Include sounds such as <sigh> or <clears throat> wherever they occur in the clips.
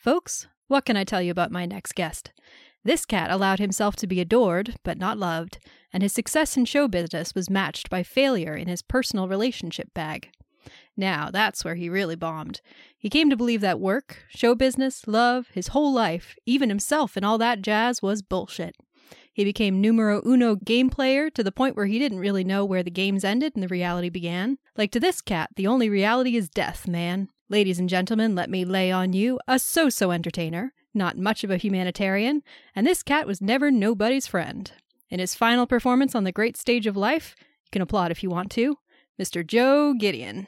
Folks, what can I tell you about my next guest? This cat allowed himself to be adored, but not loved, and his success in show business was matched by failure in his personal relationship bag. Now, that's where he really bombed. He came to believe that work, show business, love, his whole life, even himself and all that jazz was bullshit. He became numero uno game player to the point where he didn't really know where the games ended and the reality began. Like to this cat, the only reality is death, man. Ladies and gentlemen, let me lay on you a so so entertainer, not much of a humanitarian, and this cat was never nobody's friend. In his final performance on the great stage of life, you can applaud if you want to, Mr. Joe Gideon.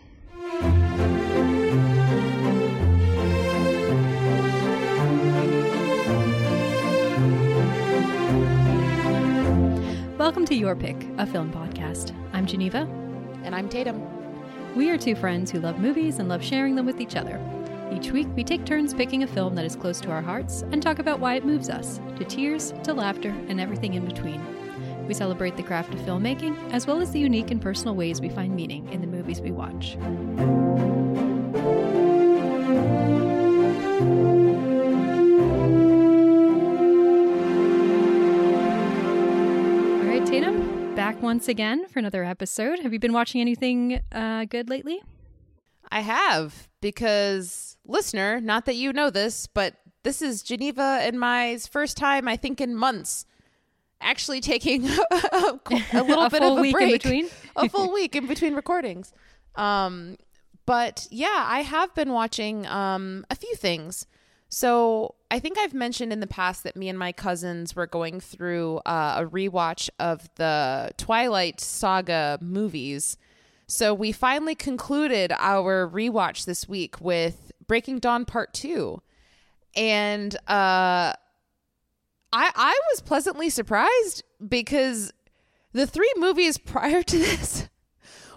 Welcome to Your Pick, a film podcast. I'm Geneva. And I'm Tatum. We are two friends who love movies and love sharing them with each other. Each week, we take turns picking a film that is close to our hearts and talk about why it moves us to tears, to laughter, and everything in between. We celebrate the craft of filmmaking, as well as the unique and personal ways we find meaning in the movies we watch. Once again for another episode. Have you been watching anything uh, good lately? I have, because, listener, not that you know this, but this is Geneva and my first time, I think, in months actually taking <laughs> a, a <laughs> little A bit of a week in break, between? <laughs> a full week in between recordings. Um, but yeah, I have been watching um, a few things. So I think I've mentioned in the past that me and my cousins were going through uh, a rewatch of the Twilight Saga movies. So we finally concluded our rewatch this week with Breaking Dawn Part Two, and uh, I I was pleasantly surprised because the three movies <laughs> prior to this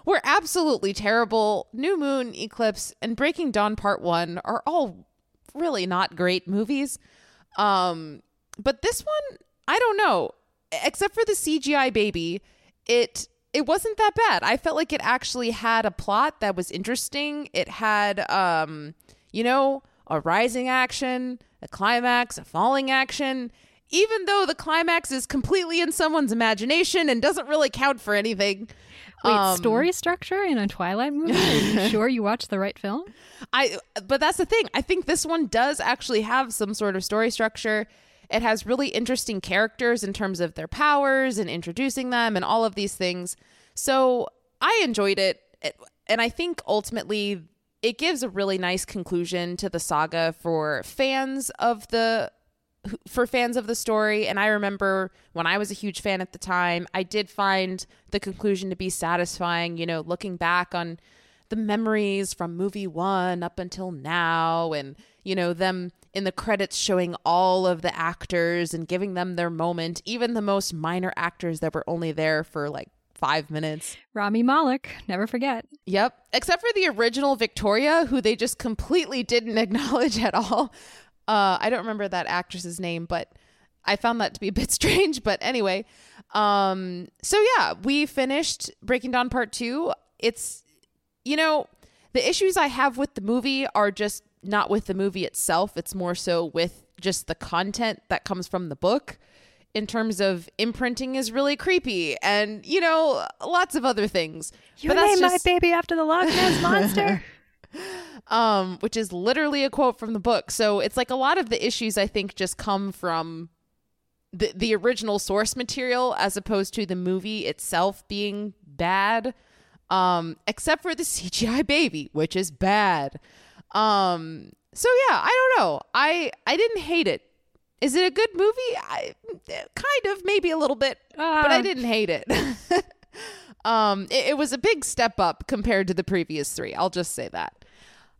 were absolutely terrible. New Moon, Eclipse, and Breaking Dawn Part 1 are all really not great movies. Um but this one, I don't know, except for the CGI baby, it it wasn't that bad. I felt like it actually had a plot that was interesting. It had um you know, a rising action, a climax, a falling action even though the climax is completely in someone's imagination and doesn't really count for anything. Wait, Um, story structure in a Twilight movie? Are you <laughs> sure you watched the right film? I but that's the thing. I think this one does actually have some sort of story structure. It has really interesting characters in terms of their powers and introducing them and all of these things. So, I enjoyed it. It- and I think ultimately it gives a really nice conclusion to the saga for fans of the for fans of the story and i remember when i was a huge fan at the time i did find the conclusion to be satisfying you know looking back on the memories from movie one up until now and you know them in the credits showing all of the actors and giving them their moment even the most minor actors that were only there for like five minutes Rami Malek, never forget. Yep. Except for the original Victoria, who they just completely didn't <laughs> acknowledge at all. Uh, I don't remember that actress's name, but I found that to be a bit <laughs> strange. But anyway, um, so yeah, we finished Breaking Dawn Part Two. It's, you know, the issues I have with the movie are just not with the movie itself. It's more so with just the content that comes from the book in terms of imprinting is really creepy and you know lots of other things You but that's named just, my baby after the Loch Ness monster. <laughs> um which is literally a quote from the book. So it's like a lot of the issues i think just come from the the original source material as opposed to the movie itself being bad um except for the <laughs> cgi baby which is bad. Um so yeah i don't know. I i didn't hate it. Is it a good movie? I kind of maybe a little bit but i Ah. didn't hate it. <laughs> Um it, it was a big step up compared to the previous three. I'll just say that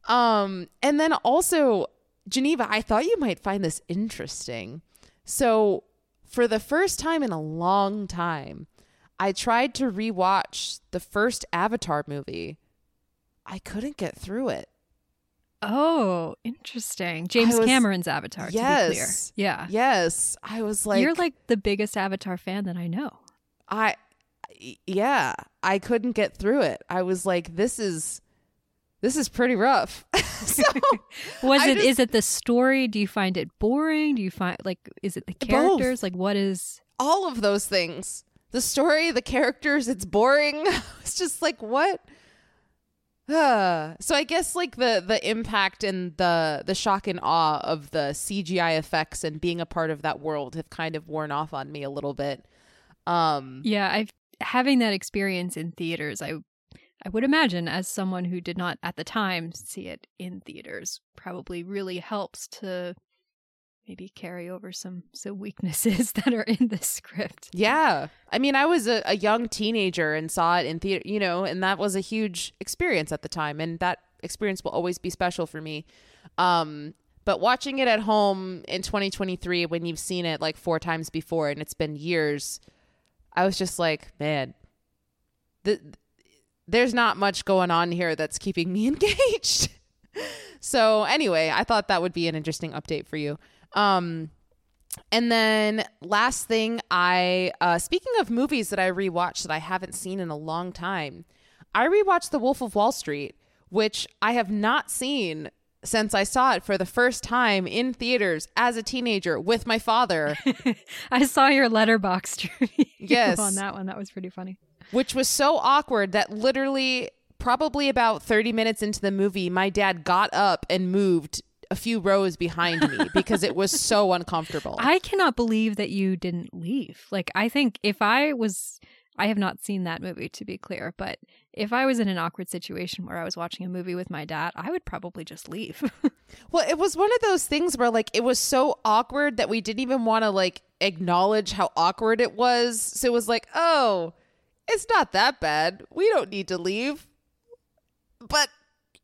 um and then also geneva i thought you might find this interesting so for the first time in a long time i tried to rewatch the first avatar movie i couldn't get through it Oh, interesting. James was- Cameron's Avatar, Yes. to be clear. Yeah. yes i was like You're like the biggest Avatar fan that I know. I yeah, I couldn't get through it. I was like this is this is pretty rough. <laughs> so <laughs> Was I it? Is just- it the story? Do you find it boring? Do you find like is it the Both. characters? Like what is? all of those things. The story, the characters, it's boring. <laughs> it's just like what? Uh, <sighs> so I guess like the the impact and the the shock and awe of the CGI effects and being a part of that world have kind of worn off on me a little bit. Um Yeah, I've having that experience in theaters. I I would imagine as someone who did not at the time see it in theaters probably really helps to maybe carry over some some weaknesses <laughs> that are in the script. Yeah. I mean, I was a, a young teenager and saw it in theater, you know, and that was a huge experience at the time. And that experience will always be special for me. Um, but watching it at home in 2023, when you've seen it like four times before and it's been years, I was just like, man, th- there's not much going on here that's keeping me <laughs> engaged. so, anyway, I thought that would be an interesting update for you. Um, and then last thing, I uh, speaking of movies that I rewatched that I haven't seen in a long time, I rewatched The Wolf of Wall Street, which I have not seen since I saw it for the first time in theaters as a teenager with my father, <laughs> I saw your Letterboxd <laughs> Yes. on that one. That was pretty funny. Which was so awkward that literally probably about 30 minutes into the movie, my dad got up and moved a few rows behind me <laughs> because it was so uncomfortable. I cannot believe that you didn't leave. Like I think if I was I have not seen that movie to be clear, but if I was in an awkward situation where I was watching a movie with my dad, I would probably just leave. <laughs> Well, it was one of those things where like it was so awkward that we didn't even want to like acknowledge how awkward it was. So it was like, "Oh, it's not that bad. We don't need to leave." But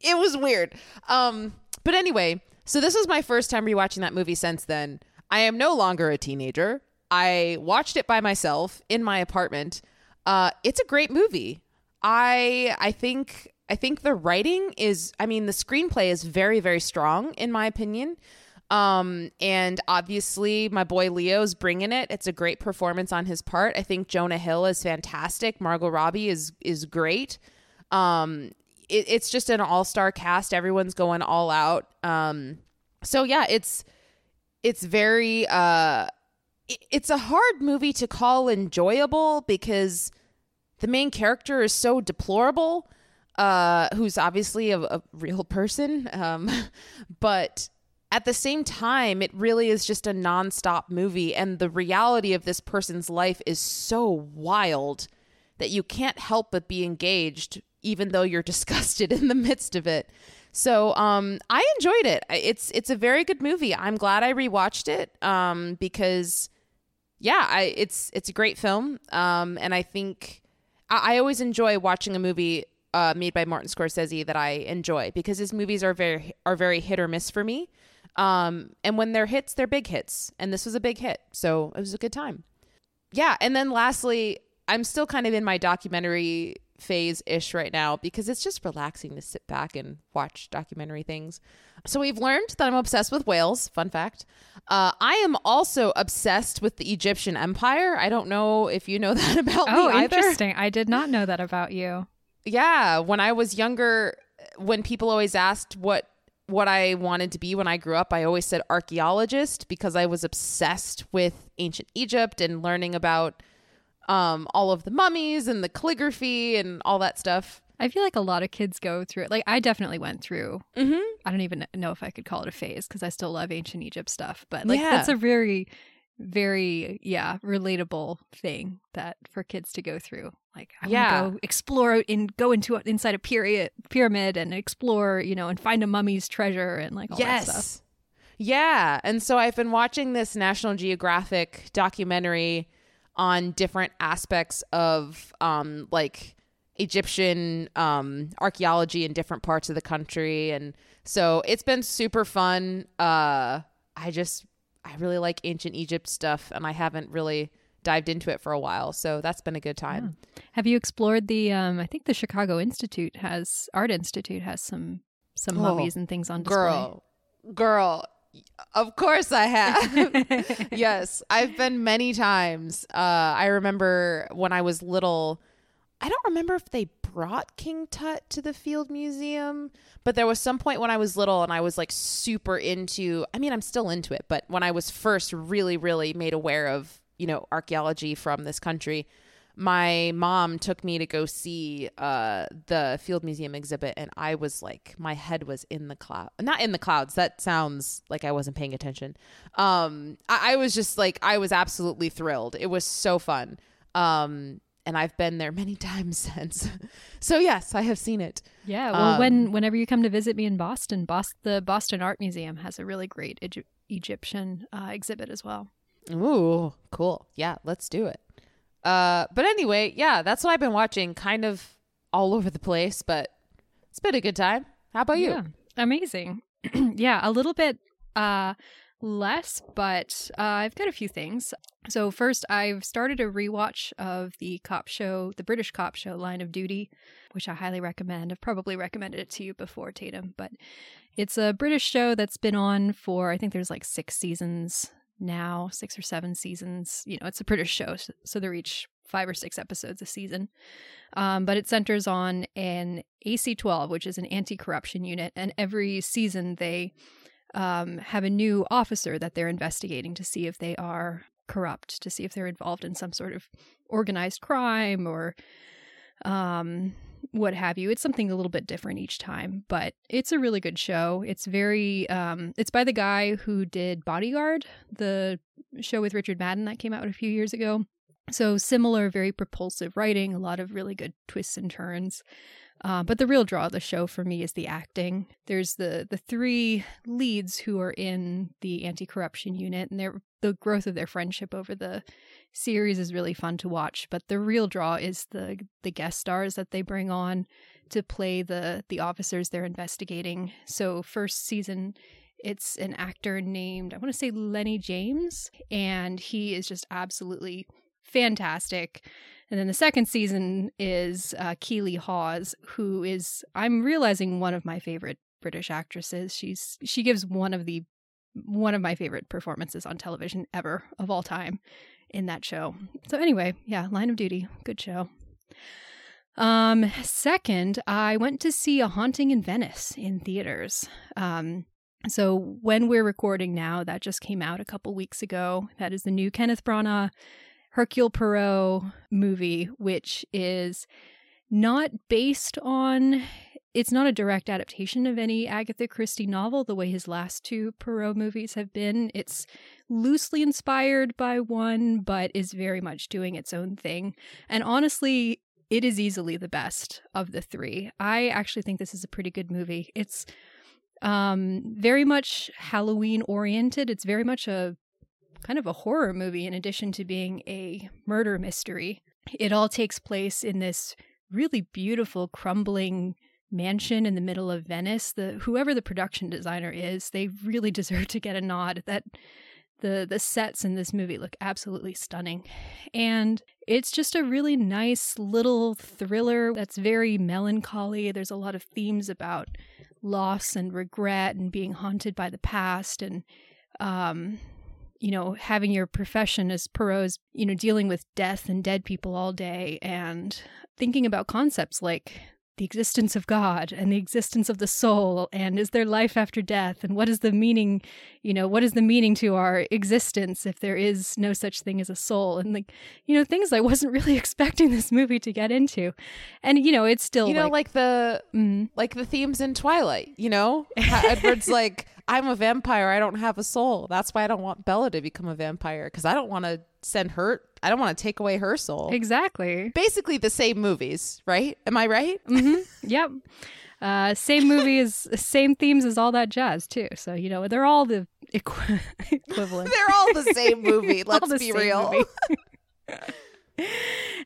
it was weird. Um, but anyway, so this was my first time rewatching that movie since then. I am no longer a teenager. I watched it by myself in my apartment. Uh, it's a great movie. I I think I think the writing is I mean the screenplay is very very strong in my opinion. Um and obviously my boy Leo's bringing it. It's a great performance on his part. I think Jonah Hill is fantastic. Margot Robbie is is great. Um it, it's just an all-star cast. Everyone's going all out. Um so yeah, it's it's very uh it- it's a hard movie to call enjoyable because the main character is so deplorable uh who's obviously a, a real person um <laughs> but at the same time it really is just a nonstop movie and the reality of this person's life is so wild that you can't help but be engaged even though you're <laughs> disgusted in the midst of it. So um i enjoyed it. It's it's a very good movie. I'm glad i rewatched it um because yeah i it's it's a great film um and i think i, I always enjoy watching a movie uh, made by martin scorsese that i enjoy because his movies are very are very hit or miss for me um and when they're hits they're big hits. And this was a big hit. So it was a good time. Yeah. And then lastly i'm still kind of in my documentary phase ish right now because it's just relaxing to sit back and watch documentary things. So we've learned that i'm obsessed with whales. Fun fact. Uh, i am also obsessed with the egyptian empire. I don't know if you know <laughs> that about oh, me either. interesting. I did not know that about you. yeah. When i was younger when people always asked what what i wanted to be when i grew up i always said archaeologist because i was obsessed with ancient egypt and learning about um all of the mummies and the calligraphy and all that stuff I feel like a lot of kids go through it. Like I definitely went through. mm-hmm. I don't even know if I could call it a phase because I still love ancient Egypt stuff. But like Yeah. that's a very, very yeah relatable thing that for kids to go through. Like I Yeah. go explore and go into inside a period pyramid and explore, you know, and find a mummy's treasure and like all that stuff. yes yeah and so i've been watching this national geographic documentary on different aspects of um like egyptian um archaeology in different parts of the country and so it's been super fun uh i just i really like ancient egypt stuff and i haven't really dived into it for a while so that's been a good time Have you explored the? Um, I think the Chicago Institute has Art Institute has some some Oh, mummies and things on display. girl girl of course i have <laughs> <laughs> yes i've been many times uh i remember when i was little i don't remember if they brought King Tut to the Field Museum, but there was some point when I was little and I was like super into, I mean, I'm still into it, but when I was first really, really made aware of, you know, archaeology from this country, my mom took me to go see uh, the Field Museum exhibit, and I was like, my head was in the cloud, not in the clouds. That sounds like I wasn't paying attention. Um, I-, I was just like, I was absolutely thrilled. It was so fun. Um, and I've been there many <laughs> times since. so yes, I have seen it. Yeah. Well, um, when whenever you come to visit me in Boston, Bos- the Boston Art Museum has a really great Egyptian uh, exhibit as well. Ooh, cool. Yeah, let's do it. Uh, but anyway, yeah, that's what I've been watching, kind of all over the place, but it's been a good time. How about you? Yeah, amazing. <clears throat> yeah, a little bit uh less, but uh, I've got a few things. So first, I've started a rewatch of the cop show, the British cop show, Line of Duty, which I highly recommend. I've probably recommended it to you before, Tatum, but it's a British show that's been on for I think there's like six seasons now, six or seven seasons. You know, it's a British show, so they're each five or six episodes a season. Um, but it centers on an AC12, which is an anti corruption unit. And every season they um, have a new officer that they're investigating to see if they are corrupt, to see if they're involved in some sort of organized crime or um, what have you. It's something a little bit different each time, but it's a really good show. It's very um it's by the guy who did Bodyguard, the show with Richard Madden that came out a few years ago. So similar, very propulsive writing, a lot of really good twists and turns. Uh, but the real draw of the show for me is the acting. There's the the three leads who are in the anti-corruption unit, and their the growth of their friendship over the series is really fun to watch. But the real draw is the the guest stars that they bring on to play the the officers they're investigating. So first season it's an actor named I want to say Lennie James and he is just absolutely fantastic. And then the second season is uh, Keeley Hawes, who is I'm realizing one of my favorite British actresses. She's she gives one of the one of my favorite performances on television ever of all time in that show. So anyway, yeah, Line of Duty, good show. Um, second, I went to see A Haunting in Venice in theaters. Um, so when we're recording now, that just came out a couple weeks ago. That is the new Kenneth Branagh Hercule Poirot movie, which is not based on it's not a direct adaptation of any Agatha Christie novel the way his last two Poirot movies have been. It's loosely inspired by one, but is very much doing its own thing. And honestly, it is easily the best of the three. I actually think this is a pretty good movie. It's um, very much Halloween oriented. It's very much a kind of a horror movie in addition to being a murder mystery. It all takes place in this really beautiful, crumbling mansion in the middle of Venice. The whoever the production designer is, they really <laughs> deserve to get a nod. That the the sets in this movie look absolutely stunning. And it's just a really nice little thriller that's very melancholy. There's a lot of themes about loss and regret and being haunted by the past and um you know, having your profession as Poirot's, you know, dealing with death and dead people all day and thinking about concepts like the existence of God and the existence of the soul and is there life after death and what is the meaning, you know, what is the meaning to our existence if there is no such thing as a soul and like, you know, things I wasn't <laughs> really expecting this movie to get into. And you know, it's still You know, like, like the mm. like the themes in Twilight, you know? Edward's <laughs> like I'm a vampire. I don't have a soul. That's why I don't want Bella to become a vampire because I don't want to send her. I don't want to take away her soul. Exactly. Basically the same movies, right? Am I right? Mm-hmm. <laughs> Yep. Uh, same movies, same themes as all that jazz too. So you know they're all the equ- <laughs> equivalent. they're all the same <laughs> movie. Let's be real.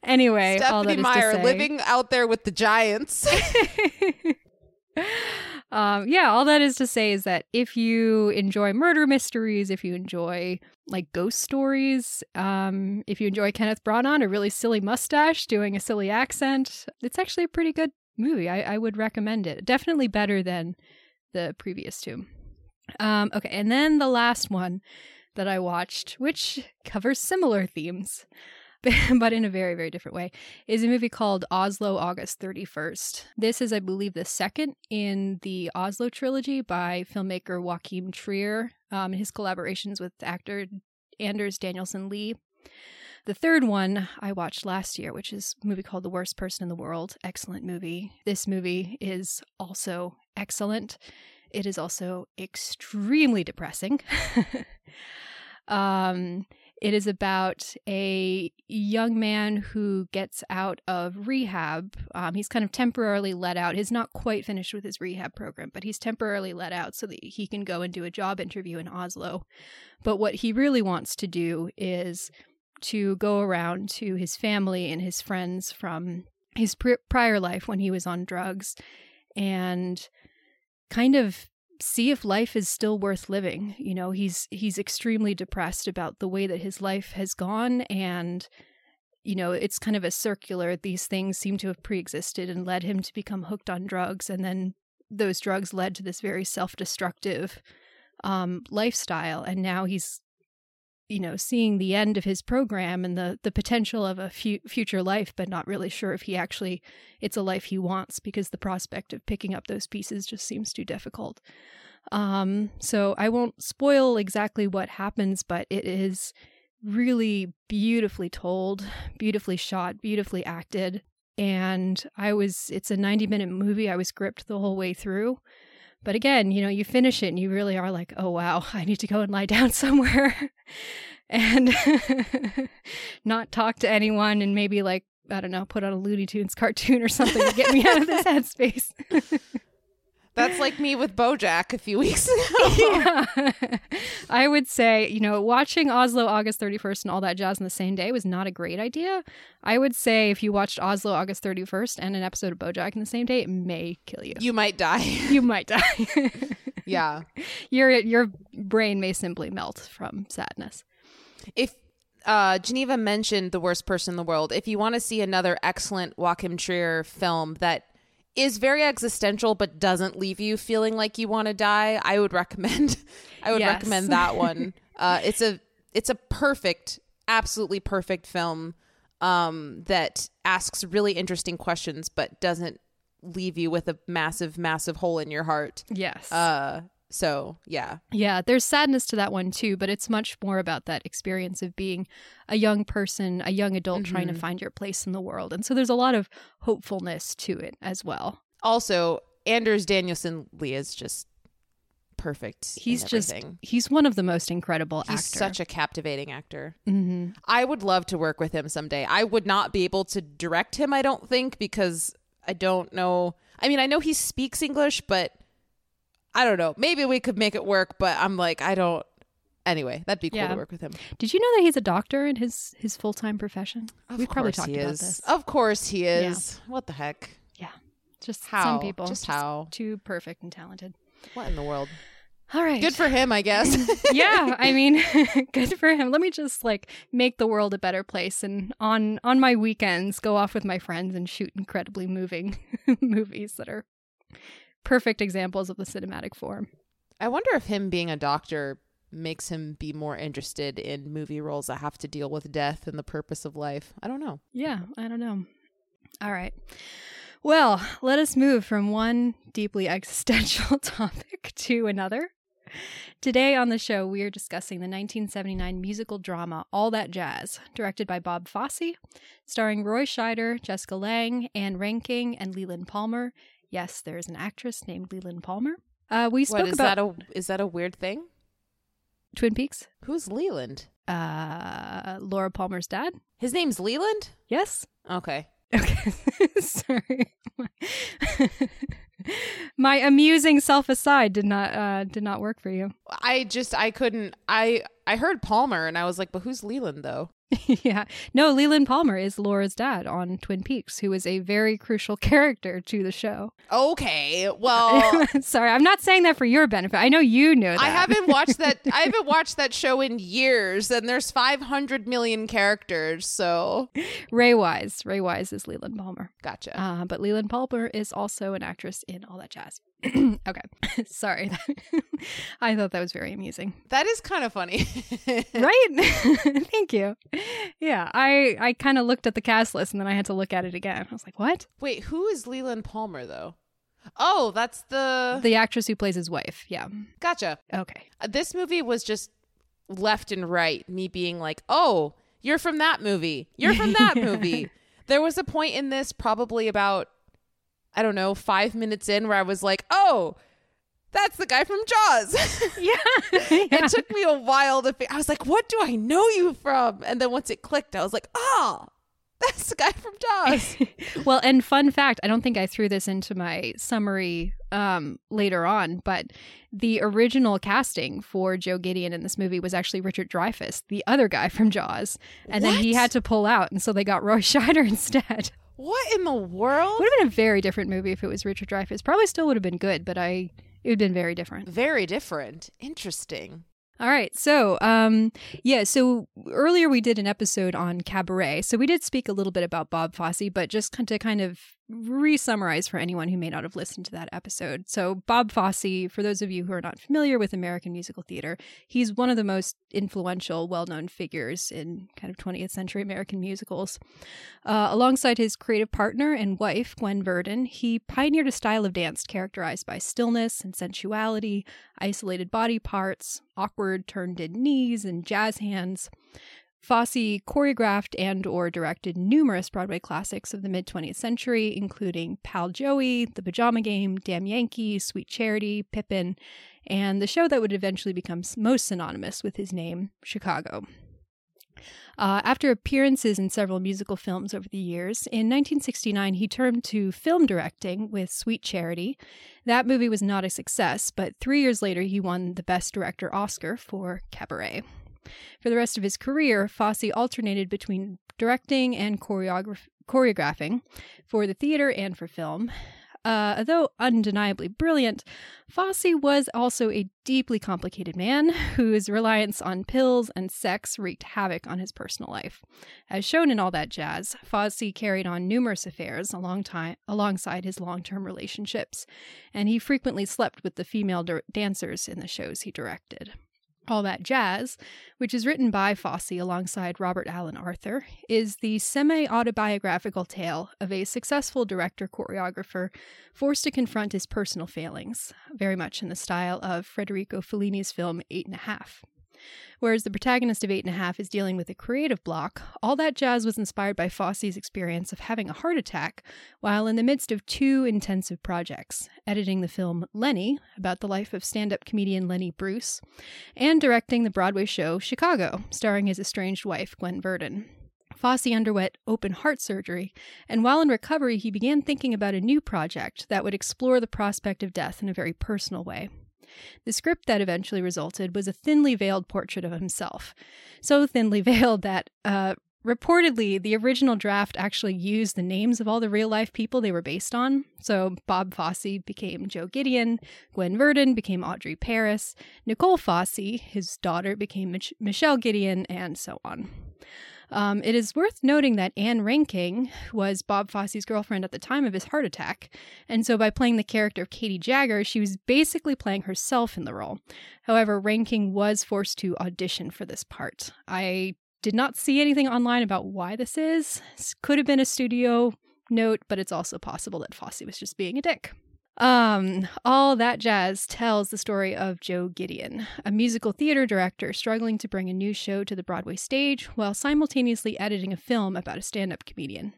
anyway, Stephenie Meyer say, living out there with the giants. Um, yeah, all that is to say is that if you enjoy murder mysteries, if you enjoy like ghost stories, um, if you enjoy Kenneth Branagh, a really silly mustache doing a silly accent, it's actually a pretty good movie. I, I would recommend it. Definitely better than the previous two. Um, okay, and then the last one that I watched, which covers similar themes. <laughs> but in a very, very different way, is a movie called Oslo August 31st. This is, I believe, the second in the Oslo trilogy by filmmaker Joachim Trier, um, his collaborations with actor Anders Danielsen Lie. The third one I watched last year, which is a movie called The Worst Person in the World. Excellent movie. This movie is also excellent. It is also extremely depressing. <laughs> um, it is about a young man who gets out of rehab. Um, he's kind of temporarily let out. He's not quite finished with his rehab program, but he's temporarily let out so that he can go and do a job interview in Oslo. But what he really wants to do is to go around to his family and his friends from his pr- prior life when he was on drugs and kind of see if life is still worth living. You know, he's he's extremely depressed about the way that his life has gone and you know, it's kind of a circular these things seem to have pre-existed and led him to become hooked on drugs and then those drugs led to this very self-destructive um, lifestyle and now he's you know seeing the end of his program and the the potential of a fu- future life but not really sure if he actually it's a life he wants because the prospect of picking up those pieces just seems too difficult. Um so i won't spoil exactly what happens but it is really beautifully told beautifully shot beautifully acted and i was it's a 90 minute movie. I was gripped the whole way through but again, you know, you finish it and you really are like, oh, wow, <laughs> I need to go and lie down <laughs> somewhere and <laughs> not talk to anyone and maybe like, I don't know, put on a Looney Tunes cartoon or something to get me out of this headspace. That's like me with Bojack a few weeks <laughs> ago. <laughs> yeah. <laughs> I would say, you know, watching Oslo August 31st and all that jazz on the same day was not a great idea. I would say if you watched Oslo August 31st and an episode of Bojack in the same day, it may kill you. You might die. You might die. yeah. Your your brain may simply melt from sadness. If uh, Geneva mentioned the worst person in the world. If you want to see another excellent Joachim Trier film that is very existential but doesn't leave you feeling like you want to die, I would recommend <laughs> I would Yes. recommend that one. <laughs> Uh, it's a it's a perfect, absolutely perfect film um, that asks really interesting questions but doesn't leave you with a massive, massive hole in your heart. Yes. Uh, so yeah, Yeah, there's sadness to that one too, but it's much more about that experience of being a young person, a young adult trying to Mhm. find your place in the world. And so there's a lot of hopefulness to it as well. also Anders Danielsen Lie is just perfect. He's just he's one of the most incredible he's actors. such a captivating actor. hmm I would love to work with him someday. I would not be able to direct him, I don't think, because I don't know. I mean, I know he speaks English, but I don't know. Maybe we could make it work, but I'm like, I don't. Anyway, that'd be cool Yeah. to work with him. Did you know that he's a doctor in his his full time profession? Of We've probably course talked he about is. this. Of course he is. What the heck? Yeah, just How? some people, Just how? too perfect and talented. What in the world? All right, Good for him, I guess. <laughs> <laughs> yeah, I mean, <laughs> good for him. Let me just like make the world a better place, and on on my weekends, go off with my friends and shoot incredibly moving movies that are perfect examples of the cinematic form. I wonder if him being a doctor makes him be more interested in movie roles that have to deal with death and the purpose of life. I don't know. Yeah, I don't know. All right. Well, let us move from one deeply <laughs> existential <laughs> topic to another. Today on the show, we are discussing the 1979 musical drama All That Jazz, directed by Bob Fosse, starring Roy Scheider, Jessica Lange, Ann Reinking, and Leland Palmer. Yes, there is an actress named Leland Palmer. Uh, we spoke What is about that a is that a weird thing? Twin Peaks. Who's Leland? Uh, Laura Palmer's dad. His name's Leland? Yes. Okay. Okay, <laughs> sorry. <laughs> My amusing self aside did not uh did not work for you. I just I couldn't I I heard Palmer and I was like, but who's Leland though? <laughs> yeah, no, Leland Palmer is Laura's dad on Twin Peaks, who is a very crucial <laughs> character to the show. Okay. Well, <laughs> sorry, I'm not saying that for your benefit. I know you know that. I haven't watched that I haven't watched that show in years and there's 500 million characters, so Ray Wise. Ray Wise is Leland Palmer. gotcha. Uh, but Leland Palmer is also an actress in All That Jazz. <clears throat> okay. <laughs> Sorry. <laughs> I thought that was very amusing. That is kind of funny. <laughs> right? Thank you. Yeah, I I kind of looked at the cast list and then I had to look at it again. I was like, "What?" Wait, who is Leland Palmer though? Oh, that's the The actress who plays his wife. Yeah. Gotcha. Okay. Uh, This movie was just left and right me being like, "Oh, you're from that movie. You're from that movie." There was a point in this probably about I don't know, 5 minutes in where I was like, "Oh, that's the guy from Jaws." <laughs> Yeah. it took me a while to fi- I was like, "What do I know you from?" And then once it clicked, I was like, "Oh, that's the guy from Jaws." <laughs> well, and fun fact, I don't think I threw this into my summary um, later on, but the original casting for Joe Gideon in this movie was actually Richard Dreyfuss, the other guy from Jaws, and then he had to pull out, and so they got Roy <laughs> Scheider instead. What in the world? Would have been a very different movie if it was Richard Dreyfuss. Probably still would have been good, but I it would have been very different. Very different. Interesting. All right. So, um, yeah. So earlier we did an episode on cabaret. So we did speak a little bit about Bob Fosse, but just kind to kind of re-summarize for anyone who may not have listened to that episode. So Bob Fosse, for those of you who are not familiar with American musical theater, he's one of the most influential, well-known figures in kind of 20th century American musicals. Uh, alongside his creative partner and wife, Gwen Verdon, he pioneered a style of dance characterized by stillness and sensuality, isolated body parts, awkward turned-in knees, and jazz hands. Fosse choreographed and or directed numerous Broadway classics of the mid-20th century, including Pal Joey, The Pajama Game, Damn Yankee, Sweet Charity, Pippin, and the show that would eventually become most synonymous with his name, Chicago. Uh, after appearances in several musical films over the years, in 1969 he turned to film directing with Sweet Charity. That movie was not a success, but three years later he won the Best Director Oscar for Cabaret. For the rest of his career, Fosse alternated between directing and choreograph- choreographing for the theater and for film. Uh, although undeniably brilliant, Fosse was also a deeply complicated man whose reliance on pills and sex wreaked havoc on his personal life. As shown in All That Jazz, Fosse carried on numerous affairs along time, alongside his long term relationships, and he frequently slept with the female dancers in the shows he directed. All That Jazz, which is written by Fosse alongside Robert Alan Aurthur, is the semi autobiographical tale of a successful director choreographer forced to confront his personal failings, very much in the style of Federico Fellini's film Eight and a Half. Whereas the protagonist of Eight and a Half is dealing with a creative block, All That Jazz was inspired by Fosse's experience of having a heart attack while in the midst of two intensive projects editing the film Lenny, about the life of stand up comedian Lenny Bruce, and directing the Broadway show Chicago, starring his estranged wife, Gwen Verdon. Fosse underwent open heart surgery, and while in recovery, he began thinking about a new project that would explore the prospect of death in a very personal way. The script that eventually resulted was a thinly veiled portrait of himself. So thinly <laughs> veiled that, uh, reportedly, the original draft actually used the names of all the real life people they were based on. So Bob Fosse became Joe Gideon, Gwen Verdon became Audrey Paris, Nicole Fosse, his daughter, became Mich- Michelle Gideon, and so on. Um, it is worth noting that Ann Reinking was Bob Fosse's girlfriend at the time of his heart attack, and so by playing the character of Katie Jagger, she was basically playing herself in the role. However, Reinking was forced to audition for this part. I did not see anything online about why this is. Could have been a studio note, but it's also possible that Fosse was just being a dick. Um, all that jazz tells the story of Joe Gideon, a musical theater director struggling to bring a new show to the Broadway stage while simultaneously editing a film about a stand up comedian.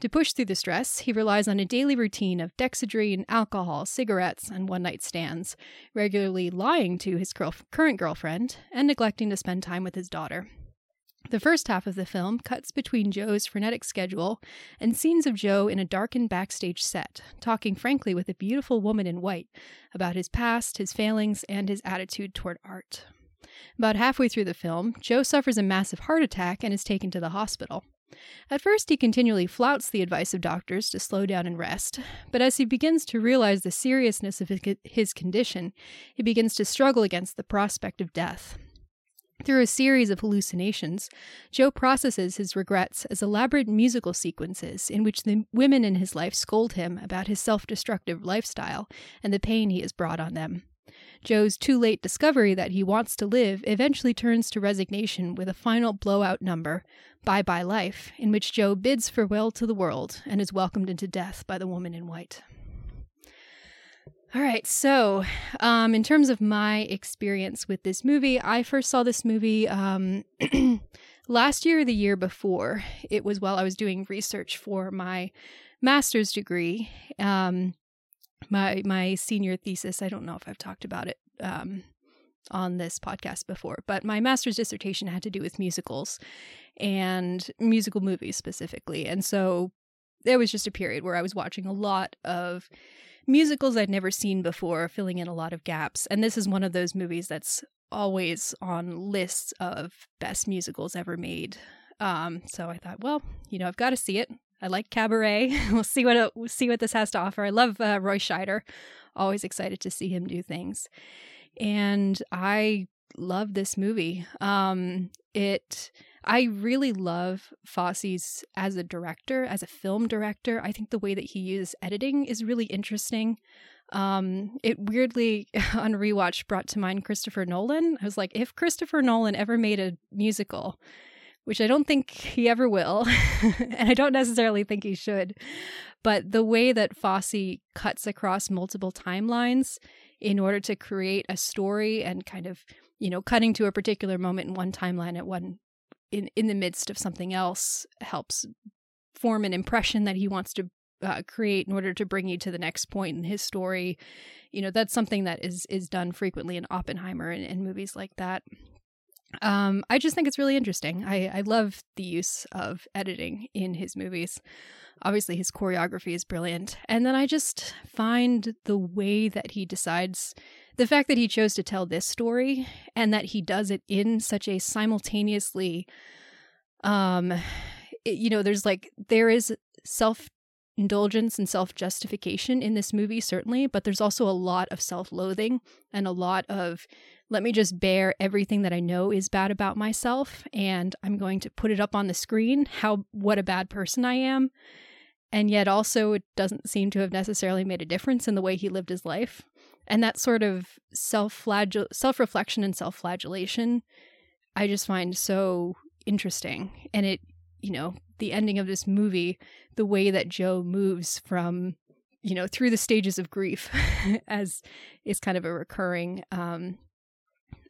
To push through the stress, he relies on a daily routine of dexedrine, alcohol, cigarettes, and one night stands, regularly lying to his current girlfriend and neglecting to spend time with his daughter. The first half of the film cuts between Joe's frenetic schedule and scenes of Joe in a darkened backstage set, talking frankly with a beautiful woman in white about his past, his failings, and his attitude toward art. About halfway through the film, Joe suffers a massive heart attack and is taken to the hospital. At first, he continually flouts the advice of doctors to slow down and rest, but as he begins to realize the seriousness of his- condition, he begins to struggle against the prospect of death. Through a series of hallucinations, Joe processes his regrets as elaborate musical sequences in which the women in his life scold him about his self destructive lifestyle and the pain he has brought on them. Joe's too late discovery that he wants to live eventually turns to resignation with a final blowout number, Bye Bye Life, in which Joe bids farewell to the world and is welcomed into death by the woman in white. All right, so um, in terms of my experience with this movie, I first saw this movie um, <clears throat> last year or the year before. It was while I was doing research for my master's degree. Um, my my senior thesis. I don't know if I've talked about it um, on this podcast before, but my master's dissertation had to do with musicals and musical movies specifically, and so there was just a period where I was watching a lot of musicals I'd never seen before, filling in a lot of gaps. And this is one of those movies that's always on lists of best musicals ever made. Um, so I thought, well, you know, I've got to see it. I like Cabaret. <laughs> we'll see what we'll see what this has to offer. I love uh, Roy Scheider. Always excited to see him do things, and I love this movie. Um, it I really love Fosse's as a director, as a film director. I think the way that he uses editing is really interesting. Um, it weirdly <laughs> on rewatch brought to mind Christopher Nolan. I was like, if Christopher Nolan ever made a musical, which I don't think he ever will, <laughs> and I don't necessarily think he should, but the way that Fosse cuts across multiple timelines in order to create a story and kind of you know cutting to a particular moment in one timeline at one in in the midst of something else helps form an impression that he wants to uh, create in order to bring you to the next point in his story. You know, that's something that is is done frequently in Oppenheimer and, and movies like that. Um, I just think it's really interesting. I, I love the use of editing in his movies. Obviously, his choreography is brilliant. And then I just find the way that he decides the fact that he chose to tell this story and that he does it in such a simultaneously um you know there's like there is self indulgence and self justification in this movie certainly but there's also a lot of self loathing and a lot of let me just bear everything that I know is bad about myself and I'm going to put it up on the screen how what a bad person I am and yet also it doesn't seem to have necessarily made a difference in the way he lived his life and that sort of self self reflection and self flagellation, I just find so interesting. And it, you know, the ending of this movie, the way that Joe moves from, you know, through the stages of grief, <laughs> as is kind of a recurring um,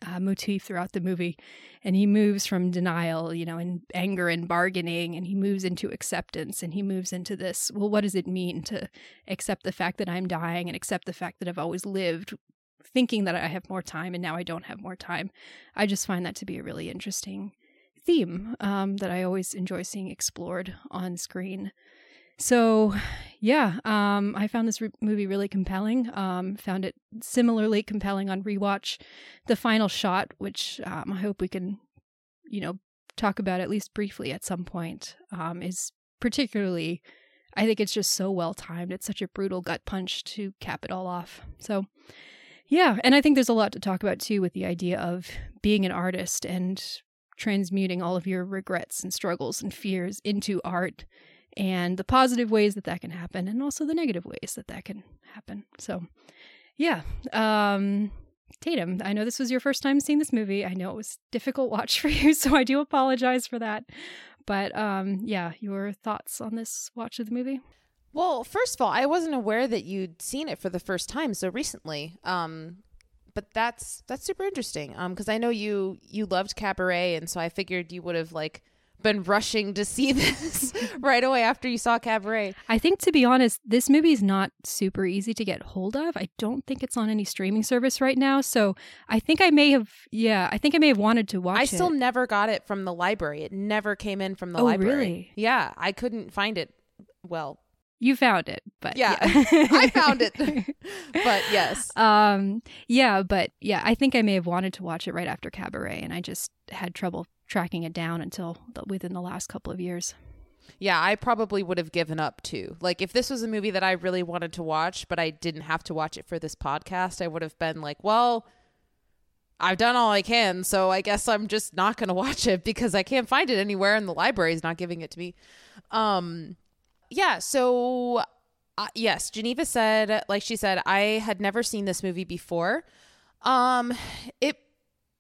uh, motif throughout the movie. And he moves from denial, you know, and anger and bargaining, and he moves into acceptance and he moves into this well, what does it mean to accept the fact that I'm dying and accept the fact that I've always lived thinking that I have more time and now I don't have more time? I just find that to be a really interesting theme um, that I always enjoy seeing explored on screen. So, yeah, um, I found this re- movie really compelling. Um, found it similarly compelling on rewatch. The final shot, which um, I hope we can, you know, talk about at least briefly at some point, um, is particularly. I think it's just so well timed. It's such a brutal gut punch to cap it all off. So, yeah, and I think there's a lot to talk about too with the idea of being an artist and transmuting all of your regrets and struggles and fears into art and the positive ways that that can happen and also the negative ways that that can happen. So, yeah. Um, Tatum, I know this was your first time seeing this movie. I know it was difficult watch <laughs> for you, so I do apologize for that. But um, yeah, your thoughts on this watch of the movie? Well, first of all, I wasn't aware that you'd seen it for the first time so recently. Um, but that's that's super interesting. Um, because I know you you loved Cabaret, and so I figured you would have like been rushing to see <laughs> this right away after you saw Cabaret. I think, to be honest, this movie is not super easy to get hold of. I don't think it's on any streaming service right now. So I think I may have, yeah, I think I may have wanted to watch I it. still never got it from the library. It never came in from the oh, library. Really? Yeah, I couldn't find it. Well, you found it, but yeah, yeah. <laughs> I found it. <laughs> but yes, um, yeah, but yeah, I think I may have wanted to watch it right after Cabaret, and I just had trouble tracking it down until the, within the last couple of years. Yeah, I probably would have given up too. Like if this was a movie that I really wanted to watch, but I didn't have to watch it for this podcast, I would have been like, well, I've done all I can, so I guess I'm just not going <laughs> to watch it because I can't find it anywhere and the library is not giving it to me. Um yeah, so uh, yes, Geneva said like she said I had never seen this movie before. Um it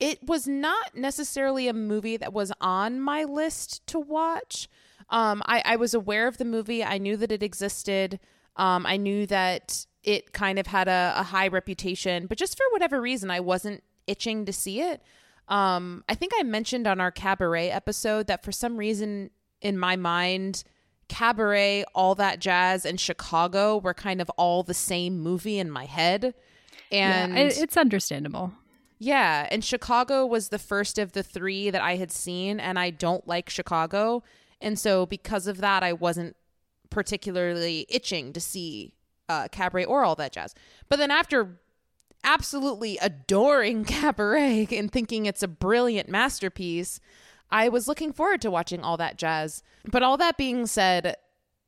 it was not necessarily a movie that was on my list to watch. Um I I was aware of the movie. I knew that it existed. Um I knew that it kind of had a, a high reputation, but just for whatever reason I wasn't itching to see it. Um, I think I mentioned on our cabaret episode that for some reason in my mind, cabaret, all that jazz, and Chicago were kind of all the same movie in my head. And yeah, it's understandable. Yeah, and Chicago was the first of the three that I had seen, and I don't like Chicago. And so, because of that, I wasn't particularly itching to see uh, Cabaret or all that jazz. But then, after absolutely adoring <laughs> Cabaret and thinking it's a brilliant masterpiece, I was looking forward to watching all that jazz. But all that being said,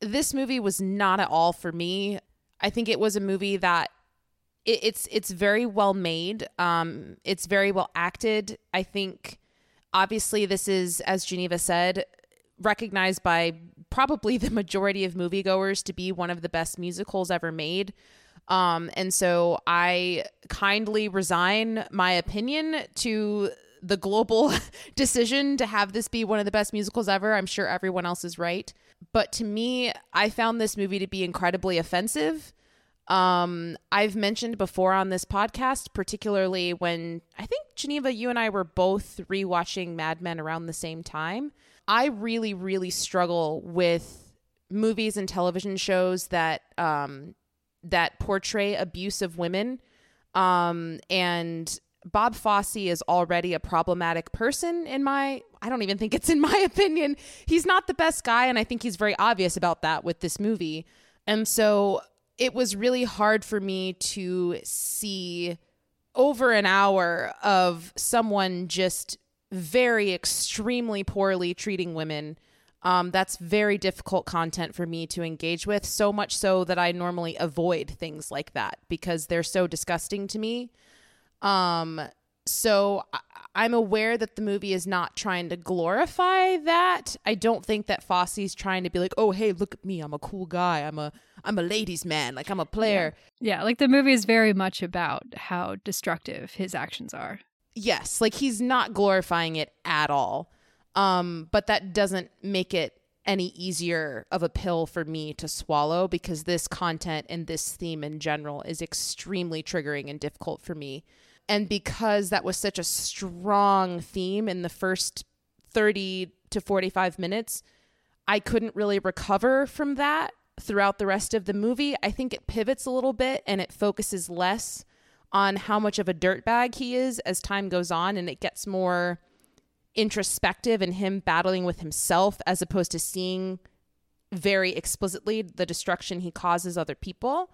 this movie was not at all for me. I think it was a movie that it, it's it's very well made. Um, it's very well acted. I think obviously this is, as Geneva said, recognized by probably <laughs> the majority of moviegoers to be one of the best musicals ever made. Um, and so I kindly resign my opinion to the global <laughs> decision to have this be one of the best musicals ever. I'm sure everyone else is right. But to me, I found this movie to be incredibly offensive. Um, I've mentioned before on this podcast, particularly when I think Geneva, you and I were both rewatching Mad Men around the same time. I really, really struggle with movies and television shows that um, that portray abuse of women. Um, and Bob Fosse is already a problematic person in my I don't even think it's in my <laughs> opinion. He's not the best guy and I think he's very obvious about that with this movie. And so it was really hard for me to see over an hour of someone just very extremely poorly treating women um, that's very difficult content for me to engage with, so much so that I normally avoid things like that because they're so disgusting to me. Um, so I'm aware that the movie is not trying to glorify that. I don't think that Fosse's trying to be like, "Oh, hey, look at me. I'm a cool guy. I'm a I'm a ladies' man. Like I'm a player." Yeah, like the movie is very much about how destructive his actions are. Yes, like he's not glorifying it at all. Um, but that doesn't make it any easier of a pill for me to swallow because this content and this theme in general is extremely triggering and difficult for me. And because that was such a strong theme in the first 30 to 45 minutes, I couldn't really recover from that throughout the rest of the movie. I think it pivots a little bit and it focuses less on how much of a dirtbag he is as time goes on and it gets more introspective and him battling with himself as opposed to seeing very explicitly the destruction he causes other people.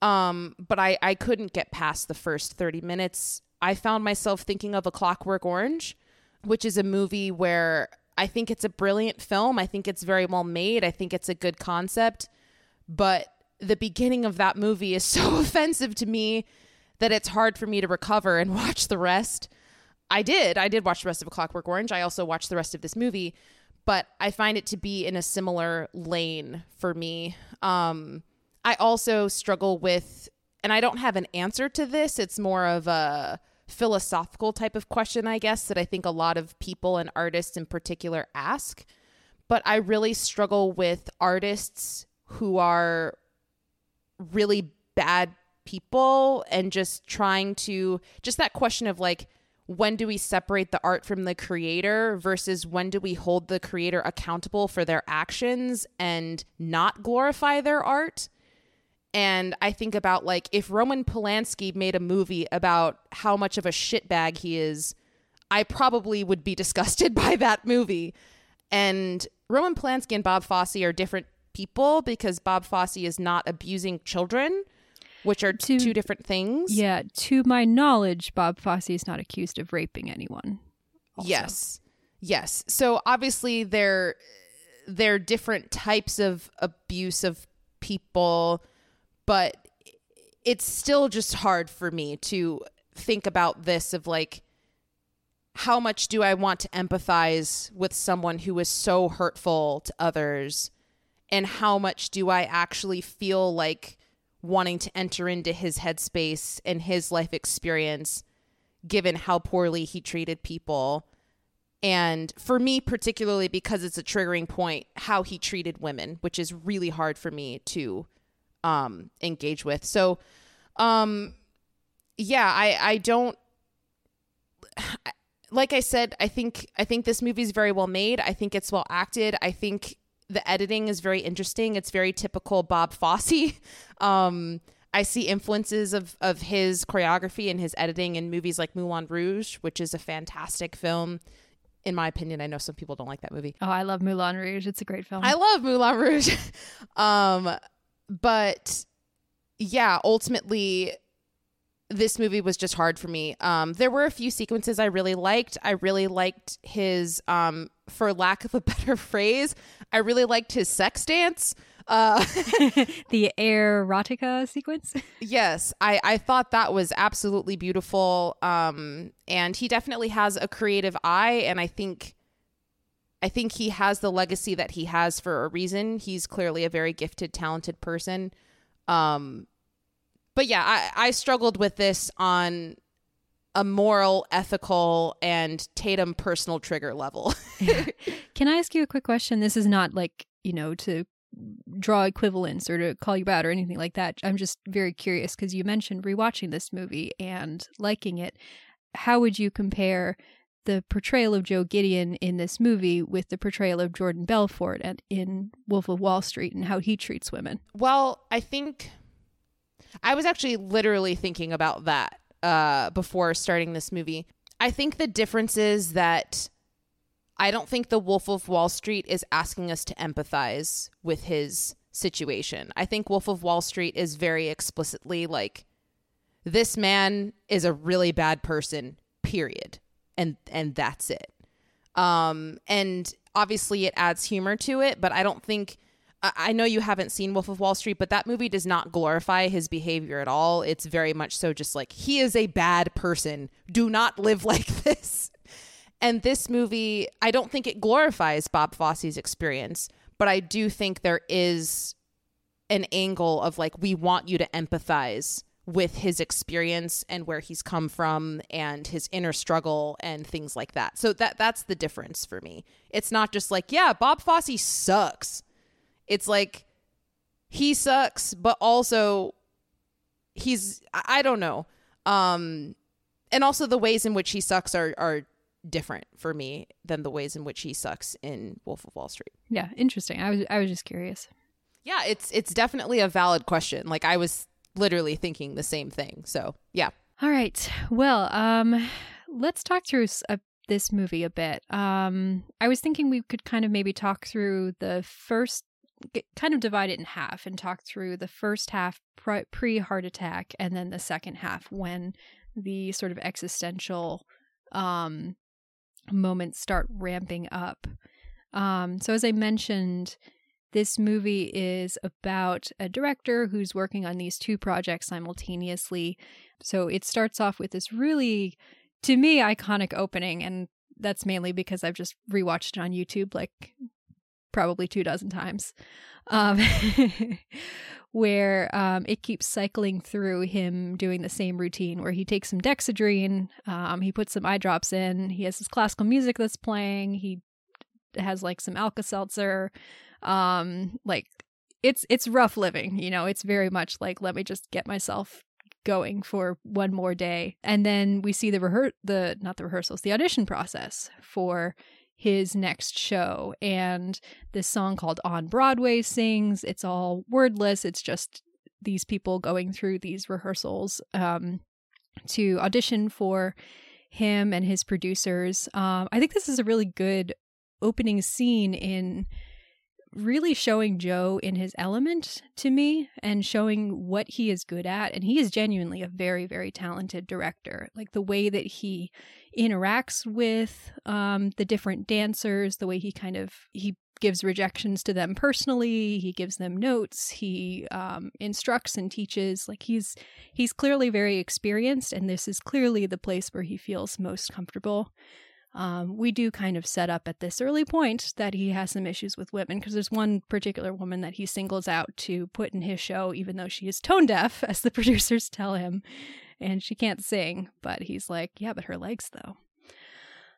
Um, but I, I couldn't get past the first 30 minutes. I found myself thinking of A Clockwork Orange, which is a movie where I think it's a brilliant film. I think it's very well made. I think it's a good concept. But the beginning of that movie is <laughs> so offensive to me that it's hard for me to recover and <laughs> watch the rest. I did. I did watch the rest of A Clockwork Orange. I also watched the rest of this movie, but I find it to be in a similar lane for me. Um, I also struggle with, and I don't have an answer to this. It's more of a philosophical type of question, I guess, that I think a lot of people and artists in particular ask. But I really struggle with artists who are really bad people and just trying to, just that question of like, when do we separate the art from the creator versus when do we hold the creator accountable for their actions and not glorify their art? And I think about like if Roman Polanski made a movie about how much of a shitbag he is, I probably would be <laughs> disgusted by that movie. And Roman Polanski and Bob Fosse are different people because Bob Fosse is not abusing children which are to, two different things. Yeah, to my knowledge, Bob Fosse is not accused of raping anyone. Also. Yes. Yes. So obviously they're they're different types of abuse of people, but it's still just hard for me to think about this of like how much do I want to empathize with someone who is so hurtful to others? And how much do I actually feel like wanting to enter into his headspace and his life experience, given how poorly he treated people? And for me, particularly because it's a triggering point, how he treated women, which is really hard for me to um, engage with. So, um, yeah, I, I don't <sighs> like I said, I think I think this movie is very well made. I think it's well acted. I think the editing is very interesting. It's very typical Bob Fosse. <laughs> Um, I see influences of of his choreography and his editing in movies like Moulin Rouge, which is a fantastic film. In my opinion, I know some people don't like that movie. Oh, I love Moulin Rouge. It's a great film. I love Moulin Rouge. <laughs> um, but yeah, ultimately this movie was just hard for me. Um, there were a few sequences I really liked. I really liked his, um, for lack of a <laughs> better phrase, I really liked his sex dance. Uh, <laughs> <laughs> the Airotica sequence. yes, I, I thought that was absolutely beautiful. Um, and he definitely has a creative eye, and I think, I think he has the legacy that he has for a reason. He's clearly a very gifted, talented person. Um, but yeah, I, I struggled with this on a moral, ethical, and Tatum personal trigger level. <laughs> Can I ask you a quick question? This is not like, you know, to draw equivalence or to call you out or anything like that. I'm just very curious because you mentioned rewatching this movie and liking it. How would you compare the portrayal of Joe Gideon in this movie with the portrayal of Jordan Belfort in Wolf of Wall Street and how he treats women? Well, I think I was actually literally thinking about that uh, before starting this movie. I think the difference is that I don't think the Wolf of Wall Street is asking us to empathize with his situation. I think Wolf of Wall Street is very explicitly like this man is a really bad person, period. And and that's it. Um and obviously it adds humor to it, but I don't think I know you haven't seen Wolf of Wall Street, but that movie does not glorify his behavior at all. It's very much so just like he is a bad person. Do not live <laughs> like this. And this movie, I don't think it glorifies Bob Fosse's experience, but I do think there is an angle of like we want you to empathize with his experience and where he's come from and his inner struggle and things like that. So that that's the difference for me. It's not just like, yeah, Bob Fosse sucks it's like he sucks, but also he's I don't know. Um and also the ways in which he sucks are are different for me than the ways in which he sucks in Wolf of Wall Street. Yeah, interesting. I was I was just curious. Yeah, it's it's definitely a valid question. Like I was literally thinking the same thing. So, yeah. All right. Well, um let's talk through a, this movie a bit. Um I was thinking we could kind of maybe talk through the first kind of divide it in half and talk through the first half pre heart attack and then the second half when the sort of existential um, moments start ramping up. Um, so, as I mentioned, this movie is about a director who's working on these two projects simultaneously. So, it starts off with this really, to me, iconic opening. And that's mainly because I've just rewatched it on YouTube like probably two dozen times, um, <laughs> where um, it keeps cycling through him doing the same routine where he takes some Dexedrine, um, he puts some eye drops in, he has his classical music that's playing, he has like some Alka Seltzer, um, like it's it's rough living, you know. It's very much like let me just get myself going for one more day, and then we see the rehear the not the rehearsals, the audition process for his next show. And this song called On Broadway sings. It's all wordless. It's just these people going through these rehearsals um, to audition for him and his producers. Um, I think this is a really good opening scene in really showing Joe in his element to me and showing what he is good at. And he is genuinely a very, very talented director. Like the way that he interacts with um, the different dancers, the way he kind of he gives rejections to them personally he gives them notes he um, instructs and teaches like he's he's clearly very experienced and this is clearly the place where he feels most comfortable Um, we do kind of set up at this early point that he has some issues with women because there's one particular woman that he singles out to put in his show, even though she is tone deaf, <laughs> as the producers tell him, and she can't sing. But he's like, yeah, but her legs though.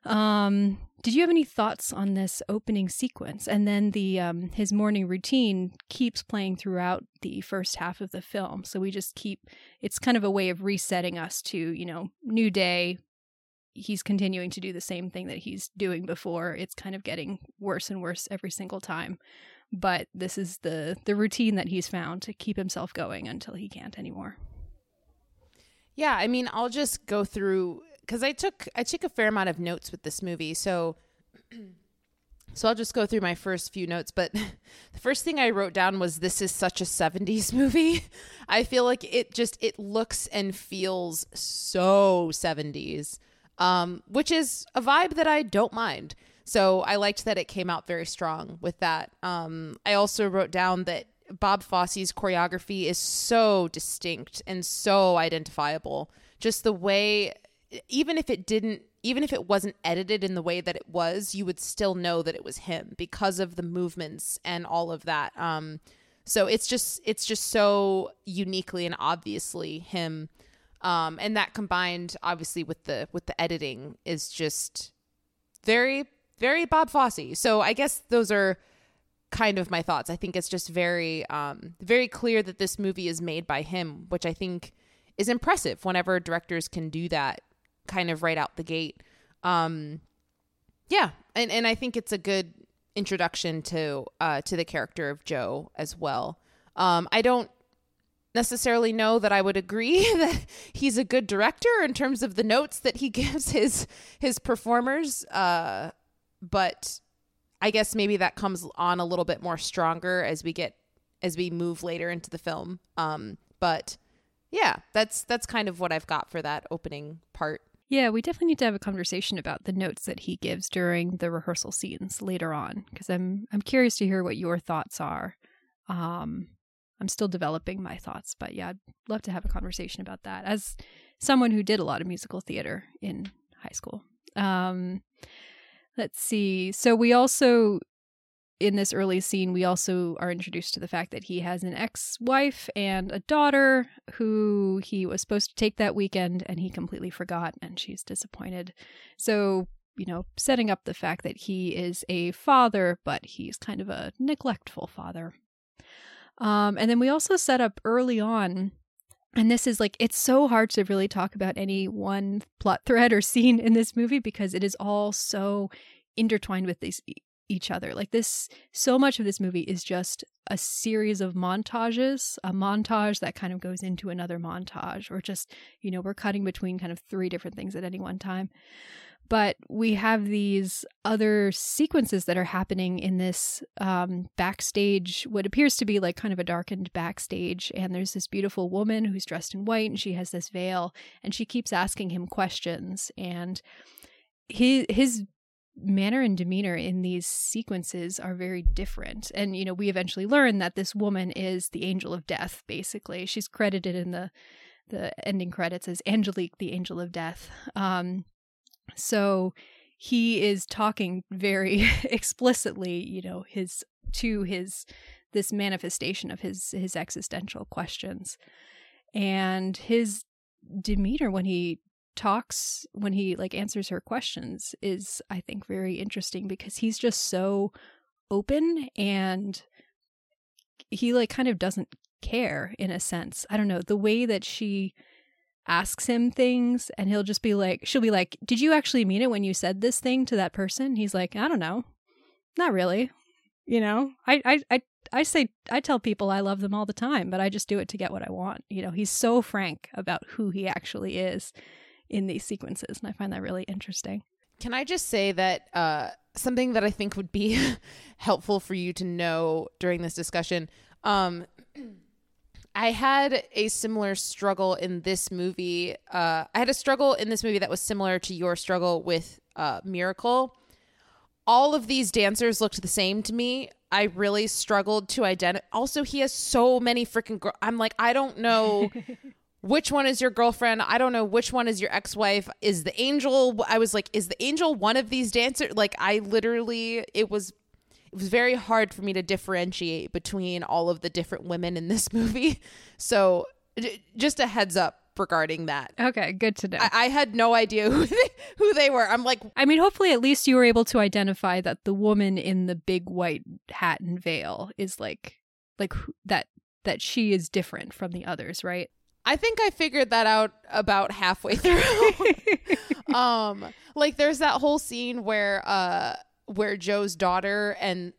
Um, did you have any thoughts on this opening sequence? And then the um, his morning routine keeps playing throughout the first half of the film. So we just keep it's kind of a way of resetting us to, you know, new day. He's continuing to do the same thing that he's doing before. It's kind of getting worse and worse every single time. But this is the the routine that he's found to keep himself going until he can't anymore. Yeah, I mean, I'll just go through because I took I took a fair amount of notes with this movie, so <clears throat> so I'll just go through my first few notes. But <laughs> the first thing I wrote down was this is such a '70s <laughs> movie. I feel like it just it looks and feels so '70s, um, which is a vibe that I don't mind. So I liked that it came out very strong with that. Um, I also wrote down that Bob Fosse's choreography is so distinct and so identifiable. Just the way even if it didn't even if it wasn't edited in the way that it was you would still know that it was him because of the movements and all of that um so it's just it's just so uniquely and obviously him um and that combined obviously with the with the editing is just very very bob fosse so i guess those are kind of my thoughts i think it's just very um very clear that this movie is made by him which i think is impressive whenever directors can do that kind of right out the gate. Um, yeah, and and I think it's a good introduction to uh, to the character of Joe as well. Um, I don't necessarily know that I would agree <laughs> that he's a good director in terms of the notes that he <laughs> gives his his performers. Uh, but I guess maybe that comes on a little bit more stronger as we get as we move later into the film. Um, but yeah, that's that's kind of what I've got for that opening part. Yeah, we definitely need to have a conversation about the notes that he gives during the rehearsal scenes later on because I'm I'm curious to hear what your thoughts are. Um, I'm still developing my thoughts, but yeah, I'd love to have a conversation about that as someone who did a lot of musical theater in high school. Um, let's see. So we also in this early scene, we also are introduced to the fact that he has an ex wife and a daughter who he was supposed to take that weekend and he completely forgot, and she's disappointed. So, you know, setting up the fact that he is a father, but he's kind of a neglectful father. Um, and then we also set up early on and this is like it's so hard to really talk about any one plot thread or <laughs> scene in this movie because it is all so intertwined with these each other. Like this, so much of this movie is just a series of montages, a montage that kind of goes into another montage, or just, you know, we're cutting between kind of three different things at any one time. But we have these other sequences that are happening in this um, backstage, what appears to be like kind of a darkened backstage. And there's this beautiful woman who's dressed in white and she has this veil and she keeps asking him questions. And his, his manner and demeanor in these sequences are very different. And, you know, we eventually learn that this woman is the angel of death, basically. She's credited in the the ending credits as Angelique, the angel of death. Um, so he is talking very <laughs> explicitly, you know, his to his this manifestation of his his existential questions. And his demeanor when he talks when he like answers her questions is I think very interesting because he's just so open and he like kind of doesn't care in a sense. I don't know, the way that she asks him things and he'll just be like she'll be like, "Did you actually mean it when you said this thing to that person?" He's like, "I don't know. Not really." You know? I I I I say I tell people I love them all the time, but I just do it to get what I want. You know, he's so frank about who he actually is in these sequences. And I find that really interesting. Can I just say that uh, something that I think would be <laughs> helpful for you to know during this discussion? Um, <clears throat> I had a similar struggle in this movie. Uh, I had a struggle in this movie that was similar to your struggle with uh, Miracle. All of these dancers looked the same to me. I really struggled to identify. Also, he has so many freaking. Gr- I'm like, I don't know <laughs> which one is your girlfriend? I don't know which one is your ex-wife. Is the angel I was like is the angel one of these dancers? Like I literally it was it was very hard for me to differentiate between all of the different women in this <laughs> movie. So just a heads up regarding that. Okay, good to know. I, I had no idea <laughs> who they, who they were. I'm like, I mean, hopefully, at least you were able to identify that the woman in the big white hat and veil is like, like that that she is different from the others, right? I think I figured that out about halfway <laughs> through. um, like there's that whole scene where uh where Joe's daughter and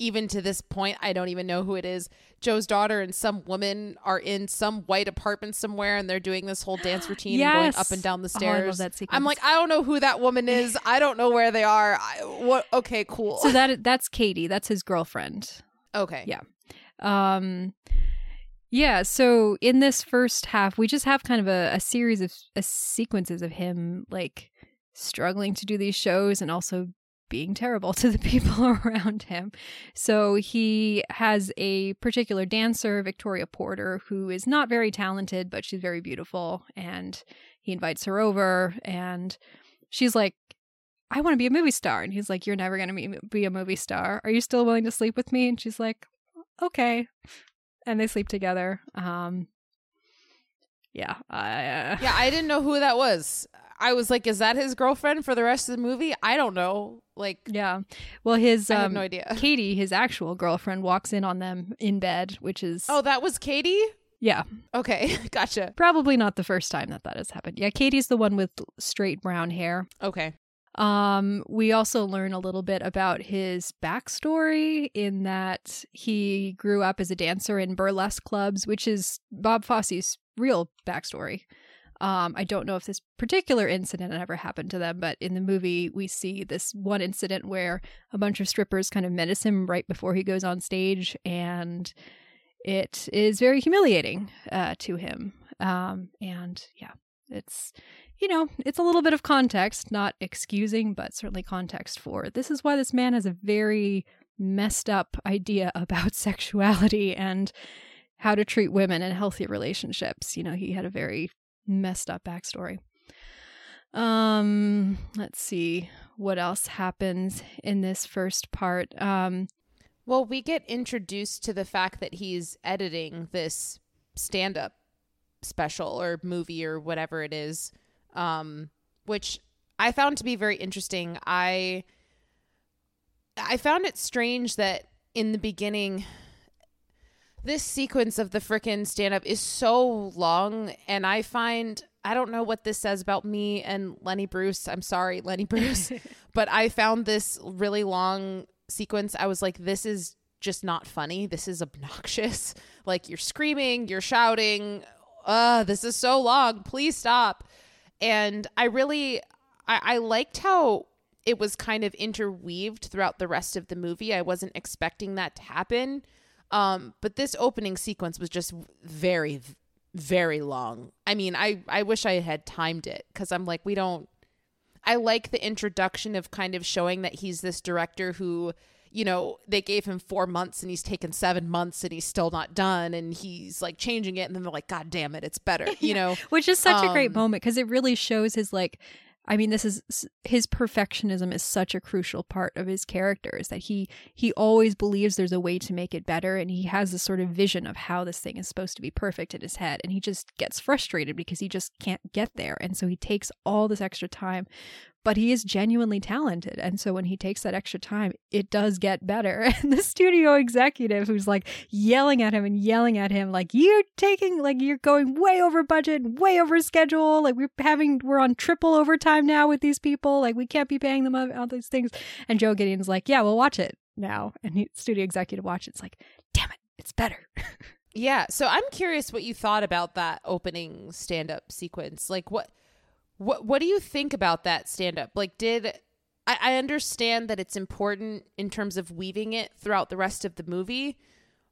even to this point I don't even know who it is. Joe's daughter and some woman are in some white apartment somewhere and they're doing this whole dance <gasps> routine and going up and down the Oh, stairs. that I'm like I don't know who that woman is. I don't know where they are. I, what okay, cool. so that that's Katie. That's his girlfriend. okay. Yeah. Um, yeah. So in this first half, we just have kind of a, a series of a sequences of him like struggling to do these shows and also being terrible <laughs> to the people <laughs> around him. So he has a particular dancer, Victoria Porter, who is not very talented, but she's very beautiful. And he invites her over, and she's like, I want to be a movie star. And he's like, You're never going to be a movie star. Are you still willing to sleep with me? And she's like, Okay. And they sleep together. Um, yeah. I, uh, Yeah, I didn't know who that was. I was like, is that his girlfriend for the rest of the movie? I don't know. Like, Yeah. Well, his I have um, no idea. <laughs> Katie, his actual girlfriend, walks in on them in bed, which is Oh, that was Katie? yeah, Okay, <laughs> gotcha. probably not the first time that that has happened. Yeah, Katie's the one with straight brown hair. Okay. Um, we also learn a little bit about his backstory in that he grew up as a dancer in burlesque clubs, which is Bob Fosse's real backstory. Um, I don't know if this particular incident ever happened to them, but in the movie, we see this one incident where a bunch of strippers kind of menace him right before he goes on stage, and it is very humiliating uh, to him. Um, and yeah, it's you know, it's a little bit of context, not excusing, but certainly context for this is why this man has a very messed up idea <laughs> about sexuality and how to treat women in healthy relationships. You know, he had a very messed up backstory. Um, let's see what else happens in this first part. Um, Well, we get introduced to the fact that he's editing this stand up special or movie or whatever it is, um, which I found to be very interesting. I I found it strange that in the beginning this sequence of the frickin' stand up is so long and I find I don't know what this says about me and Lenny Bruce. I'm sorry, Lenny <laughs> Bruce, but I found this really long sequence. I was like this is just not funny. This is obnoxious. Like you're screaming, you're shouting. Uh, this is so long. Please stop. And I really I, I liked how it was kind of interweaved throughout the rest of the movie. I wasn't expecting that to happen. Um, but this opening sequence was just very, very long. I mean, I, I wish I had timed it because I'm like, we don't. I like the introduction of kind of showing that he's this director who, you know, they gave him four months and he's taken seven months and he's still not done and he's like changing it and then they're like, God damn it, it's better, <laughs> you know? which is such a great Um, moment because it really shows his like i mean this is his perfectionism is such a crucial part of his character is that he he always believes there's a way to make it better and he has this sort of vision of how this thing is supposed to be perfect in his head and he just gets frustrated because he just can't get there and so he takes all this extra time but he is genuinely talented. And so when he takes that extra time it does get better. <laughs> And the studio executive who's like yelling at him and yelling at him like you're taking like you're going way over budget way over schedule. Like we're having we're on triple overtime now with these people. Like we can't be paying them all these things. And joe gideon's like yeah we'll watch it now. And he studio executive watch it's like damn it it's better. <laughs> Yeah. So I'm curious what you thought about that opening stand up sequence. Like what what what do you think about that stand up? Like did I, I understand that it's important in terms of weaving it throughout the rest of the movie,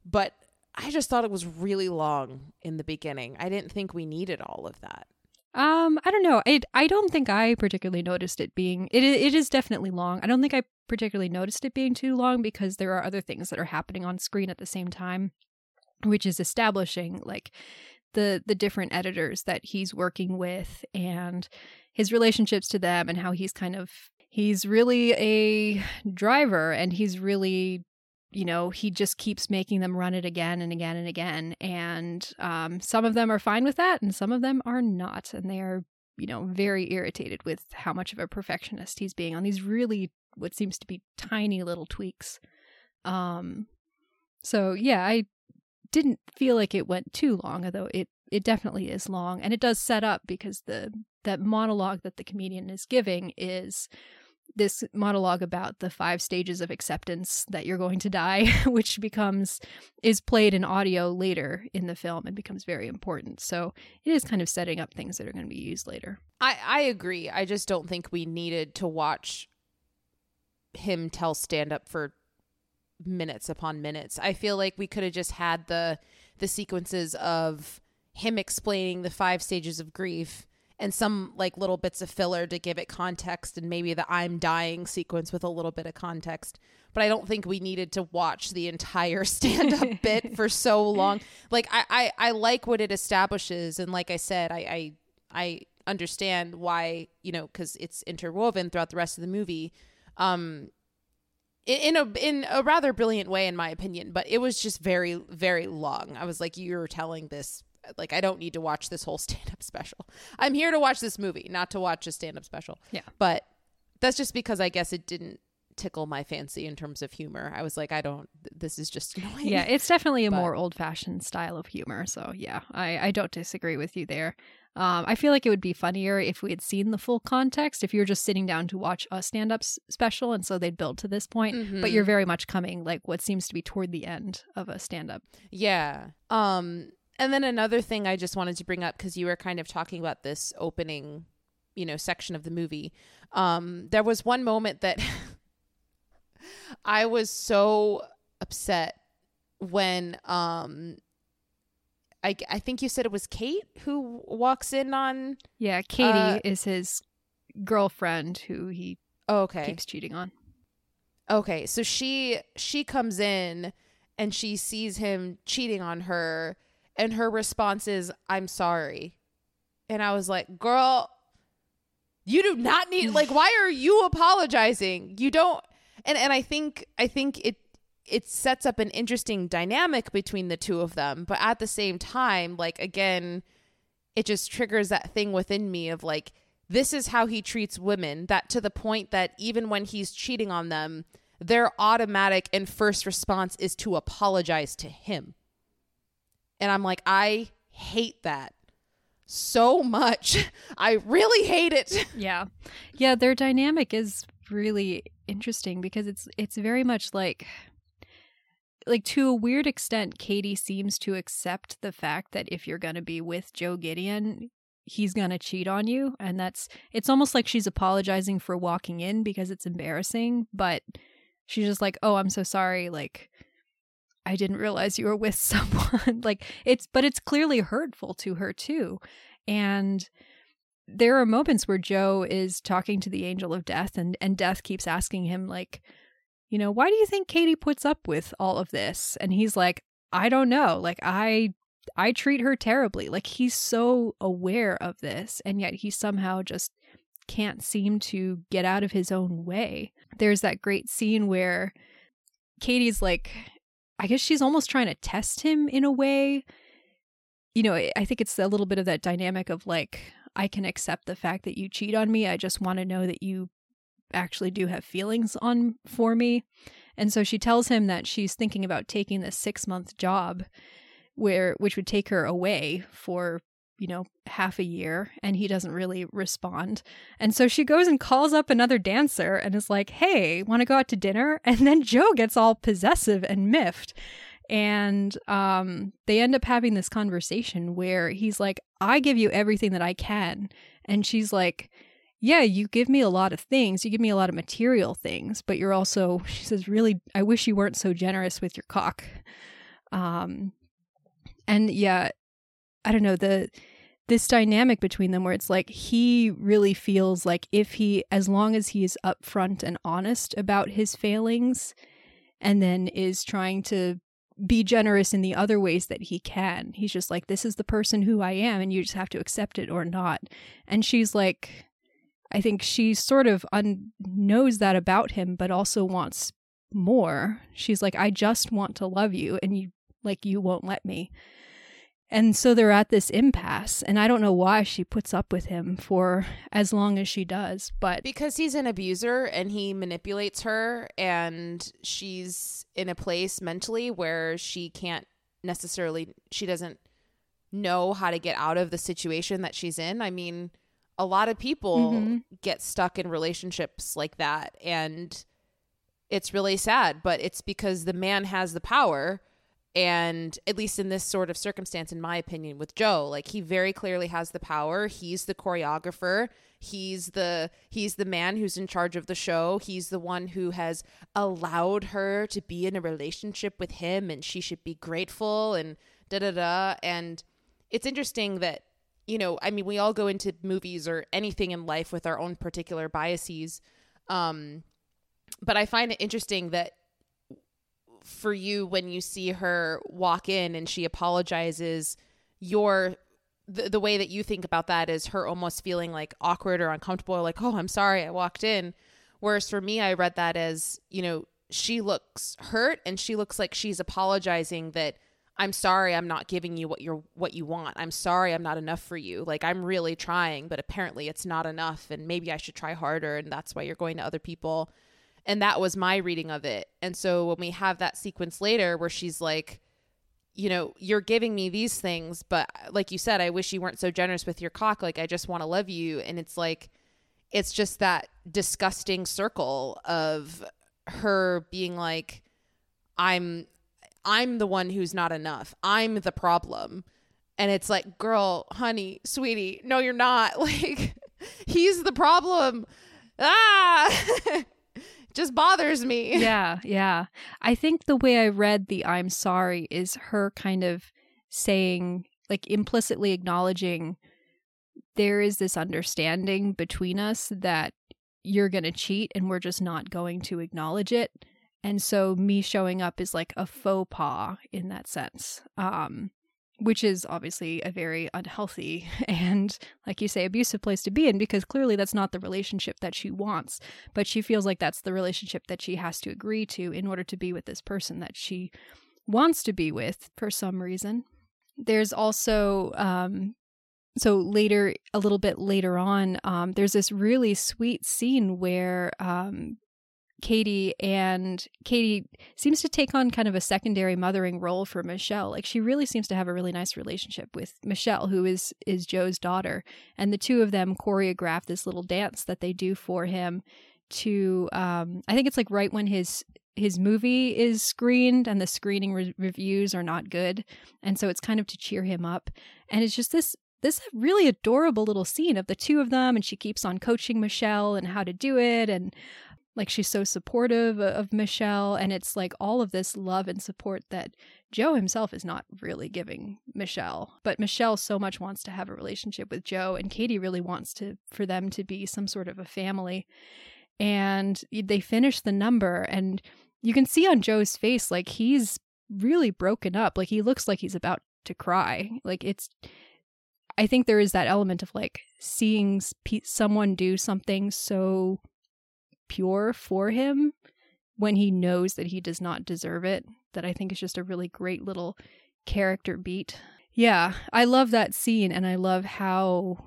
but I just thought it was really long in the beginning. I didn't think we needed all of that. Um, I don't know. I I don't think I particularly noticed it being it. It is definitely long. I don't think I particularly noticed it being too long because there are other things that are happening on screen at the same time, which is establishing like the the different editors that he's working with and his relationships to them and how he's kind of he's really a driver and he's really you know he just keeps making them run it again and again and again. And um, some of them are fine with that and some of them are not. And they are you know very irritated with how much of a perfectionist he's being on these really what seems to be tiny little tweaks. Um so yeah i didn't feel like it went too long although it it definitely is long and it does set up because the that monologue that the comedian is giving is this monologue about the five stages of acceptance that you're going to die, <laughs> which becomes is played in audio later in the film and becomes very important. So it is kind of setting up things that are going to be used later. I, I agree. I just don't think we needed to watch him tell stand up for minutes upon minutes. I feel like we could have just had the the sequences of him explaining the five stages of grief and some like little bits of filler to give it context and maybe the I'm dying sequence with a little bit of context. But I don't think we needed to watch the entire <laughs> stand up <laughs> bit for so long. Like I, I, I like what it establishes and like I said, I I, I understand why, you know, because it's interwoven throughout the rest of the movie. Um in, in a in a rather brilliant way in my opinion but it was just very very long i was like you're telling this like I don't need to watch this whole <laughs> stand up special. I'm here to watch this movie, not to watch a stand up special. Yeah. But that's just because I guess it didn't tickle my fancy in terms of humor. I was like, I don't. This is just <laughs> annoying. Yeah, it's definitely a but, more old fashioned style of humor. So yeah, I I don't disagree with you there. Um, I feel like it would be funnier if we had seen the full context. If you're just sitting down to watch a stand up s- special, and so they'd build to this point, mm-hmm. but you're very much coming like what seems to be toward the end of a stand up. Yeah. Um and then another thing I just wanted to bring up because you were kind of talking about this opening, you know, section of the movie. Um, there was one moment that <laughs> I was so upset when um I I think you said it was Kate who walks in on Yeah, Katie uh, is his girlfriend who he oh, okay. keeps cheating on. Okay, so she she comes in and she sees him cheating on her and her response is, I'm sorry. And I was like, girl, you do not need like why are you apologizing? You don't and and I think I think it it sets up an interesting dynamic between the two of them, but at the same time, like again, it just triggers that thing within me of like this is how he treats women that to the point that even when he's cheating on them, their automatic and first response is to apologize to him. And I'm like, I hate that so much. <laughs> I really hate it. <laughs> Yeah. Yeah, their dynamic is really interesting because it's it's very much like like to a weird extent Katie seems to accept the fact that if you're going to be with Joe Gideon, he's going to cheat on you and that's it's almost like she's apologizing for walking in because it's embarrassing, but she's just like, "Oh, I'm so sorry." Like I didn't realize you were with <laughs> someone. like it's, but it's clearly hurtful to her too. And there are moments where Joe is talking to the angel of death and, and death keeps asking him, like, you know, why do you think Katie puts up with all of this? And he's like, I don't know. Like, I, I treat her terribly. Like, he's so aware of this. And yet he somehow just can't seem to get out of his own way. There's that great scene where Katie's like, I guess she's almost trying to test him in a way. You know, I think it's a little bit of that dynamic of like, I can accept the fact that you cheat on me. I just want to know that you actually do have feelings on for me. And so she tells him that she's thinking about taking this 6-month job where which would take her away for you know, half a year and he doesn't really respond. And so she goes and calls up another dancer and is like, hey, want to go out to dinner? <laughs> And then Joe gets all possessive and miffed. And um, they end up having this conversation where he's like, I give you everything that I can. And she's like, yeah, you give me a lot of things. You give me a lot of material things, but you're also, she says, really, I wish you weren't so generous with your cock. Um, and yeah, I don't know, the this dynamic between them where it's like he really feels like if he as long as he is upfront and honest about his failings and then is trying to be generous in the other ways that he can. He's just like, this is the person who I am, and you just have to accept it or not. And she's like, I think she sort of un- knows that about him, but also wants more. She's like, I just want to love you, and you like you won't let me. And so they're at this impasse, and I don't know why she puts up with him for as long as she does, but because he's an abuser and he manipulates her, and she's in a place mentally where she can't necessarily, she doesn't know how to get out of the situation that she's in. I mean, a lot of people mm-hmm. get stuck in relationships like that, and it's really sad, but it's because the man has the power and at least in this sort of circumstance in my opinion with joe like he very clearly has the power. He's the choreographer. He's the he's the man who's in charge of the show. He's the one who has allowed her to be in a relationship with him and she should be grateful and da da da. And it's interesting that you know i mean we all go into movies or anything in life with our own particular biases um but i find it interesting that for you when you see her walk in and she apologizes your the, the way that you think about that is her almost feeling like awkward or uncomfortable or like oh i'm sorry i walked in. Whereas for me i read that as you know she looks hurt and she looks like she's apologizing that i'm sorry i'm not giving you what you're what you want i'm sorry i'm not enough for you like i'm really trying but apparently it's not enough and maybe i should try harder and that's why you're going to other people and that was my reading of it. And so when we have that sequence later where she's like, you know, you're giving me these things, but like you said, I wish you weren't so generous with your cock. Like, I just want to love you. And it's like, it's just that disgusting circle of her being like, I'm, I'm the one who's not enough. I'm the problem. And it's like, girl, honey, sweetie, no, you're not. <laughs> Like, he's the problem. Ah. <laughs> just bothers me. Yeah, yeah. I think the way I read the I'm sorry is her kind of saying, like implicitly acknowledging there is this understanding between us that you're going to cheat and we're just not going to acknowledge it. And so me showing up is like a faux pas in that sense. Um which is obviously a very unhealthy <laughs> and like you say abusive place to be in because clearly that's not the relationship that she wants but she feels like that's the relationship that she has to agree to in order to be with this person that she wants to be with for some reason there's also um so later a little bit later on um, there's this really sweet scene where um, Katie and Katie seems to take on kind of a secondary mothering role for Michelle. Like she really seems to have a really nice relationship with Michelle, who is is Joe's daughter, and the two of them choreograph this little dance that they do for him. To um, I think it's like right when his his movie is screened and the screening re- reviews are not good, and so it's kind of to cheer him up. And it's just this this really adorable little scene of the two of them and she keeps on coaching Michelle and how to do it and like she's so supportive of Michelle and it's like all of this love and support that Joe himself is not really giving Michelle. But Michelle so much wants to have a relationship with Joe and Katie really wants to for them to be some sort of a family. And they finish the number and you can see on Joe's face like he's really broken up. Like he looks like he's about to cry. Like it's I think there is that element of like seeing someone do something so pure for him when he knows that he does not deserve it that I think is just a really great little character beat. Yeah, I love that scene and I love how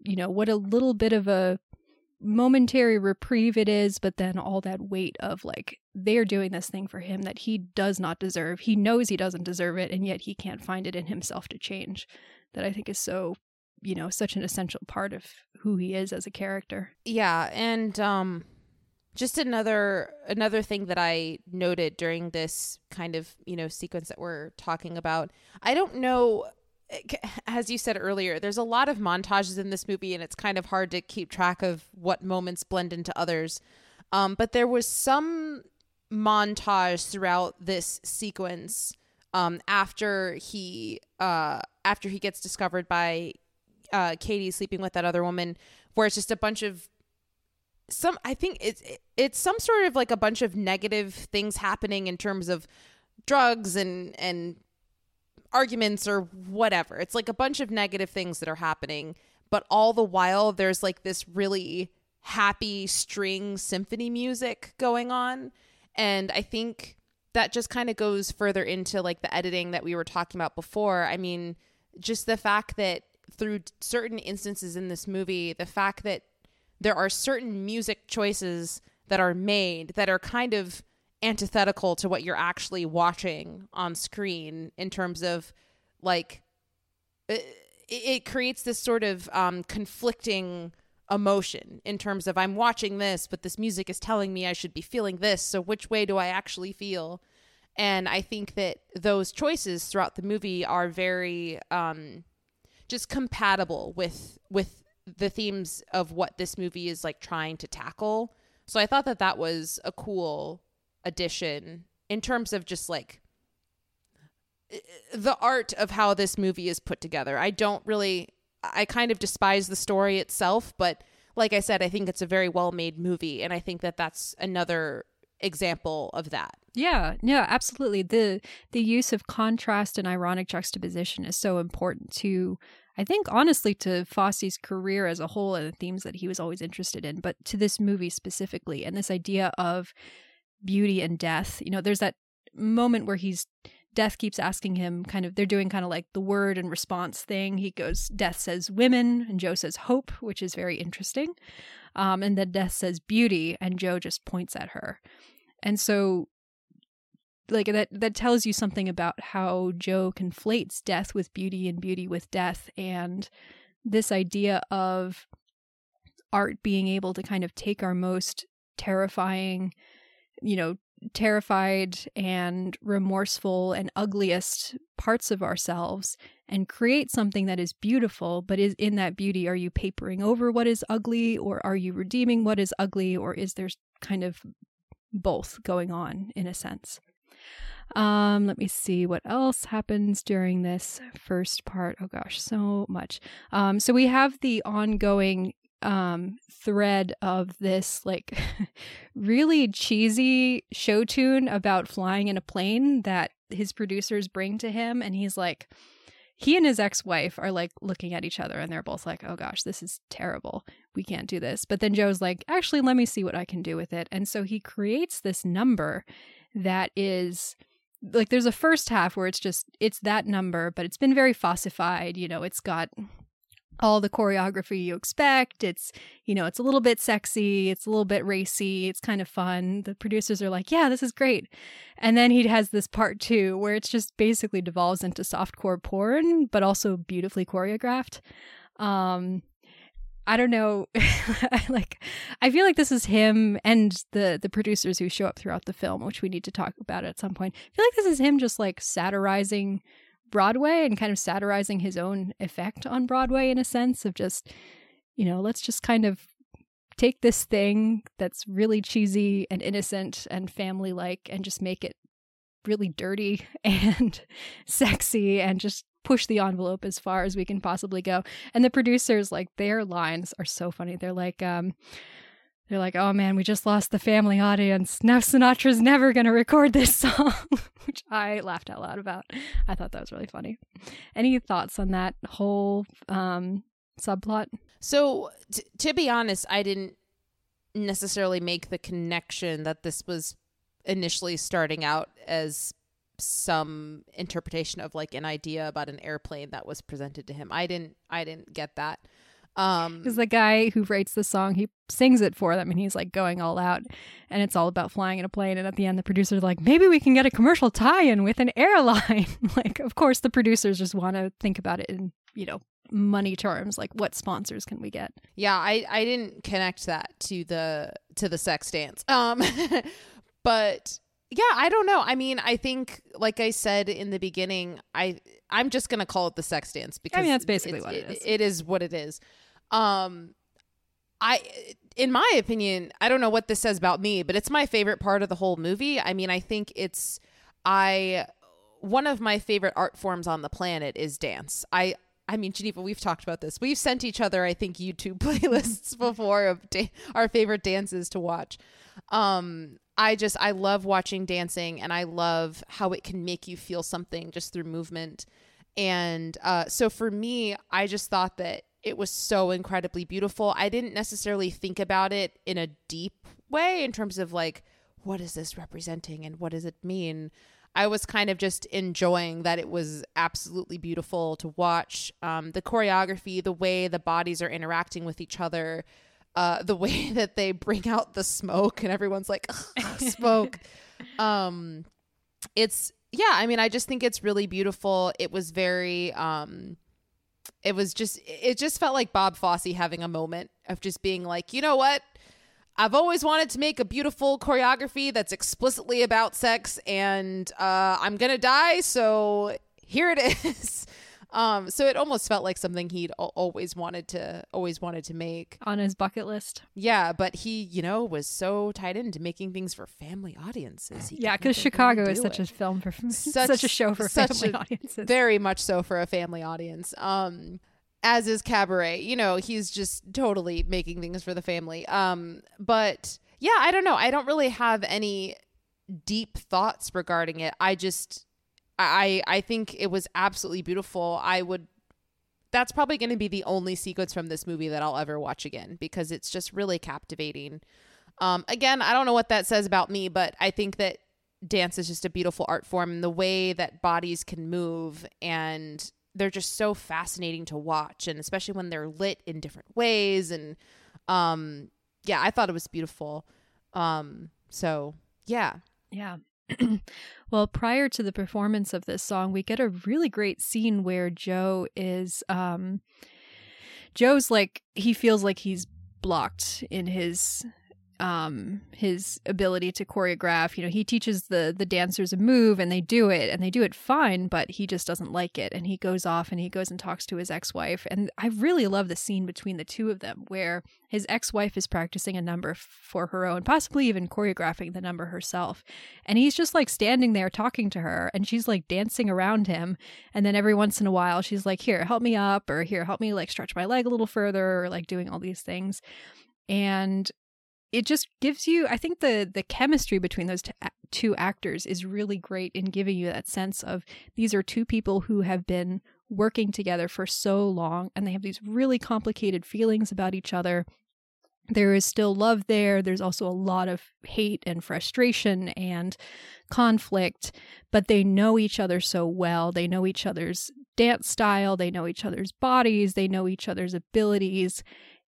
you know what a little bit of a momentary reprieve it is, but then all that weight of like they're doing this thing for him that he does not deserve. He knows he doesn't deserve it, and yet he can't find it in himself to change. That I think is so, you know, such an essential part of who he is as a character. Yeah, and um just another another thing that I noted during this kind of you know sequence that we're talking about. I don't know, as you said earlier, there's a lot of montages in this movie, and it's kind of hard to keep track of what moments blend into others. Um, but there was some montage throughout this sequence um, after he uh, after he gets discovered by uh, Katie sleeping with that other woman, where it's just a bunch of some I think it's it's some sort of like a bunch of negative things happening in terms of drugs and and arguments or whatever. It's like a bunch of negative things that are happening, but all the while there's like this really happy string symphony music going on. And I think that just kind of goes further into like the editing that we were talking about before. I mean, just the fact that through certain instances in this movie, the fact that there are certain music choices that are made that are kind of antithetical to what you're actually watching on screen in terms of like it, it creates this sort of um, conflicting emotion in terms of I'm watching this, but this music is telling me I should be feeling this. So which way do I actually feel? And I think that those choices throughout the movie are very um, just compatible with with the themes of what this movie is like trying to tackle. So I thought that that was a cool addition in terms of just like the art of how this movie is put together. I don't really I kind of despise the story itself, but like I said, I think it's a very well made movie, and I think that that's another example of that. Yeah, yeah, absolutely. the The use of contrast and ironic juxtaposition is so important to, I think, honestly, to Fosse's career as a whole and the themes that he was always interested in, but to this movie specifically, and this idea of beauty and death. You know, there's that moment where he's Death keeps asking him kind of they're doing kind of like the word and response thing. He goes Death says women and Joe says hope, which is very interesting. Um, and then Death says beauty and Joe just points at her. And so like that that tells you something about how Joe conflates death with beauty and beauty with death and this idea of art being able to kind of take our most terrifying, you know, terrified and remorseful and ugliest parts of ourselves and create something that is beautiful but is in that beauty are you papering over what is ugly or are you redeeming what is ugly or is there kind of both going on in a sense. Um let me see what else happens during this first part. Oh gosh so much. Um so we have the ongoing um thread of this like <laughs> really cheesy show tune about flying in a plane that his producers bring to him and he's like he and his ex-wife are like looking at each other and they're both like oh gosh this is terrible. We can't do this. But then joe's like actually let me see what i can do with it. And so he creates this number that is like there's a first half where it's just it's that number but it's been very fossified you know it's got all the choreography you expect. It's, you know, it's a little bit sexy, it's a little bit racy, it's kind of fun. The producers are like, yeah, this is great. And then he has this part two where it's just basically devolves into softcore porn, but also beautifully choreographed. Um, I don't know. <laughs> like, I feel like this is him and the the producers who show up throughout the film, which we need to talk about at some point. I feel like this is him just like satirizing Broadway and kind of satirizing his own effect on Broadway in a sense of just, you know, let's just kind of take this thing that's really cheesy and innocent and family like and just make it really dirty <laughs> and sexy and just push the envelope as far as we can possibly go. And the producers, like, their lines are so funny. They're like, um, they're like, oh man, we just lost the family audience. Now Sinatra's never going to record this <laughs> song, which I laughed out loud about. I thought that was really funny. Any thoughts on that whole um, subplot? So, t- to be honest, I didn't necessarily make the connection that this was initially starting out as some interpretation of like an idea about an airplane that was presented to him. I didn't I didn't get that. Um, because the guy who writes the song, he sings it for them, and he's like going all out, and it's all about flying in a plane. And at the end, the producer's like, maybe we can get a commercial tie-in with an airline. <laughs> like, of course, the producers just want to think about it in you know money terms like what sponsors can we get yeah i i didn't connect that to the to the sex dance um <laughs> but yeah i don't know i mean i think like i said in the beginning i i'm just gonna call it the sex dance because i mean that's basically what it is it is what it is um, I, in my opinion, I don't know what this says about me, but it's my favorite part of the whole movie. I mean, I think it's, I, one of my favorite art forms on the planet is dance. I, I mean, Geneva, we've talked about this. We've sent each other, I think, YouTube <laughs> playlists before of da- our favorite dances to watch. Um, I just, I love watching dancing and I love how it can make you feel something just through movement. And uh, so for me, I just thought that it was so incredibly beautiful. I didn't necessarily think about it in a deep way in terms of like, what is this representing and what does it mean? I was kind of just enjoying that it was absolutely beautiful to watch. Um, the choreography, the way the bodies are interacting with each other, uh, the <laughs> way that they bring out the smoke and everyone's like, smoke. <laughs> um, it's, yeah, I mean, I just think it's really beautiful. It was very, um, it was just, it just felt like Bob Fosse having a moment of just being like, you know what? I've always wanted to make a beautiful choreography that's explicitly about sex, and uh, I'm gonna die, so here it <laughs> is. Um, so it almost felt like something he'd always wanted to always wanted to make on his bucket list. Yeah, but he, you know, was so tied into making things for family audiences. He yeah, because Chicago is such it. a film for <laughs> such, such a show for family a, audiences. Very much so for a family audience. Um, as is cabaret you know he's just totally making things for the family um but yeah i don't know i don't really have any deep thoughts regarding it i just i i think it was absolutely beautiful. I would that's probably going to be the only sequence from this movie that i'll ever watch again because it's just really captivating. Um again i don't know what that says about me but i think that dance is just a beautiful art form and the way that bodies can move and they're just so fascinating to watch and especially when they're lit in different ways and um yeah i thought it was beautiful. Um so yeah. Yeah <clears throat> well prior to the performance of this song we get a really great scene where joe is um joe's like he feels like he's blocked in his um his ability to choreograph. You know he teaches the the dancers a move and they do it and they do it fine but he just doesn't like it. And he goes off and he goes and talks to his ex-wife. And i really love the scene between the two of them where his ex-wife is practicing a number for her own possibly even choreographing the number herself. And he's just like standing there talking to her and she's like dancing around him. And then every once in a while she's like here help me up or here help me like stretch my leg a little further or like doing all these things. And it just gives you i think the the chemistry between those t- two actors is really great in giving you that sense of these are two people who have been working together for so long and they have these really complicated feelings about each other. There is still love there. There's also a lot of hate and frustration and conflict but they know each other so well. They know each other's dance style. They know each other's bodies. They know each other's abilities.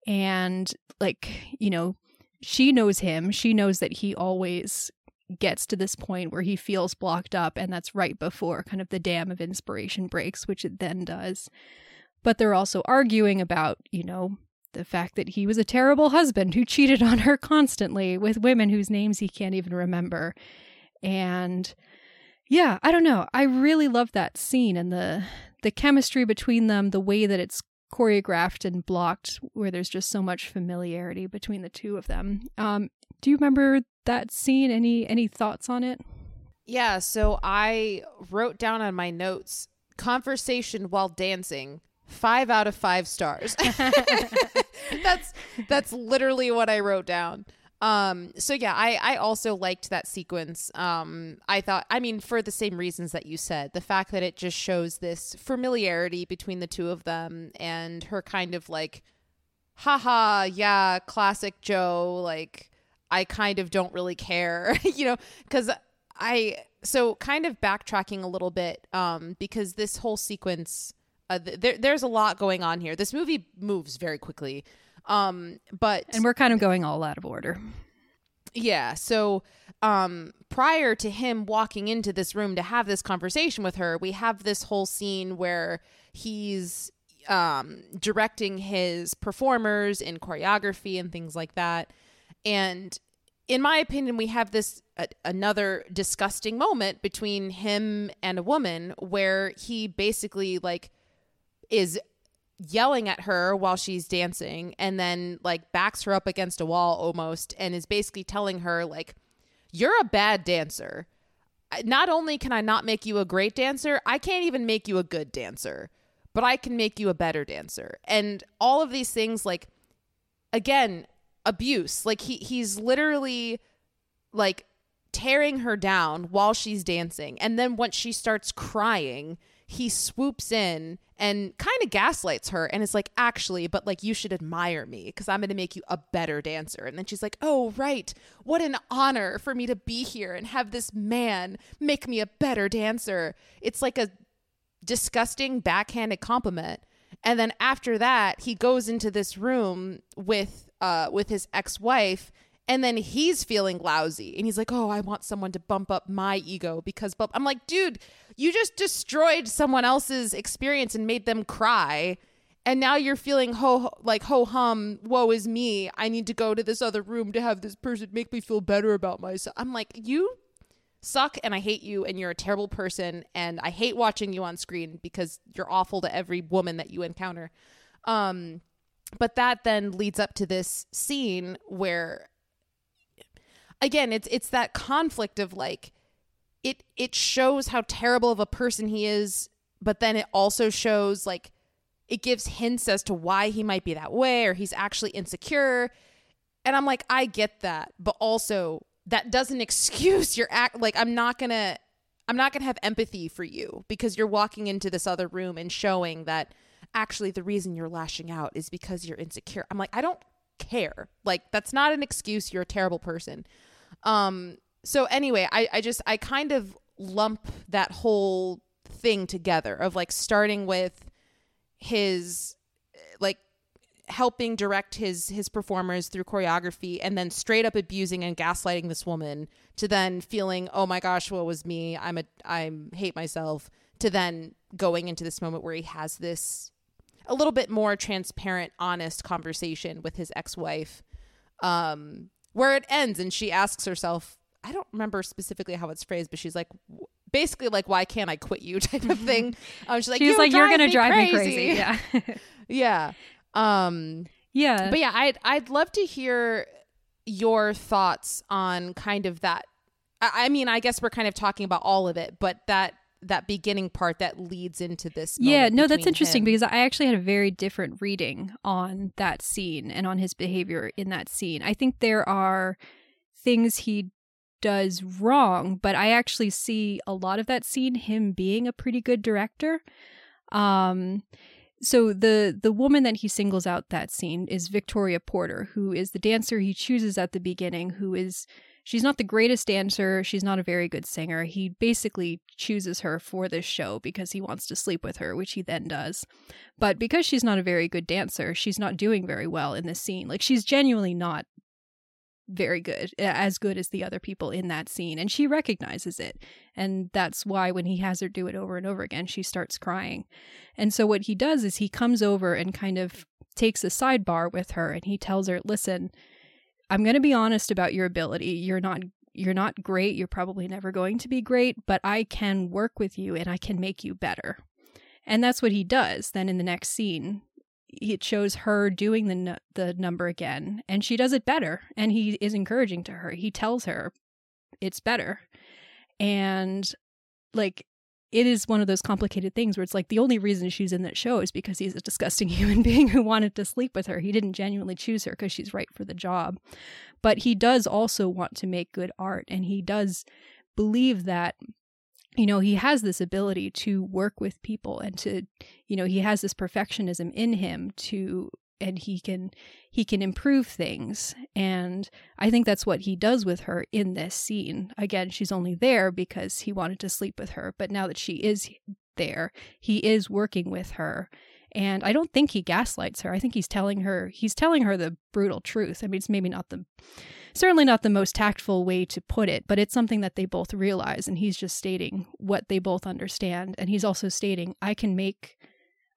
And like you know she knows him. She knows that he always gets to this point where he feels blocked up, and that's right before kind of the dam of inspiration breaks, which it then does. But they're also arguing about, you know, the fact that he was a terrible husband who <laughs> cheated on her constantly with women whose names he can't even remember. And yeah, I don't know. I really love that scene and the the chemistry between them, the way that it's choreographed and blocked where there's just so much familiarity between the two of them. Um, do you remember that scene? Any any thoughts on it? Yeah, so I wrote down on my notes conversation while dancing. Five out of five stars. <laughs> that's that's literally what I wrote down. Um, so yeah, I, I also liked that sequence. Um, I thought, I mean, for the same reasons that you said, the fact that it just shows this familiarity between the two of them and her kind of like, haha, yeah, classic Joe, like, I kind of don't really care, <laughs> you know, because I, so kind of backtracking a little bit, um, because this whole sequence, uh, th- there, there's a lot going on here. This movie moves very quickly. Um, but and we're kind of going all out of order. Yeah. So um prior to him walking into this room to have this conversation with her, we have this whole scene where he's um directing his performers in choreography and things like that. And in my opinion, we have this uh, another disgusting moment between him and a woman where he basically like is yelling at her while she's dancing and then like backs her up against a wall almost and is basically telling her like you're a bad dancer not only can i not make you a great dancer i can't even make you a good dancer but I can make you a better dancer. And all of these things, like, again, abuse. Like, he, he's literally like tearing her down while she's dancing. And then once she starts crying, he swoops in and kind of gaslights her and is like, actually, but like, you should admire me because I'm going to make you a better dancer. And then she's like, oh, right. What an honor for me to be here and have this man make me a better dancer. It's like a disgusting backhanded compliment. And then after that, he goes into this room with uh with his ex-wife and then he's feeling lousy and he's like, "Oh, I want someone to bump up my ego because bump." I'm like, "Dude, you just destroyed someone else's experience and made them cry." And now you're feeling ho like ho hum, woe is me. I need to go to this other room to have this person make me feel better about myself. I'm like, you suck and I hate you and you're a terrible person and I hate watching you on screen because you're awful to every woman that you encounter. Um but that then leads up to this scene where again it's it's that conflict of like it it shows how terrible of a person he is but then it also shows like it gives hints as to why he might be that way or he's actually insecure. And i'm like i get that but also that doesn't <laughs> excuse your act like i'm not gonna i'm not gonna have empathy for you because you're walking into this other room and showing that actually the reason you're lashing out is because you're insecure. I'm like i don't care. Like that's not an excuse. You're a terrible person um so anyway i i just i kind of lump that whole thing together of like starting with his like helping direct his his performers through choreography and then straight up abusing and gaslighting this woman to then feeling oh my gosh what was me? I'm a i'm hate myself to then going into this moment where he has this a little bit more transparent honest conversation with his ex-wife. Um where it ends and she asks herself i don't remember specifically how it's phrased but she's like basically like why can't i quit you <laughs> type of thing <laughs> um, she's like, She's you like, you're gonna me drive crazy. me crazy. Yeah. <laughs> yeah um yeah. but yeah i'd i'd love to hear your thoughts on kind of that I, I mean i guess we're kind of talking about all of it but that that beginning part that leads into this yeah, no, that's interesting him. because I actually had a very different reading on that scene and on his behavior in that scene. I think there are things he does wrong, but I actually see a lot of that scene him being a pretty good director. Um so the the woman that he singles out that scene is Victoria Porter, who is the dancer he chooses at the beginning, who is she's not the greatest dancer, she's not a very good singer. He basically chooses her for this show because he wants to sleep with her, which he then does. But because she's not a very good dancer, she's not doing very well in this scene. Like she's genuinely not very good, as good as the other people in that scene. And she recognizes it. And that's why when he has her do it over and over again, she starts crying. And so what he does is he comes over and kind of takes a sidebar with her and he tells her, listen, I'm going to be honest about your ability. You're not you're not great. You're probably never going to be great, but I can work with you and I can make you better. And that's what he does. Then in the next scene, it shows her doing the nu- the number again, and she does it better. And he is encouraging to her. He tells her it's better, and like it is one of those complicated things where it's like the only reason she's in that show is because he's a disgusting <laughs> human being who wanted to sleep with her. He didn't genuinely choose her because she's right for the job. But he does also want to make good art and he does believe that you know he has this ability to work with people and to you know he has this perfectionism in him to and he can he can improve things. And i think that's what he does with her in this scene. Again she's only there because he wanted to sleep with her but now that she is there he is working with her. And i don't think he gaslights her. I think he's telling her he's telling her the brutal truth. I mean it's maybe not the certainly not the most tactful way to put it but it's something that they both realize and he's just stating what they both understand. And he's also stating i can make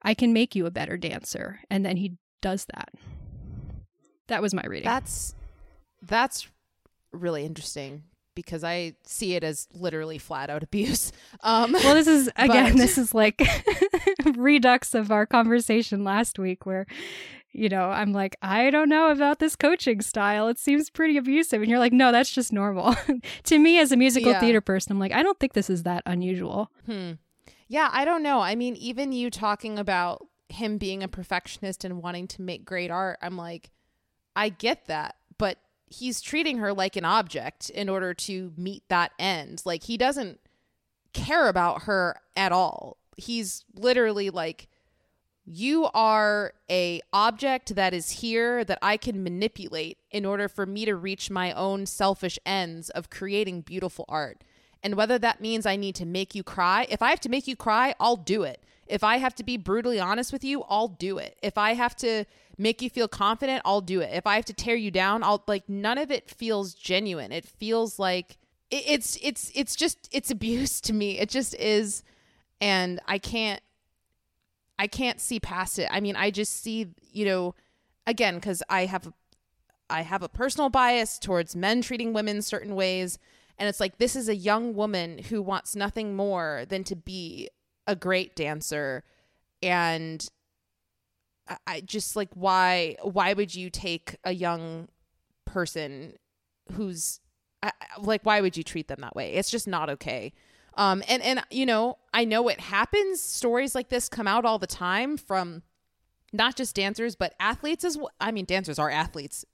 i can make you a better dancer. And then he does that. That was my reading. That's that's really interesting because I see it as literally flat out <laughs> abuse. Um, well, this is <laughs> again, but- this is like <laughs> redux of our conversation last week, where you know I'm like, I don't know about this coaching style. It seems pretty abusive, and you're like, no, that's just normal. to me, as a musical Yeah. theater person, I'm like, I don't think this is that unusual. Hmm. Yeah, I don't know. I mean, even you talking about him being a perfectionist and wanting to make great art, I'm like, I get that, but he's treating her like an object in order to meet that end. Like he doesn't care about her at all. He's literally like you are a object that is here that I can manipulate in order for me to reach my own selfish ends of creating beautiful art. And whether that means I need to make you cry, if I have to make you cry, I'll do it. If I have to be brutally honest with you, I'll do it. If I have to make you feel confident, I'll do it. If I have to tear you down, I'll like none of it feels genuine. It feels like it, it's it's it's just it's abuse to me. It just is and I can't I can't see past it. I mean, I just see, you know, again cuz I have I have a personal bias towards men treating women certain ways and it's like this is a young woman who wants nothing more than to be a great dancer and I just like why why would you take a young person who's like why would you treat them that way? It's just not okay. Um and and you know, I know it happens. Stories like this come out all the time from not just dancers but athletes as well. I mean, dancers are athletes.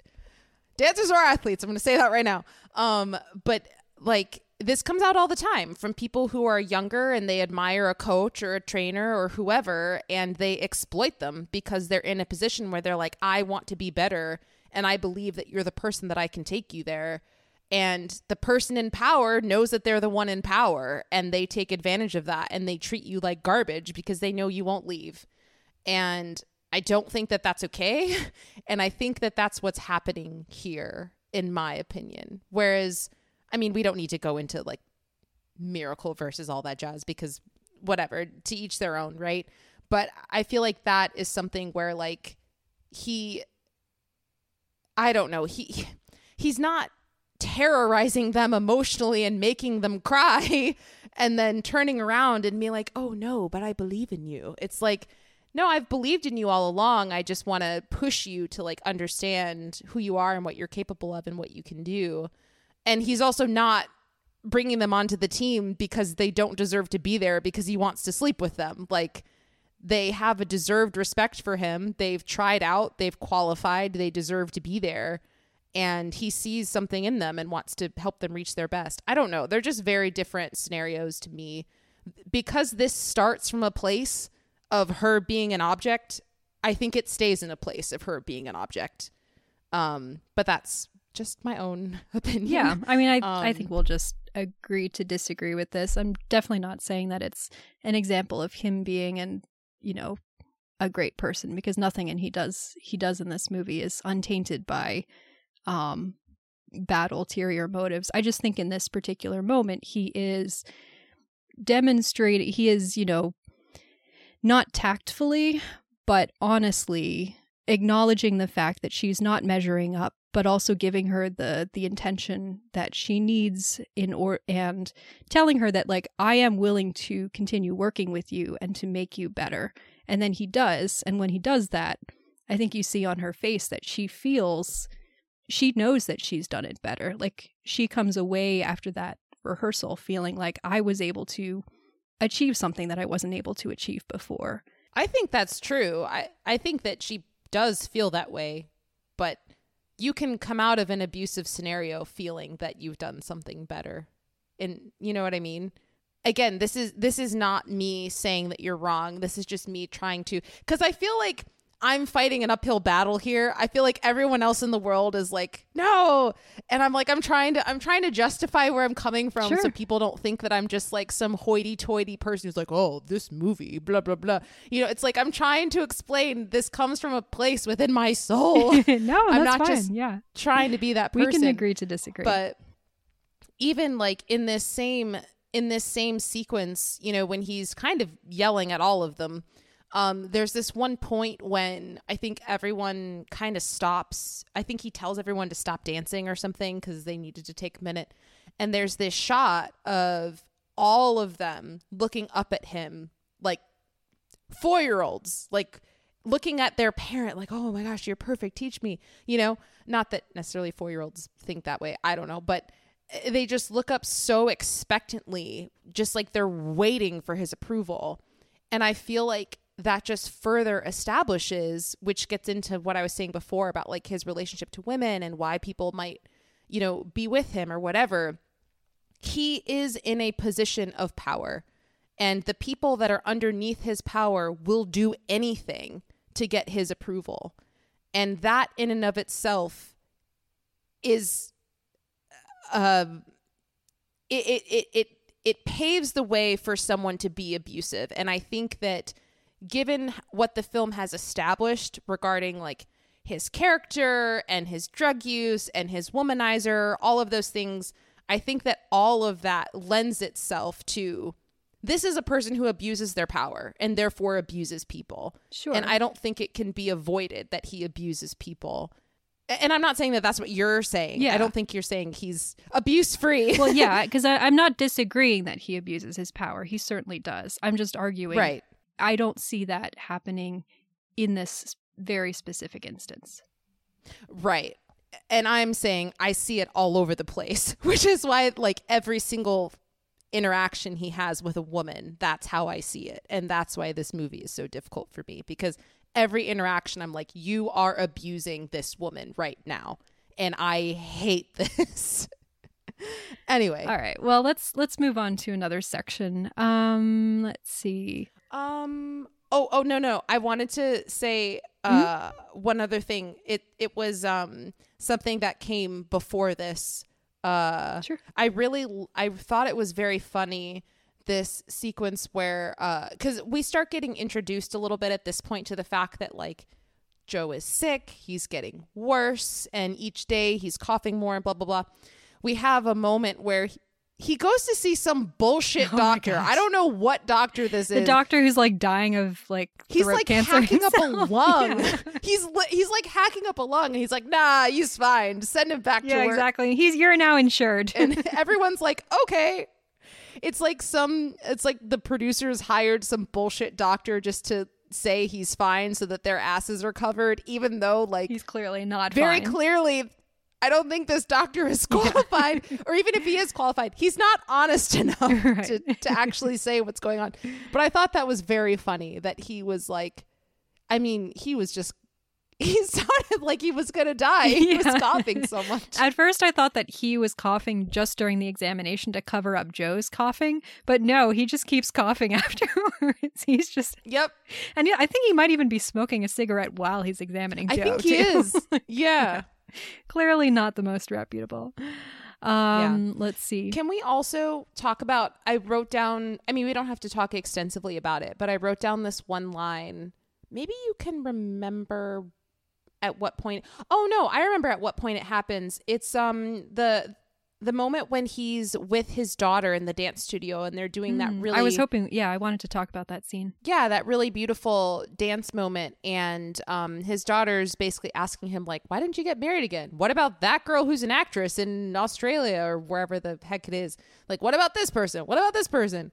Dancers are athletes. I'm going to say that right now. Um but like this comes out all the time from people who are younger and they admire a coach or a trainer or whoever and they exploit them because they're in a position where they're like I want to be better and I believe that you're the person that I can take you there. And the person in power knows that they're the one in power and they take advantage of that and they treat you like garbage because they know you won't leave. And I don't think that that's okay <laughs> and I think that that's what's happening here in my opinion. Whereas I mean, we don't need to go into like miracle versus all that jazz because whatever, to each their own, right? But I feel like that is something where like he I don't know, he he's not terrorizing them emotionally and making them <laughs> cry and then turning around and being like, "Oh no, but I believe in you." It's like no, I've believed in you all along. I just want to push you to like understand who you are and what you're capable of and what you can do and he's also not bringing them onto the team because they don't deserve to be there because he wants to sleep with them. Like they have a deserved respect for him. They've tried out, they've qualified, they deserve to be there. And he sees something in them and wants to help them reach their best. I don't know. They're just very different scenarios to me. Because this starts from a place of her being an object, I think it stays in a place of her being an object. Um, but that's just my own <laughs> opinion. Yeah, I mean, I um, I think we'll just agree to disagree with this. I'm definitely not saying that it's an example of him being an you know a great person because nothing and he does he does in this movie is untainted by um bad ulterior motives. I just think in this particular moment he is demonstrating he is you know not tactfully but honestly acknowledging the fact that she's not measuring up but also giving her the the intention that she needs in or and telling her that like I am willing to continue working with you and to make you better. And then he does, and when he does that, I think you see on her face that she feels she knows that she's done it better. Like she comes away after that rehearsal feeling like I was able to achieve something that I wasn't able to achieve before. I think that's true. I I think that she does feel that way, but you can come out of an abusive scenario feeling that you've done something better. And you know what I mean? Again, this is this is not me saying that you're wrong. This is just me trying to cuz I feel like I'm fighting an uphill battle here. I feel like everyone else in the world is like, no. And I'm like, I'm trying to I'm trying to justify where I'm coming from sure. so people don't think that I'm just like some hoity toity person who's like, oh, this movie, blah, blah, blah. You know, it's like I'm trying to explain this comes from a place within my soul. <laughs> no, <laughs> I'm not fine. just yeah. trying to be that person. We can agree to disagree. But even like in this same in this same sequence, you know, when he's kind of yelling at all of them, um, there's this one point when I think everyone kind of stops. I think he tells everyone to stop dancing or something because they needed to take a minute. And there's this shot of all of them looking up at him like four year olds, like looking at their parent, like, oh my gosh, you're perfect. Teach me. You know, not that necessarily four year olds think that way. I don't know. But they just look up so expectantly, just like they're waiting for his approval. And I feel like that just further establishes, which gets into what I was saying before about like his relationship to women and why people might, you know, be with him or whatever. He is in a position of power, and the people that are underneath his power will do anything to get his approval. And that, in and of itself, is uh, it, it, it, it, it paves the way for someone to be abusive. And I think that given what the film has established regarding like his character and his drug use and his womanizer, all of those things, I think that all of that lends itself to this is a person who abuses their power and therefore abuses people. Sure. And I don't think it can be avoided that he abuses people. And I'm not saying that that's what you're saying. Yeah. I don't think you're saying he's abuse free. well, yeah, <laughs> because I'm not disagreeing that he abuses his power. He certainly does. I'm just arguing. right. I don't see that happening in this very specific instance. Right. And I'm saying I see it all over the place, <laughs> which is why, like, every single interaction he has with a woman, that's how I see it. And that's why this movie is so difficult for me because every interaction, I'm like, you are abusing this woman right now. And I hate <laughs> this. anyway. All right. Well, let's let's move on to another section. Um, let's see. Um. Oh. Oh. No. No. I wanted to say uh one other thing. It it was um something that came before this. Uh. Sure. I really I thought it was very funny this sequence where uh because we start getting introduced a little bit at this point to the fact that like Joe is sick, he's getting worse, and each day he's coughing more and blah blah blah. We have a moment where he, goes to see some bullshit <laughs> Oh doctor. I don't know what doctor this The is. The doctor who's like dying of like He's like cancer hacking up a <laughs> lung. Yeah, He's he's like hacking up a lung, and he's like, "Nah, he's fine. Send him back yeah to work." Yeah, exactly. He's you're now insured. And <laughs> everyone's like, "Okay." It's like some. It's like the producers hired some bullshit doctor just to say he's fine, so that their asses are covered, even though like He's clearly not very fine. clearly. I don't think this doctor is qualified, or even if he is qualified, he's not honest <laughs> enough <laughs> Right. to, to actually say what's going on. But I thought that was very funny that he was like, I mean, he was just, <laughs> he sounded like he was going to die. He Yeah. was coughing so much. At first, I thought that he was coughing just during the examination to cover up Joe's coughing, but no, he just keeps coughing afterwards. he's just, Yep. and yeah, I think he might even be smoking a cigarette while he's examining I Joe. think he too. is. Yeah. <laughs> Clearly not the most reputable. Um, let's see. Can we also talk about? I wrote down. I mean, we don't have to talk extensively about it, but I wrote down this one line. Maybe you can remember at what point. Oh no, I remember at what point it happens. It's um the the moment when he's with his daughter in the dance studio and they're doing that Mm, really. I was hoping, yeah, I wanted to talk about that scene. yeah, that really beautiful dance moment. And um, his daughter's basically asking him, like, why didn't you get married again? What about that girl who's an actress in Australia or wherever the heck it is? Like, what about this person? What about this person?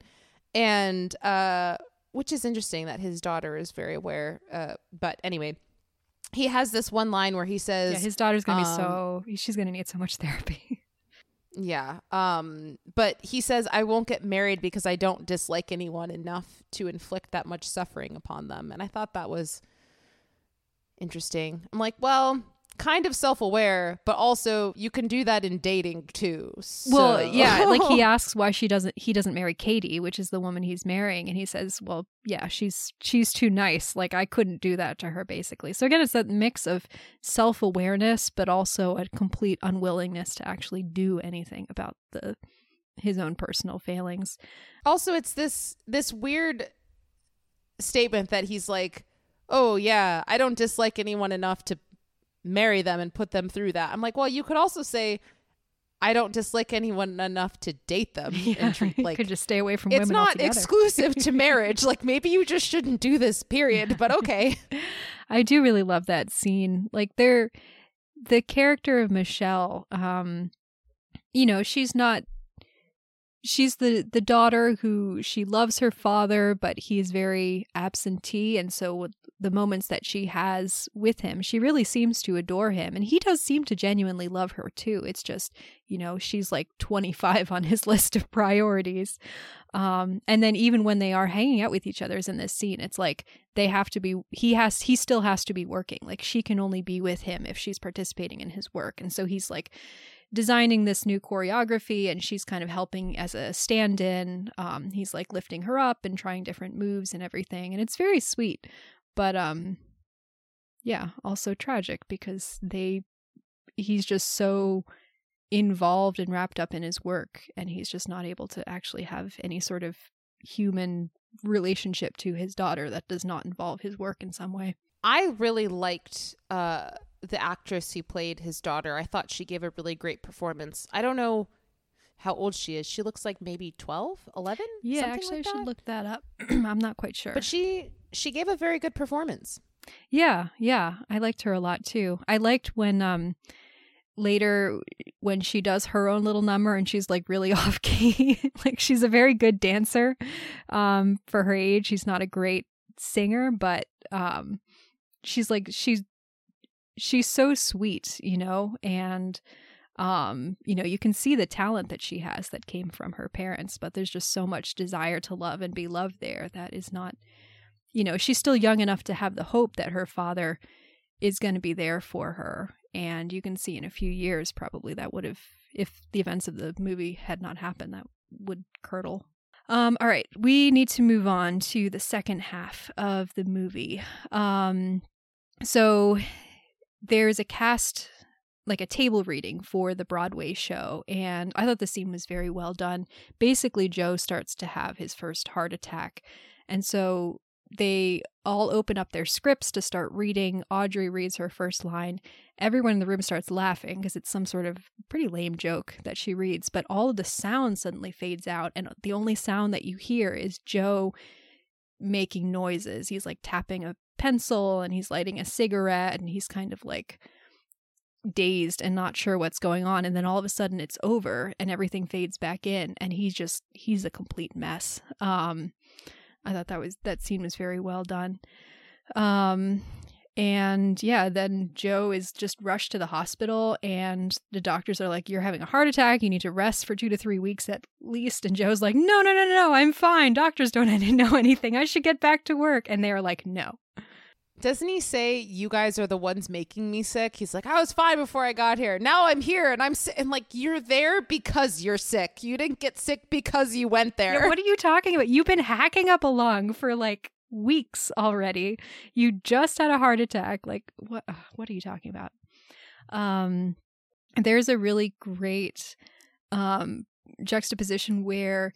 And uh, which is interesting that his daughter is very aware. Uh, but anyway, he has this one line where he says, Yeah, his daughter's gonna be um, so she's gonna need so much therapy. Yeah. Um but he says I won't get married because I don't dislike anyone enough to inflict that much suffering upon them. And I thought that was interesting. I'm like, well, kind of self-aware, but also you can do that in dating too. Well, yeah, like he <laughs> asks why she doesn't he doesn't marry Katie, which is the woman he's marrying, and he says, "Well, yeah, she's she's too nice. Like I couldn't do that to her basically." So again, it's that mix of self-awareness but also a complete unwillingness to actually do anything about the his own personal failings. also it's this this weird statement that he's like, "Oh yeah, I don't dislike anyone enough to marry them and put them through that." I'm like, "Well, you could also say I don't dislike anyone enough to date them <laughs> Yeah, and treat like could just stay away from it's not altogether. exclusive to <laughs> marriage. Like maybe you just shouldn't do this, period. But <laughs> okay. I do really love that scene. Like they're the character of Michelle, um, you know, she's not she's the the daughter who she loves her father but he's very absentee and so the moments that she has with him she really seems to adore him and he does seem to genuinely love her too. It's just you know she's like 25 on his <laughs> list of priorities. Um and then even when they are hanging out with each other in this scene it's like they have to be he has he still has to be working. Like she can only be with him if she's participating in his work and so he's like designing this new choreography and she's kind of helping as a stand in. Um, he's like lifting her up and trying different moves and everything. And it's very sweet. But um, yeah, also tragic because they, he's just so involved and wrapped up in his work and he's just not able to actually have any sort of human relationship to his daughter that does not involve his work in some way. I really liked uh the actress who played his daughter. I thought she gave a really great performance. I don't know how old she is. She looks like maybe 12, 11? Yeah, actually like I should look that up. <clears throat> I'm not quite sure. But she she gave a very good performance. Yeah, yeah. I liked her a lot too. I liked when um later when she does her own little number and she's like really <laughs> off key. like she's a very good dancer um for her age. She's not a great singer, but um she's like she's she's so sweet, you know, and um, you know, you can see the talent that she has that came from her parents, but there's just so much desire to love and be loved there that is not you know, she's still young enough to have the hope that her father is going to be there for her. And you can see in a few years, probably that would have, if the events of the movie had not happened, that would curdle. Um, all right, we need to move on to the second half of the movie. Um, so there's a cast like a table reading for the Broadway show. And I thought the scene was very well done. Basically, Joe starts to have his first heart attack. And so they all open up their scripts to start reading. Audrey reads her first line. Everyone in the room starts laughing because it's some sort of pretty lame joke that she reads, but all of the sound suddenly fades out. And the only sound that you hear is Joe making noises. He's like tapping a pencil and he's lighting a cigarette and he's kind of like dazed and not sure what's going on and then all of a sudden it's over and everything fades back in and he's just he's a complete mess um i thought that was that scene was very well done um and yeah, then Joe is just rushed to the hospital, and the doctors are like, You're having a heart attack. You need to rest for two to three weeks at least. And Joe's like, No, no, no, no, I'm fine. Doctors don't <laughs> know anything. I should get back to work. And they are like, No. Doesn't he say, You guys are the ones making me sick? He's like, I was fine before I got here. Now I'm here and I'm sick. And like, You're there because you're sick. You didn't get sick because you went there. Yeah, what are you talking about? You've been hacking up a lung for like weeks already. You just had a heart attack. Like what what are you talking about? Um there's a really great um juxtaposition where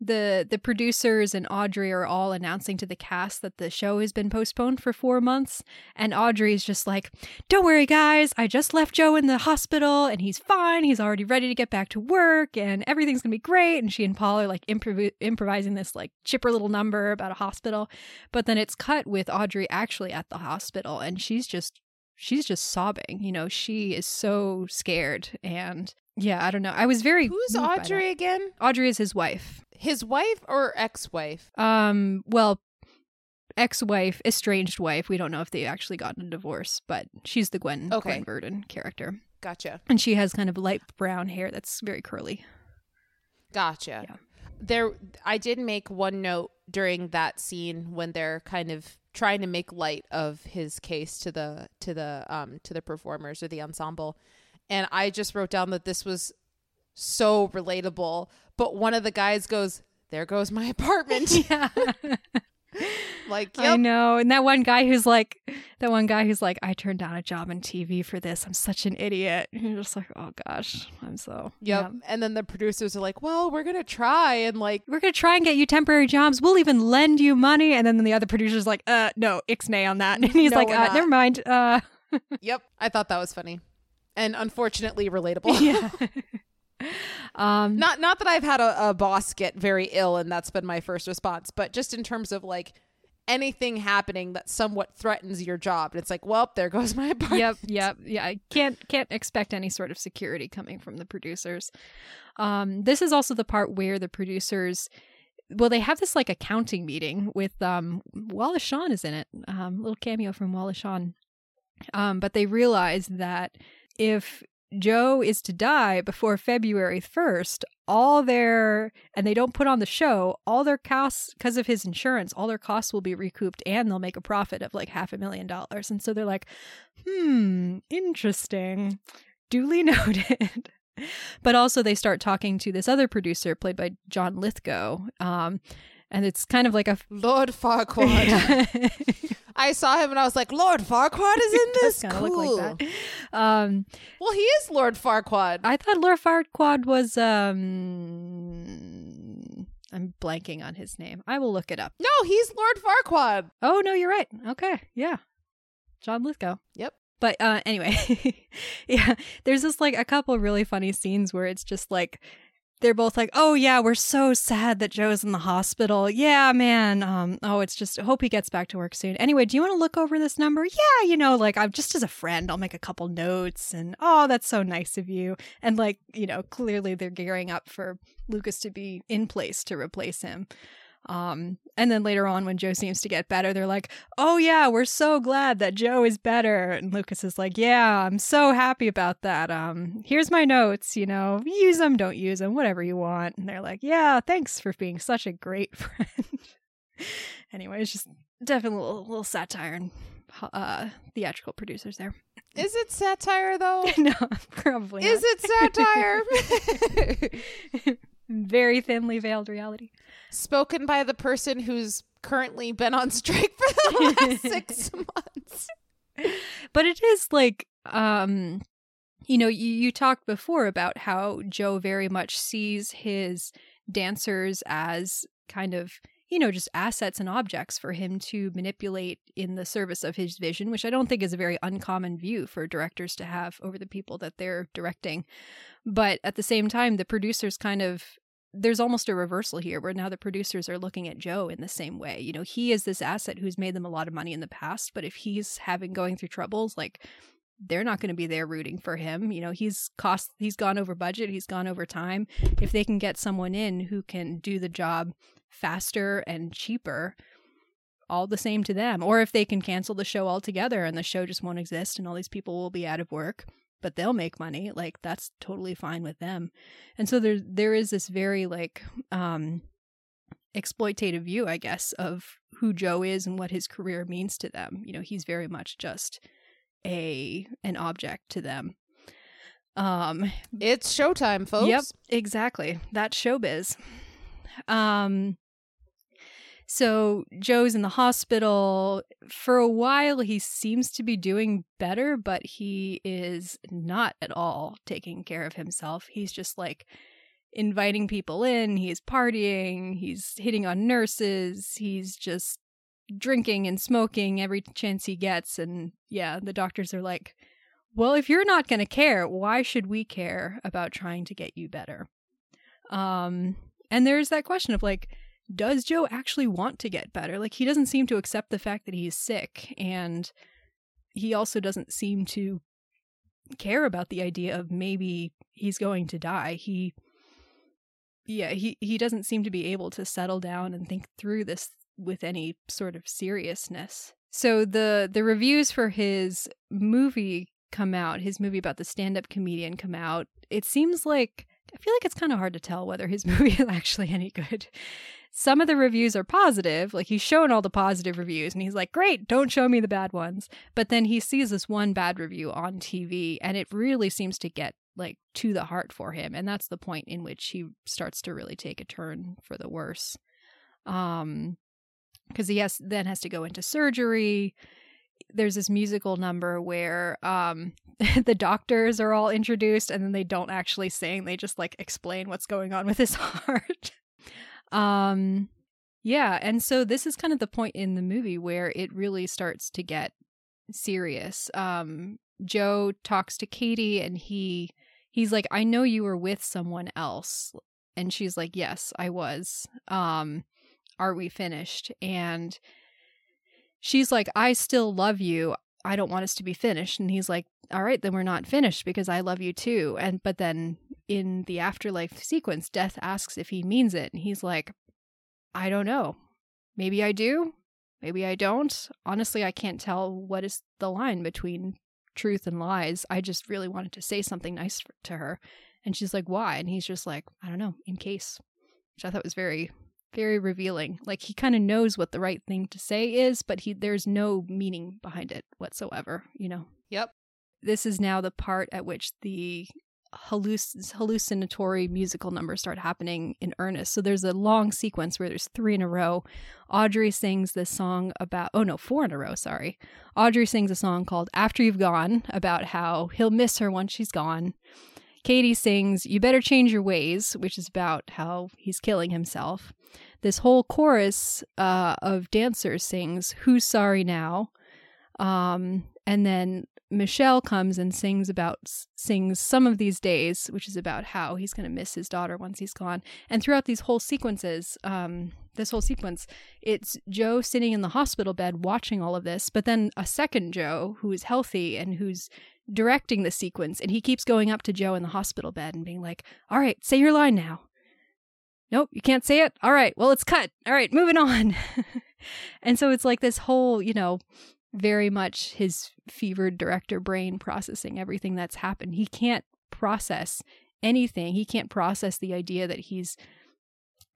the the producers and Audrey are all announcing to the cast that the show has been postponed for 4 months. And Audrey's just like don't worry guys. I just left Joe in the hospital and he's fine. He's already ready to get back to work and everything's going to be great. And she and Paul are like improv- improvising this like chipper little number about a hospital. But then it's cut with Audrey actually at the hospital and she's just she's just sobbing. You know she is so scared and yeah i don't know i was very who's audrey again audrey is his wife his wife or ex-wife? Um, well, ex-wife, estranged wife. We don't know if they actually got a divorce, but she's the Gwen okay. Gwen Verdon character. Gotcha. And she has kind of light brown hair that's very curly. Gotcha. Yeah. There I did make one note during that scene when they're kind of trying to make light of his case to the to the um to the performers or the ensemble. And I just wrote down that this was so relatable. But one of the guys goes, There goes my apartment. <laughs> Yeah. <laughs> like, yep. I know. And that one guy who's like, that one guy who's like, I turned down a job in TV for this. I'm such an idiot. And you're just like, oh gosh, I'm so. Yep. Yeah. And then the producers are like, well, we're going to try and like, we're to try and get you temporary jobs. We'll even lend you money. And then the other producer's like, uh, no, ixnay on that. <laughs> And he's no, like, uh, never mind. Uh, yep. I thought that was funny and unfortunately relatable. <laughs> Yeah. <laughs> Um, not not that I've had a, a boss get very ill and that's been my first response, but just in terms of like anything happening that somewhat threatens your job. And it's like, well, there goes my apartment. Yep, <laughs> yep, yeah. I can't can't expect any sort of security coming from the producers. Um, this is also the part where the producers well, they have this like accounting meeting with um Wallace Shawn is in it. Um little cameo from Wallace Shawn. Um, but they realize that if Joe is to die before February 1st, all their, and they don't put on the show, all their costs, because of his insurance, all their costs will be recouped and they'll make a profit of like half a million dollars. And so they're like, hmm, interesting. Duly <laughs> noted. but also they start talking to this other producer played by John Lithgow. Um, and it's kind of like a <laughs> Lord Farquaad. <laughs> I saw him and I was like, Lord Farquaad is <laughs> in this. cool. look like that. Um, Well, he is Lord Farquaad. I thought Lord Farquaad was um I'm blanking on his name. I will look it up. no, he's Lord Farquaad. Oh no, you're right. Okay, yeah. John Lithgow. Yep. But uh anyway, yeah, there's just like a couple really funny scenes where it's just like they're both like, "Oh yeah, we're so sad that Joe's in the hospital. Yeah, man. Um oh, it's just hope he gets back to work soon. Anyway, do you want to look over this number? Yeah, you know, like I'm just as a friend, I'll make a couple notes and oh, that's so nice of you. And like, you know, clearly they're gearing up for Lucas to be in place to replace him. Um, and then later on, when Joe seems to get better, they're like, "Oh yeah, we're so glad that Joe is better." And Lucas is like, "Yeah, I'm so happy about that. Um, here's my notes. You know, use them, don't use them, whatever you want." And they're like, "Yeah, thanks for being such a great <laughs> friend." anyway, it's just definitely a little, little satire and uh, theatrical producers there. Is it satire though? <laughs> no, probably Is not. it satire? <laughs> very thinly veiled reality. Spoken by the person who's currently been on strike for the last <laughs> six months. but it is like um you know you, you talked before about how joe very much sees his dancers as kind of you know just assets and objects for him to manipulate in the service of his vision which i don't think is a very uncommon view for directors to have over the people that they're directing but at the same time the producers kind of there's almost a reversal here where now the producers are looking at Joe in the same way. You know, he is this asset who's made them a lot of money in the past, but if he's having going through troubles, like they're not going to be there rooting for him. You know, he's cost he's gone over budget, he's gone over time. If they can get someone in who can do the job faster and cheaper, all the same to them. Or if they can cancel the show altogether and the show just won't exist and all these people will be out of work, but they'll make money, like that's totally fine with them. And so there there is this very like um exploitative view, I guess, of who Joe is and what his career means to them. You know, he's very much just a an object to them. Um It's showtime, folks. Yep, exactly. That's showbiz. Um so Joe's in the hospital. For a while he seems to be doing better, but he is not at all taking care of himself. He's just like inviting people in, he's partying, he's hitting on nurses, he's just drinking and smoking every chance he gets and yeah, the doctors are like, "Well, if you're not going to care, why should we care about trying to get you better?" Um and there's that question of like does Joe actually want to get better? Like, he doesn't seem to accept the fact that he's sick, and he also doesn't seem to care about the idea of maybe he's going to die. He, yeah, he, he doesn't seem to be able to settle down and think through this with any sort of seriousness. So the the reviews for his movie come out, his movie about the stand-up comedian come out. It seems like I feel like it's kind of hard to tell whether his <laughs> movie is actually any good some of the reviews are positive. Like he's showing all the positive reviews and he's like, great, don't show me the bad ones. But then he sees this one bad review on TV and it really seems to get like to the heart for him. And that's the point in which he starts to really take a turn for the worse. Um, because he has then has to go into surgery. There's this musical number where um <laughs> the doctors are all introduced and then they don't actually sing. They just like explain what's going on with his <laughs> heart. Um yeah, and so this is kind of the point in the movie where it really starts to get serious. Um Joe talks to Katie and he he's like I know you were with someone else and she's like yes, I was. Um are we finished? And she's like, I still love you. I don't want us to be finished. And he's like, All right, then we're not finished because I love you too. And but then in the afterlife sequence, Death asks if he means it. And he's like, I don't know. Maybe I do. Maybe I don't. Honestly, I can't tell what is the line between truth and lies. I just really wanted to say something nice to her. And she's like, Why? And he's just like, I don't know, in case. Which I thought was very, very revealing. Like he kind of knows what the right thing to say is, but he there's no meaning behind it whatsoever, you know. Yep. This is now the part at which the halluc- hallucinatory musical numbers start happening in earnest. So there's a long sequence where there's three in a row. Audrey sings this song about, oh no, four in a row, sorry. Audrey sings a song called After You've Gone about how he'll miss her once she's gone. Katie sings You Better Change Your Ways, which is about how he's killing himself. This whole chorus uh, of dancers sings Who's Sorry Now? Um, and then Michelle comes and sings about sings some of these days, which is about how he's going to miss his daughter once he's gone. And throughout these whole sequences, um, this whole sequence, it's Joe sitting in the hospital bed watching all of this, but then a second Joe who is healthy and who's directing the sequence, and he keeps going up to Joe in the hospital bed and being like, "All right, say your line now." Nope, you can't say it. All right, well, it's cut. All right, moving on. <laughs> and so it's like this whole, you know, very much his fevered director brain processing everything that's happened. He can't process anything. He can't process the idea that he's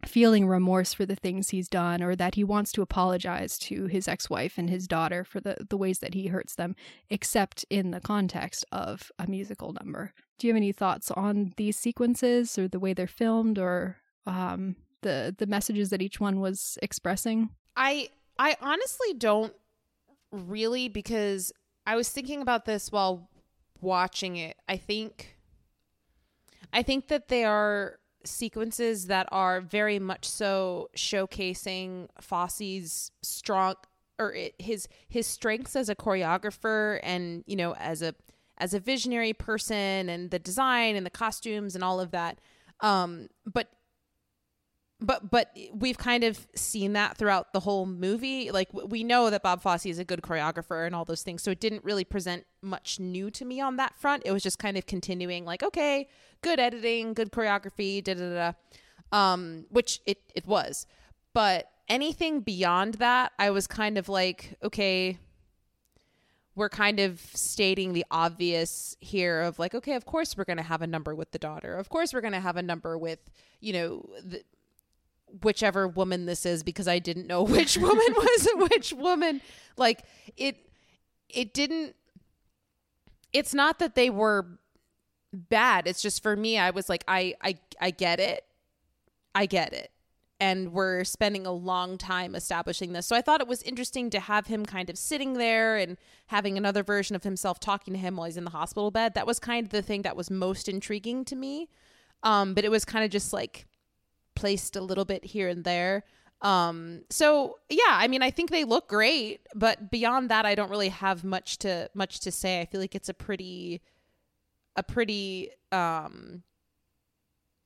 feeling remorse for the things he's done or that he wants to apologize to his ex-wife and his daughter for the, the ways that he hurts them except in the context of a musical number do you have any thoughts on these sequences or the way they're filmed or um, the the messages that each one was expressing i i honestly don't really because I was thinking about this while watching it. I think I think that they are sequences that are very much so showcasing Fosse's strong or his his strengths as a choreographer and you know as a as a visionary person and the design and the costumes and all of that. Um but but but we've kind of seen that throughout the whole movie. Like we know that bob fosse is a good choreographer and all those things so it didn't really present much new to me on that front. It was just kind of continuing like okay good editing good choreography da da da um which it it was. But anything beyond that i was kind of like okay we're kind of stating the obvious here of like okay of course we're going to have a number with the daughter. Of course we're going to have a number with you know the whichever woman this is because I didn't know <laughs> which woman was <laughs> which woman. Like it it didn't it's not that they were bad. It's just for me I was like I I I get it. I get it. And we're spending a long time establishing this. So I thought it was interesting to have him kind of sitting there and having another version of himself talking to him while he's in the hospital bed. That was kind of the thing that was most intriguing to me. Um, but it was kind of just like placed a little bit here and there. Um, so yeah, I mean, I think they look great, but beyond that, I don't really have much to much to say. I feel like it's a pretty, a pretty, um,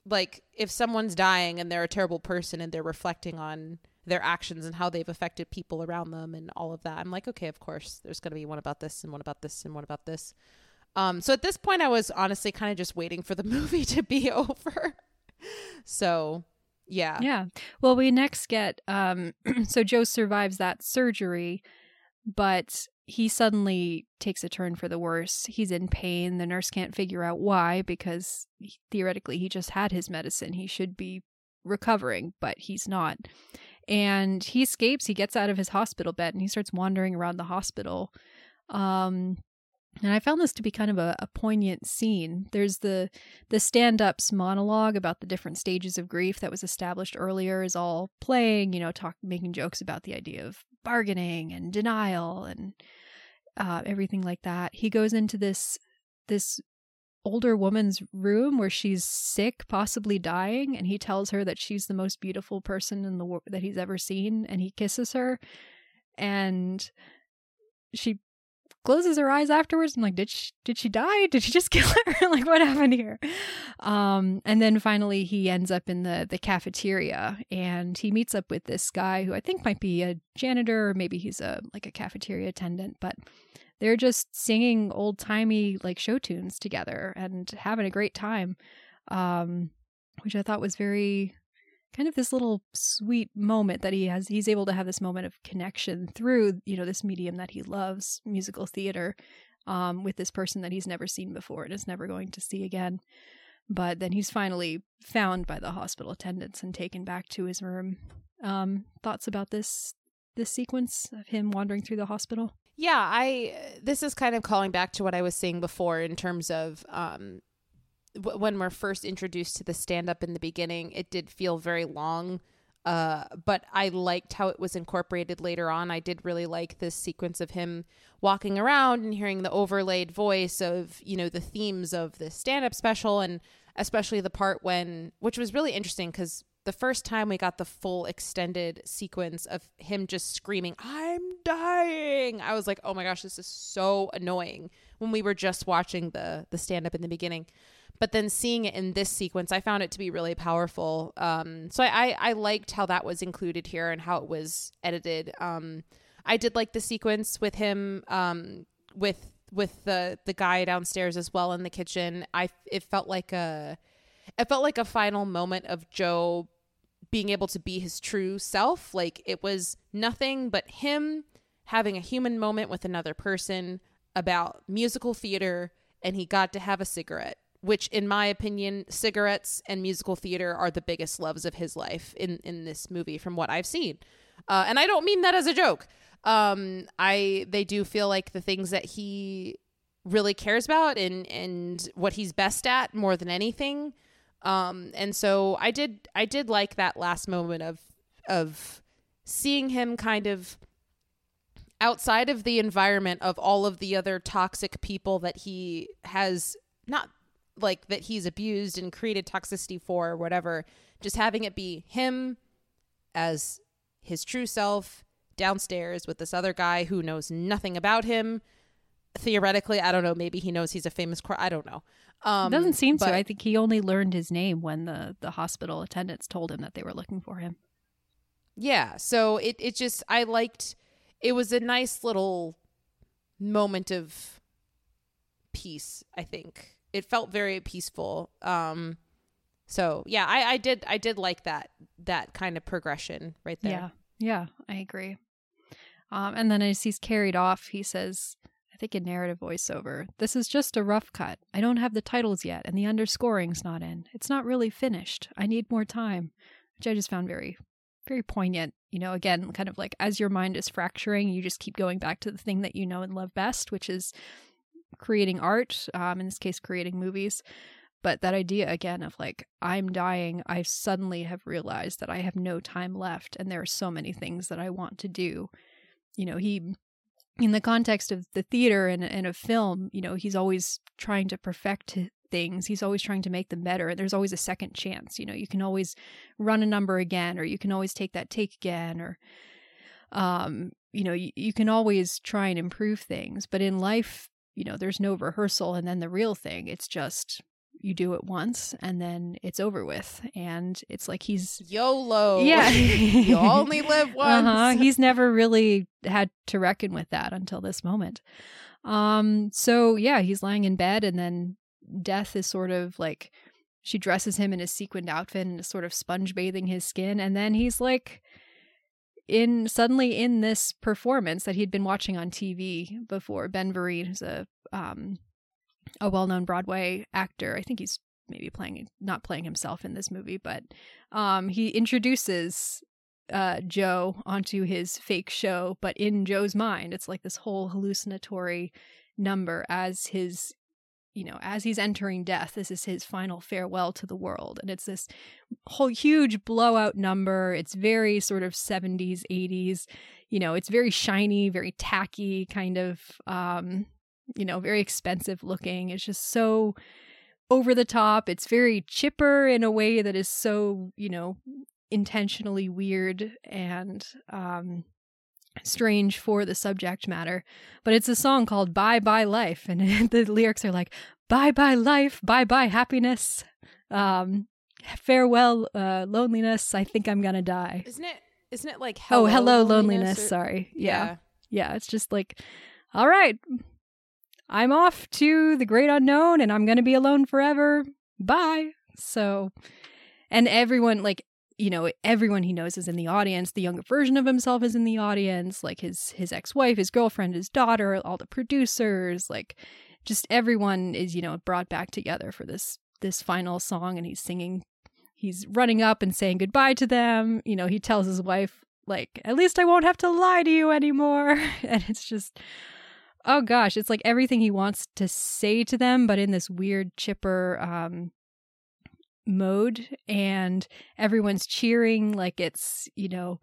like if someone's dying and they're a terrible person and they're reflecting on their actions and how they've affected people around them and all of that, I'm like, okay, of course, there's gonna be one about this and one about this and one about this. Um, so at this point, I was honestly kind of just waiting for the <laughs> movie to be <laughs> over. so yeah. Yeah. Well, we next get um <clears throat> so Joe survives that surgery, but he suddenly takes a turn for the worse. He's in pain. The nurse can't figure out why because he, theoretically he just had his medicine. He should be recovering, but he's not. And he escapes. He gets out of his hospital bed and he starts wandering around the hospital. Um and I found this to be kind of a, a poignant scene. There's the the stand-up's monologue about the different stages of grief that was established earlier is all playing, you know, talk making jokes about the idea of bargaining and denial and uh, everything like that. He goes into this this older woman's room where she's sick, possibly dying, and he tells her that she's the most beautiful person in the world that he's ever seen, and he kisses her, and she closes her eyes afterwards. I'm like, did she did she die? Did she just <laughs> kill her? like what happened here? Um, and then finally he ends up in the the cafeteria and he meets up with this guy who I think might be a janitor or maybe he's a like a cafeteria attendant, but they're just singing old timey like show tunes together and having a great time. Um, which I thought was very kind of this little sweet moment that he has he's able to have this moment of connection through you know this medium that he loves musical theater um, with this person that he's never seen before and is never going to see again. But then he's finally found by the hospital attendants and taken back to his room. Um, thoughts about this this sequence of him wandering through the hospital? Yeah i this is kind of calling back to what i was saying before in terms of um, when we're first introduced to the stand up in the beginning, it did feel very long. Uh, but I liked how it was incorporated later on. I did really like this sequence of him walking around and hearing the overlaid voice of, you know, the themes of the stand up special and especially the part when, which was really interesting because the first time we got the full extended sequence of him just screaming, I'm dying. I was like, oh my gosh, this is so annoying when we were just watching the the stand up in the beginning but then seeing it in this sequence i found it to be really powerful. Um, so I, I liked how that was included here and how it was edited. Um, i did like the sequence with him um, with with the the guy downstairs as well in the kitchen. I it felt like a it felt like a final moment of joe being able to be his true self. Like it was nothing but him having a human moment with another person about musical theater and he got to have a cigarette which in my opinion cigarettes and musical theater are the biggest loves of his life in in this movie from what i've seen. Uh, and i don't mean that as a joke. Um, i they do feel like the things that he really cares about and and what he's best at more than anything. Um, and so i did i did like that last moment of of seeing him kind of outside of the environment of all of the other toxic people that he has not like that he's abused and created toxicity for or whatever just having it be him as his true self downstairs with this other guy who knows nothing about him. Theoretically i don't know maybe he knows he's a famous cr- i don't know. Um it doesn't seem but, so i think he only learned his name when the the hospital attendants told him that they were looking for him. Yeah so it it just i liked it was a nice little moment of peace i think it felt very peaceful. Um, so yeah, I, I did I did like that that kind of progression right there. Yeah, yeah, I agree. Um, and then as he's carried off, he says, I think in narrative voiceover, this is just a rough cut. I don't have the titles yet, and the underscoring's not in. It's not really finished. I need more time, which I just found very, very poignant. You know, again, kind of like as your mind is fracturing, you just keep going back to the thing that you know and love best, which is creating art, um, in this case, creating movies. But that idea again of like, I'm dying, I suddenly have realized that I have no time left and there are so many things that I want to do. You know, he, in the context of the theater and, and a film, you know, he's always trying to perfect things. He's always trying to make them better. There's always a second chance. You know, you can always run a number again, or you can always take that take again, or, um, you know, you, you can always try and improve things. But in life, you know, there's no rehearsal and then the real thing. It's just you do it once and then it's over with. And it's like he's YOLO. Yeah. <laughs> you only live <laughs> uh-huh. once. Uh-huh. He's never really had to reckon with that until this moment. Um, so yeah, he's lying in bed and then death is sort of like she dresses him in a sequined outfit and is sort of sponge bathing his skin, and then he's like in suddenly in this performance that he'd been watching on TV before. Ben Vereen, who's a um, a well known Broadway actor, I think he's maybe playing not playing himself in this movie, but um, he introduces uh, Joe onto his fake show, but in Joe's mind, it's like this whole hallucinatory number as his you know, as he's entering death, this is his final farewell to the world. And it's this whole huge blowout number. It's very sort of 70s, 80s. You know, it's very shiny, very tacky, kind of, um, you know, very expensive looking. It's just so over the top. It's very chipper in a way that is so, you know, intentionally weird. And um, strange for the subject matter. But it's a song called Bye Bye Life. And <laughs> the lyrics are like, Bye bye life, bye bye happiness, um, farewell uh, loneliness. I think I'm gonna die. Isn't it? Isn't it like oh, hello loneliness? loneliness. or- Sorry. Yeah. yeah. It's just like, all right, I'm off to the great unknown, and I'm gonna be alone forever. Bye. So, and everyone like you know everyone he knows is in the audience. The younger version of himself is in the audience like his his ex-wife his girlfriend his daughter all the producers like just everyone is you know brought back together for this this final song and he's singing he's running up and saying goodbye to them. You know he tells his wife like at least i won't have to lie to you anymore. <laughs> And it's just oh gosh it's like everything he wants to say to them but in this weird chipper um mode and everyone's cheering like it's you know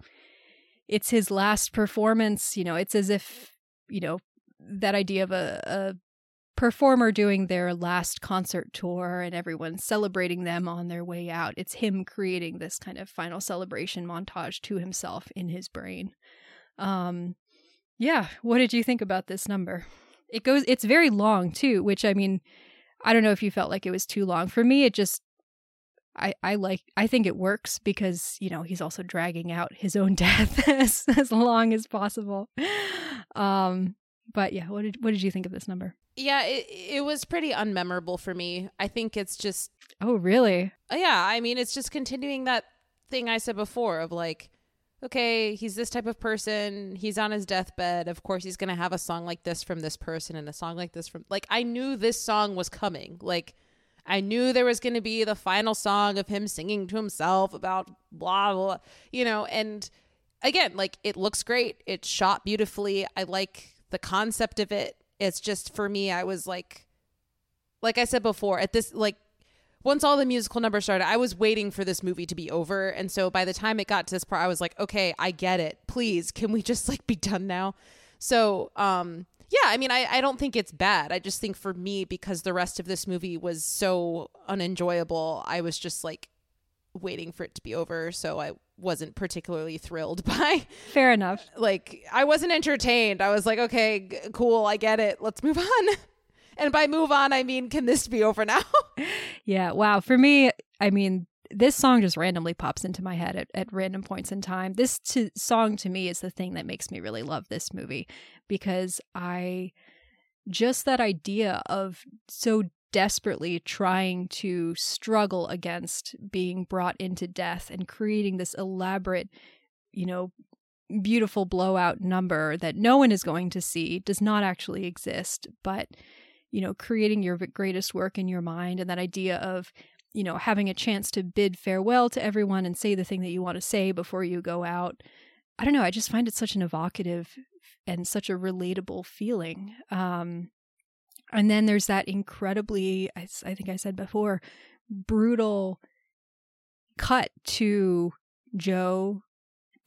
it's his last performance you know it's as if you know that idea of a, a performer doing their last concert tour and everyone celebrating them on their way out. It's him creating this kind of final celebration montage to himself in his brain. Um yeah what did you think about this number? It goes it's very long too which i mean i don't know if you felt like it was too long. For me it just I, I like I think it works because you know he's also dragging out his own <laughs> death as as long as possible. Um, but yeah, what did what did you think of this number? Yeah, it it was pretty unmemorable for me. I think it's just Oh, really? uh, yeah, I mean it's just continuing that thing I said before of like okay, he's this type of person, he's on his deathbed, of course he's going to have a song like this from this person and a song like this from like I knew this song was coming. Like I knew there was going to be the final song of him singing to himself about blah blah, you know, and again, like it looks great. It's shot beautifully. I like the concept of it. It's just for me, I was like, like I said before, at this, like, once all the musical numbers started, I was waiting for this movie to be over. And so by the time it got to this part, I was like, okay, I get it. Please, can we just like be done now? So, um, yeah, I mean, I, I don't think it's bad. I just think for me, because the rest of this movie was so unenjoyable, I was just like waiting for it to be over. So I wasn't particularly thrilled <laughs> by Fair enough. like I wasn't entertained. I was like, okay, g- cool, I get it. Let's move on. <laughs> And by move on, I mean, can this be over now? <laughs> Yeah. Wow. For me, I mean, this song just randomly pops into my head at, at random points in time. This song to me is the thing that makes me really love this movie because I just that idea of so desperately trying to struggle against being brought into death and creating this elaborate, you know, beautiful blowout number that no one is going to see does not actually exist, but you know, creating your greatest work in your mind and that idea of, you know, having a chance to bid farewell to everyone and say the thing that you want to say before you go out. I don't know. I just find it such an evocative and such a relatable feeling. Um, and then there's that incredibly—I think I said before, brutal cut to Joe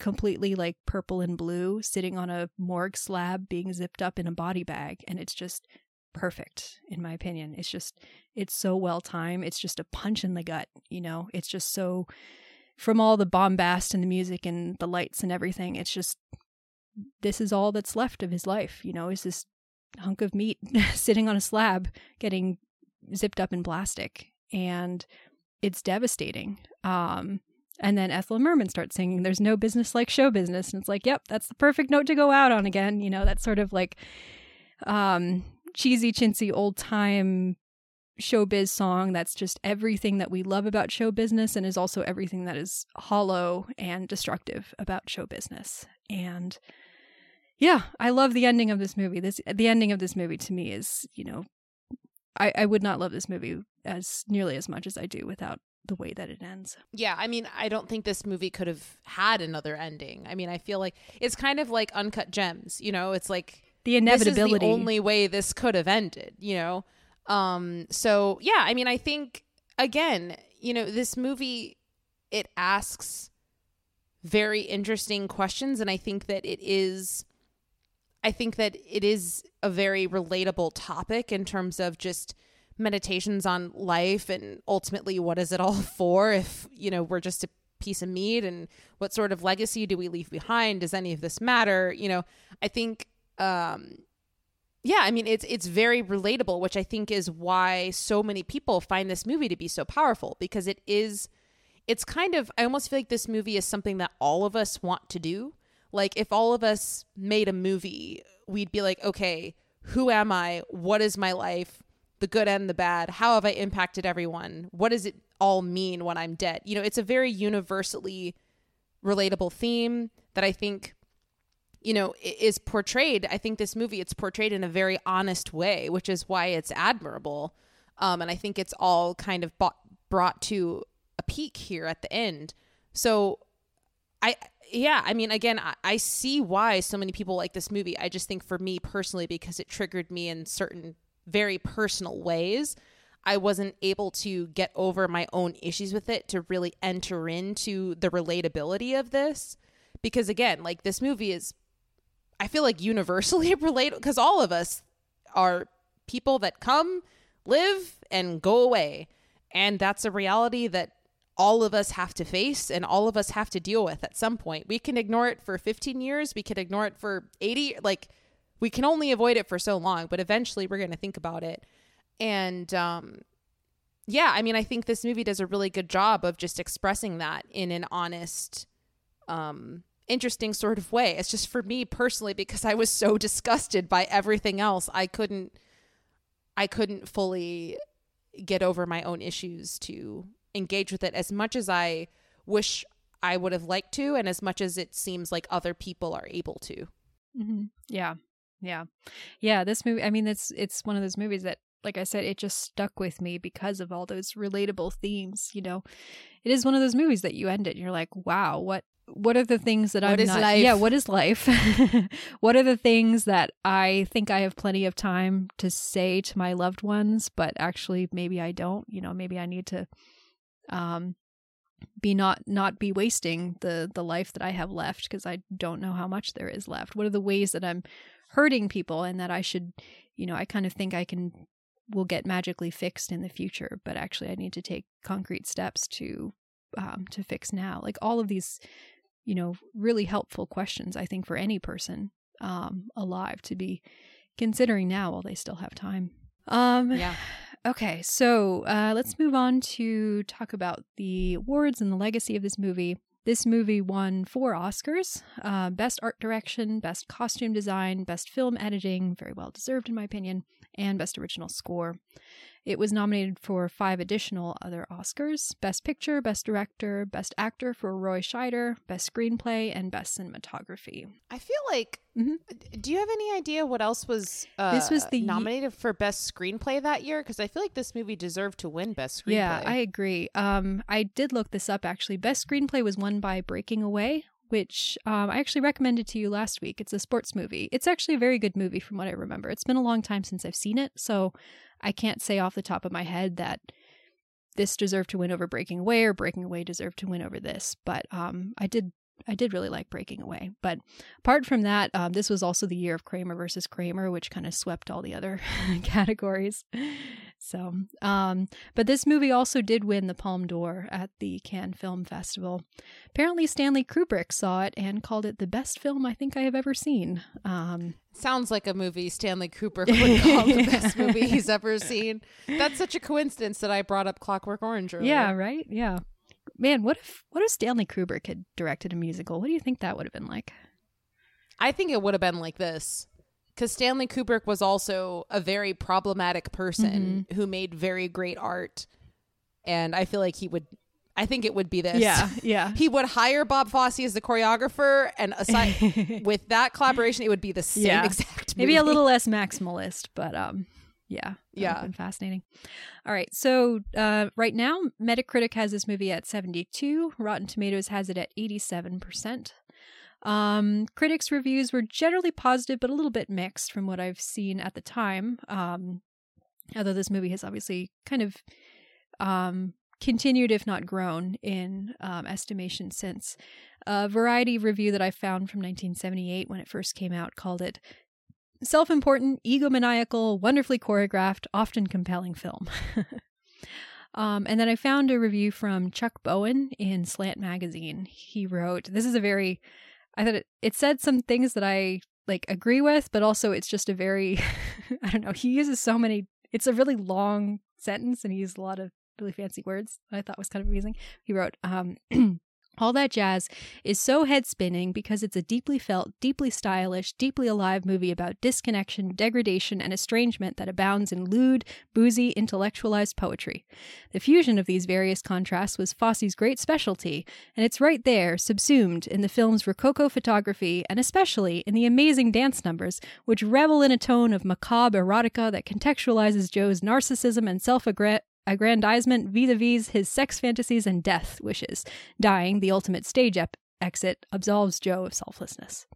completely like purple and blue sitting on a morgue slab being zipped up in a body bag and it's just perfect in my opinion. It's just it's so well timed. It's just a punch in the gut you know? It's just so from all the bombast and the music and the lights and everything it's just this is all that's left of his life you know? Is this hunk of meat <laughs> sitting on a slab getting zipped up in plastic and it's devastating. Um and then Ethel Merman starts singing, There's no business like show business. And it's like, yep, that's the perfect note to go out on again. You know, that sort of like um, cheesy, chintzy, old time showbiz song that's just everything that we love about show business and is also everything that is hollow and destructive about show business. And yeah, I love the ending of this movie. This the ending of this movie to me is, you know, I, I would not love this movie as nearly as much as I do without the way that it ends. yeah, I mean, I don't think this movie could have had another ending. I mean, I feel like it's kind of like uncut gems, you know, it's like The inevitability. This is the only way this could have ended, you know? Um, so yeah, I mean, I think again, you know, this movie it asks very interesting questions, and I think that it is I think that it is a very relatable topic in terms of just meditations on life and ultimately what is it all <laughs> for if, you know, we're just a piece of meat and what sort of legacy do we leave behind? Does any of this matter? You know, I think um yeah, I mean it's it's very relatable, which I think is why so many people find this movie to be so powerful because it is it's kind of I almost feel like this movie is something that all of us want to do. Like if all of us made a movie, we'd be like, okay, who am I? What is my life? The good and the bad. How have I impacted everyone? What does it all mean when I'm dead? You know, it's a very universally relatable theme that I think you know is portrayed i think this movie it's portrayed in a very honest way which is why it's admirable. Um, and i think it's all kind of bought, brought to a peak here at the end. So i yeah i mean again I, I see why so many people like this movie. I just think for me personally because it triggered me in certain very personal ways I wasn't able to get over my own issues with it to really enter into the relatability of this. Because again, like this movie is I feel like universally <laughs> relatable because all of us are people that come, live, and go away. And that's a reality that all of us have to face and all of us have to deal with at some point. We can ignore it for 15 years, we can ignore it for 80, like we can only avoid it for so long, but eventually we're going to think about it. And um yeah, I mean, I think this movie does a really good job of just expressing that in an honest um interesting sort of way. It's just for me personally because I was so disgusted by everything else. I couldn't I couldn't fully get over my own issues to engage with it as much as I wish I would have liked to and as much as it seems like other people are able to. Mm-hmm. Yeah. Yeah. Yeah, this movie I mean it's it's one of those movies that like I said, it just stuck with me because of all those relatable themes. You know, it is one of those movies that you end it and you're like, wow, what what are the things that what I'm not life? yeah what is life? <laughs> What are the things that I think I have plenty of time to say to my loved ones but actually maybe I don't you know maybe I need to um be not not be wasting the the life that I have left because I don't know how much there is left. What are the ways that I'm hurting people and that I should you know I kind of think I can will get magically fixed in the future but actually I need to take concrete steps to um, to fix now. Like all of these you know, really helpful questions, I think, for any person um, alive to be considering now while they still have time. Um, yeah. <sighs> Okay, so uh, let's move on to talk about the awards and the legacy of this movie. This movie won four Oscars uh, Best Art Direction, Best Costume Design, Best Film Editing, very well deserved in my opinion, and Best Original Score. It was nominated for five additional other Oscars Best Picture, Best Director, Best Actor for Roy Scheider, Best Screenplay, and Best Cinematography. I feel like. Mm-hmm. Do you have any idea what else was uh, this was the nominated for best screenplay that year? Because I feel like this movie deserved to win best screenplay. Yeah, I agree. Um, I did look this up actually. Best screenplay was won by Breaking Away, which um, I actually recommended to you last week. It's a sports movie. It's actually a very good movie from what I remember. It's been a long time since I've seen it, so I can't say off the top of my head that this deserved to win over Breaking Away or Breaking Away deserved to win over this, but um, I did I did really like Breaking Away. But apart from that, um, this was also the year of Kramer versus Kramer, which kind of swept all the other <laughs> categories. So, um, but this movie also did win the Palme d'Or at the Cannes Film Festival. Apparently, Stanley Kubrick saw it and called it the best film I think I have ever seen. Um, Sounds like a movie Stanley Kubrick would call the <laughs> best movie he's ever seen. That's such a coincidence that I brought up Clockwork Orange earlier. Yeah, right. Yeah, man. What if what if Stanley Kubrick had directed a musical? What do you think that would have been like? I think it would have been like this because Stanley Kubrick was also a very problematic person mm-hmm. who made very great art. And I feel like he would, I think it would be this. Yeah, yeah. <laughs> he would hire Bob Fosse as the choreographer, and aside <laughs> with that collaboration, it would be the same yeah. <laughs> exact. Movie. Maybe a little less maximalist, but um, yeah, yeah, been fascinating. All right, so uh, right now, Metacritic has this movie at seventy-two. Rotten Tomatoes has it at eighty-seven percent. Um, critics' reviews were generally positive, but a little bit mixed from what I've seen at the time. Um, although this movie has obviously kind of um, continued, if not grown, in um, estimation since. A variety review that I found from 1978 when it first came out called it self important, egomaniacal, wonderfully choreographed, often compelling film. <laughs> Um, and then I found a review from Chuck Bowen in Slant Magazine. He wrote, This is a very, I thought it, it said some things that I like agree with, but also it's just a very, <laughs> I don't know, he uses so many, it's a really long sentence and he used a lot of really fancy words that I thought was kind of amusing. He wrote, um, <clears throat> All That Jazz is so head spinning because it's a deeply felt, deeply stylish, deeply alive movie about disconnection, degradation, and estrangement that abounds in lewd, boozy, intellectualized poetry. The fusion of these various contrasts was Fosse's great specialty, and it's right there, subsumed in the film's rococo photography and especially in the amazing dance numbers, which revel in a tone of macabre erotica that contextualizes Joe's narcissism and self aggrandizement vis-a-vis his sex fantasies and death wishes. Dying, the ultimate stage ep- exit, absolves Joe of selflessness.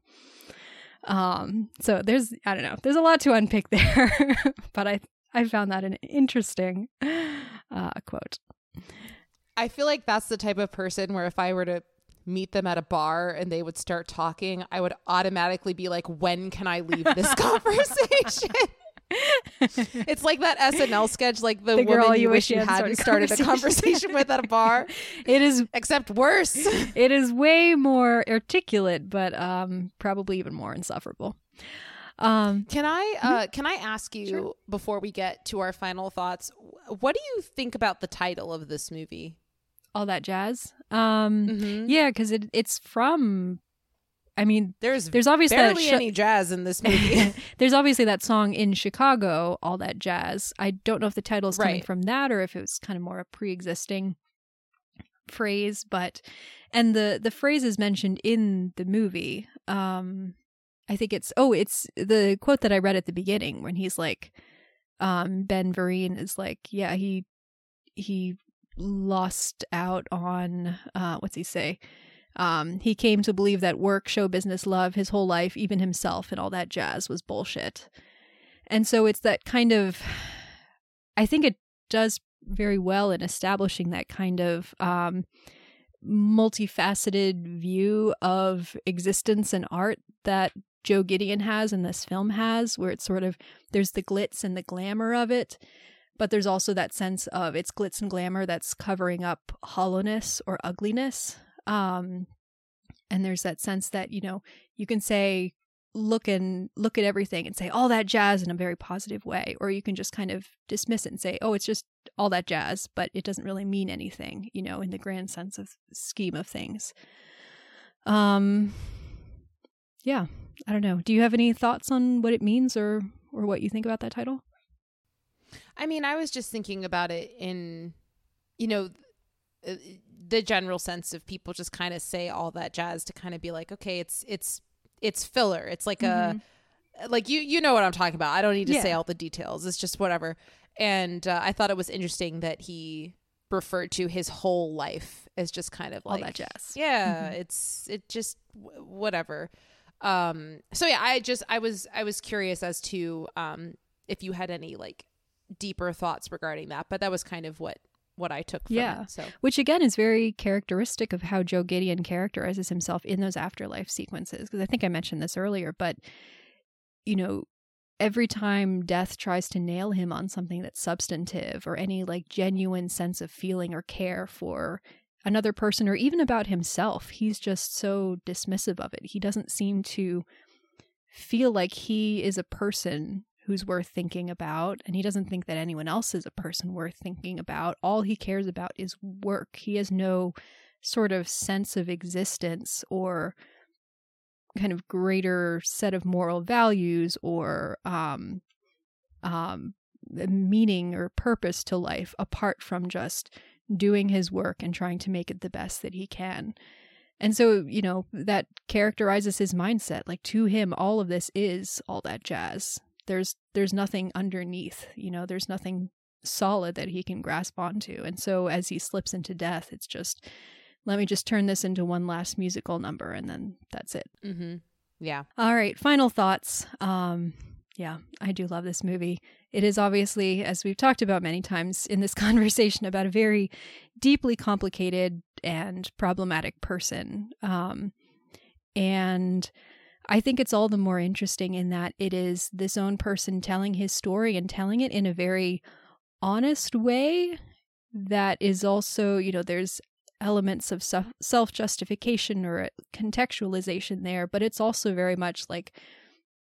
Um, so there's I don't know, there's a lot to unpick <laughs> there, but I I found that an interesting uh, quote. I feel like that's the type of person where if I were to meet them at a bar and they would start talking, I would automatically be like, when can I leave this <laughs> conversation? It's like that SNL sketch, like the, the woman you wish you hadn't started, a conversation with at a bar. <laughs> It is, except worse. <laughs> it is way more articulate, but um, probably even more insufferable. Um, can I uh, mm-hmm. can I ask you sure. before we get to our final thoughts? What do you think about the title of this movie? All that jazz. Um, mm-hmm. Yeah, because it it's from I mean, there's there's obviously barely sh- any jazz in this movie. <laughs> there's obviously that song in Chicago, all that jazz. I don't know if the title is coming right. from that or if it was kind of more a pre-existing phrase, but and the the phrase is mentioned in the movie. Um, I think it's oh, it's the quote that I read at the beginning when he's like, um, Ben Vereen is like, yeah, he he lost out on uh, what's he say? Um, he came to believe that work, show business, love, his whole life, even himself, and all that jazz was bullshit. And so it's that kind of, I think it does very well in establishing that kind of um, multifaceted view of existence and art that Joe Gideon has and this film has, where it's sort of there's the glitz and the glamour of it, but there's also that sense of it's glitz and glamour that's covering up hollowness or ugliness. Um, and there's that sense that, you know, you can say, look and look at everything and say all that jazz in a very positive way or you can just kind of dismiss it and say oh it's just all that jazz but it doesn't really mean anything you know in the grand sense of scheme of things. Um yeah i don't know. Do you have any thoughts on what it means or or what you think about that title? I mean i was just thinking about it in you know uh, the general sense of people just kind of say all that jazz to kind of be like, okay, it's it's it's filler. It's like mm-hmm. a like you you know what I'm talking about. I don't need to yeah. say all the details. It's just whatever. And uh, I thought it was interesting that he referred to his whole life as just kind of like all that jazz. Yeah, mm-hmm. it's it just w- whatever. Um so yeah, I just I was I was curious as to um if you had any like deeper thoughts regarding that, but that was kind of what what I took yeah. It, so. Which again is very characteristic of how Joe Gideon characterizes himself in those afterlife sequences. Because I think I mentioned this earlier, but you know, every time death tries to nail him on something that's substantive or any like genuine sense of feeling or care for another person or even about himself, he's just so dismissive of it. He doesn't seem to feel like he is a person who's worth thinking about, and he doesn't think that anyone else is a person worth thinking about. All he cares about is work. He has no sort of sense of existence or kind of greater set of moral values or um, um, meaning or purpose to life apart from just doing his work and trying to make it the best that he can. And so, you know, that characterizes his mindset. Like to him, all of this is all that jazz there's there's nothing underneath you know there's nothing solid that he can grasp onto. And so as he slips into death it's just let me just turn this into one last musical number and then that's it. Mm-hmm. yeah. All right final thoughts. Um yeah i do love this movie. It is obviously as we've talked about many times in this <laughs> conversation about a very deeply complicated and problematic person. Um and I think it's all the more interesting in that it is this own person telling his story and telling it in a very honest way that is also, you know, there's elements of self justification or contextualization there, but it's also very much like,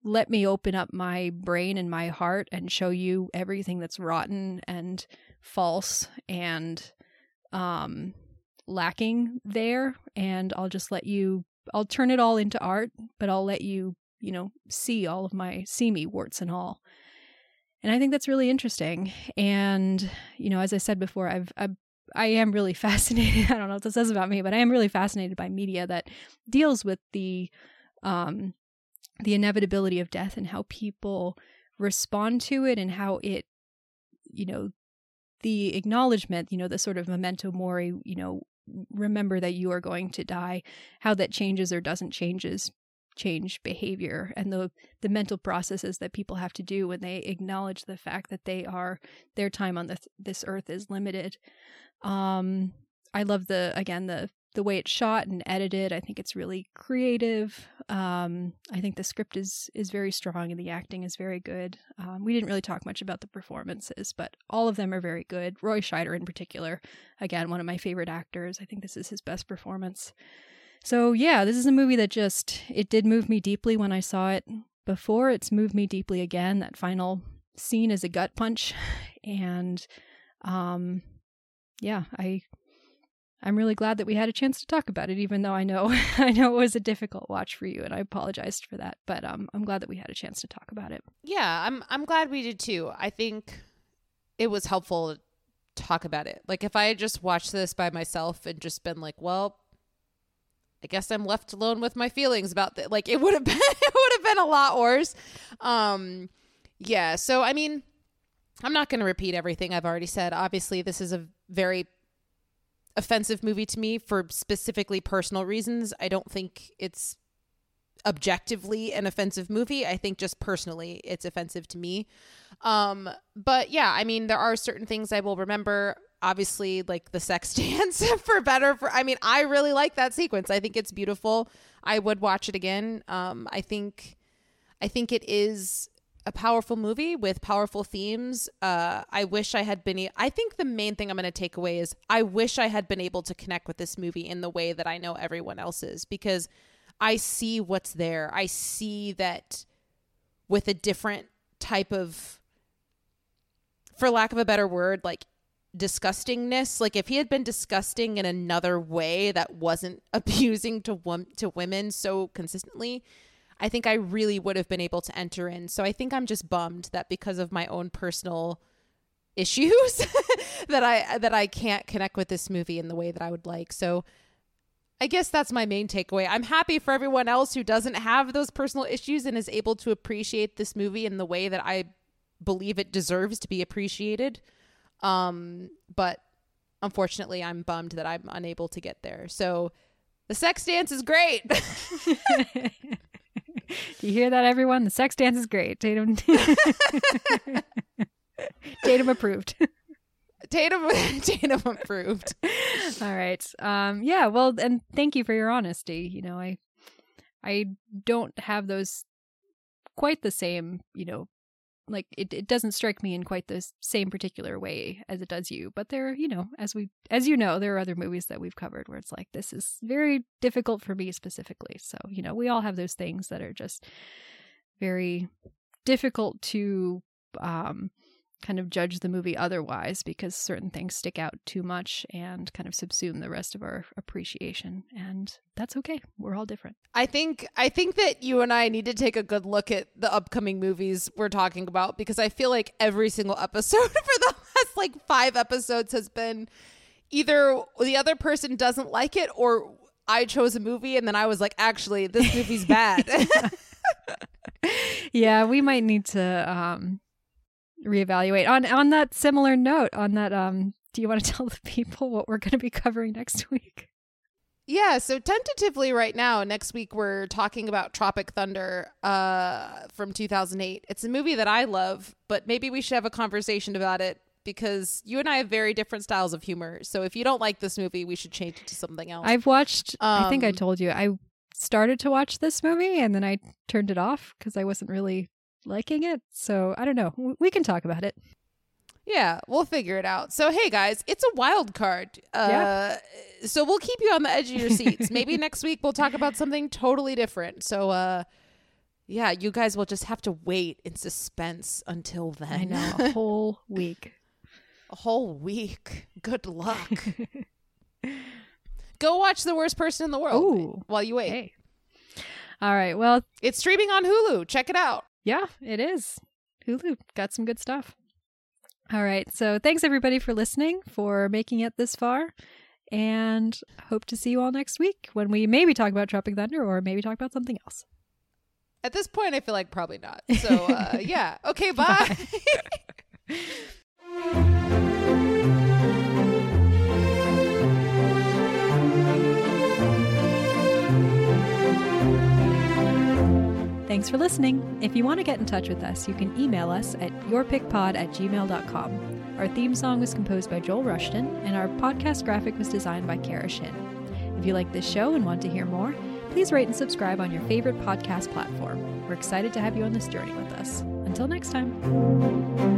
let me open up my brain and my heart and show you everything that's rotten and false and um lacking there and I'll just let you I'll turn it all into art, but I'll let you, you know, see all of my see me warts and all. And I think that's really interesting. And, you know, as I said before, I've, I've I am really <laughs> fascinated. I don't know what this says about me, but I am really fascinated by media that deals with the um the inevitability of death and how people respond to it and how it you know the acknowledgement, you know, the sort of memento mori, you know, remember that you are going to die, how that changes or doesn't changes change behavior and the the mental processes that people have to do when they acknowledge the fact that they are their time on this this earth is limited. Um I love the again the the way it's shot and edited. I think it's really creative. Um, I think the script is is very strong and the acting is very good. Um, we didn't really talk much about the performances, but all of them are very good. Roy Scheider, in particular, again, one of my favorite actors. I think this is his best performance. So yeah, this is a movie that just it did move me deeply when I saw it before. It's moved me deeply again. That final scene is a gut punch, <laughs> and um, yeah, I I'm really glad that we had a chance to talk about it, even though I know <laughs> I know it was a difficult watch for you, and I apologized for that. But um, I'm glad that we had a chance to talk about it. Yeah, I'm I'm glad we did too. I think it was helpful to talk about it. Like if I had just watched this by myself and just been like, well, I guess I'm left alone with my feelings about that. Like it would have <laughs> been it would have been a lot worse. Um, yeah. So I mean, I'm not going to repeat everything I've already said. Obviously, this is a very offensive movie to me for specifically personal reasons. I don't think it's objectively an offensive movie. I think just personally it's offensive to me. Um, but yeah, I mean, there are certain things I will remember. Obviously, like the sex <laughs> dance for better for I mean, I really like that sequence. I think it's beautiful. I would watch it again. Um, I think I think it is a powerful movie with powerful themes. Uh, I wish I had been. I think the main thing I'm going to take away is I wish I had been able to connect with this movie in the way that I know everyone else is because I see what's there. I see that with a different type of, for lack of a better word, like disgustingness. Like if he had been disgusting in another way that wasn't <laughs> abusing to wom- to women so consistently, I think I really would have been able to enter in. So I think I'm just bummed that because of my own personal issues <laughs> that I that I can't connect with this movie in the way that I would like. So I guess that's my main takeaway. I'm happy for everyone else who doesn't have those personal issues and is able to appreciate this movie in the way that I believe it deserves to be appreciated. Um, but unfortunately, I'm bummed that I'm unable to get there. So the sex dance is great. <laughs> <laughs> Do <laughs> you hear that, everyone? The sex dance is great. Tatum. <laughs> Tatum approved. Tatum, <laughs> Tatum approved. All right. Um. Yeah. Well, and thank you for your honesty. You know, I, I don't have those quite the same, you know, like it, it doesn't strike me in quite the same particular way as it does you but there you know as we as you know there are other movies that we've covered where it's like this is very difficult for me specifically. So you know we all have those things that are just very difficult to um kind of judge the movie otherwise because certain things stick out too much and kind of subsume the rest of our appreciation. And that's okay. We're all different. I think i think that you and i need to take a good look at the upcoming movies we're talking about because i feel like every single <laughs> episode for the last like five episodes has been either the other person doesn't like it or i chose a movie and then i was like actually this movie's <laughs> bad. <laughs> Yeah we might need to um reevaluate. On on that similar note, on that um do you want to <laughs> tell the people what we're going to be covering next <laughs> week? Yeah, so tentatively right now, next week we're talking about Tropic Thunder uh, from 2008. It's a movie that I love, but maybe we should have a conversation about it because you and I have very different styles of humor. So if you don't like this movie, we should change it to something else. I've watched, um, I think I um, told you, I started to watch this movie and then I turned it off because I wasn't really liking it. So I don't know. We can talk about it. Yeah, we'll figure it out. So, hey guys, it's a wild card. Uh, Yeah. So we'll keep you on the edge of your seats. Maybe <laughs> next week we'll talk about something totally different. So, uh, yeah, you guys will just have to wait in suspense until then. I know, a <laughs> whole week. a whole week. Good luck. <laughs> Go watch The Worst Person in the World Ooh. while you wait. Hey. All right. Well, It's streaming on Hulu. Check it out. Yeah, it is. Hulu got some good stuff. All right. So thanks everybody for listening, for making it this far. And hope to see you all next week when we maybe talk about Tropic Thunder or maybe talk about something else. At this point, I feel like probably not. So, uh, <laughs> yeah. Okay, bye. <laughs> Thanks for listening. If you want to get in touch with us, you can email us at yourpickpod at gmail.com. Our theme song was composed by Joel Rushton, and our podcast graphic was designed by Kara Shin. If you like this show and want to hear more, please rate and subscribe on your favorite podcast platform. We're excited to have you on this journey with us. Until next time.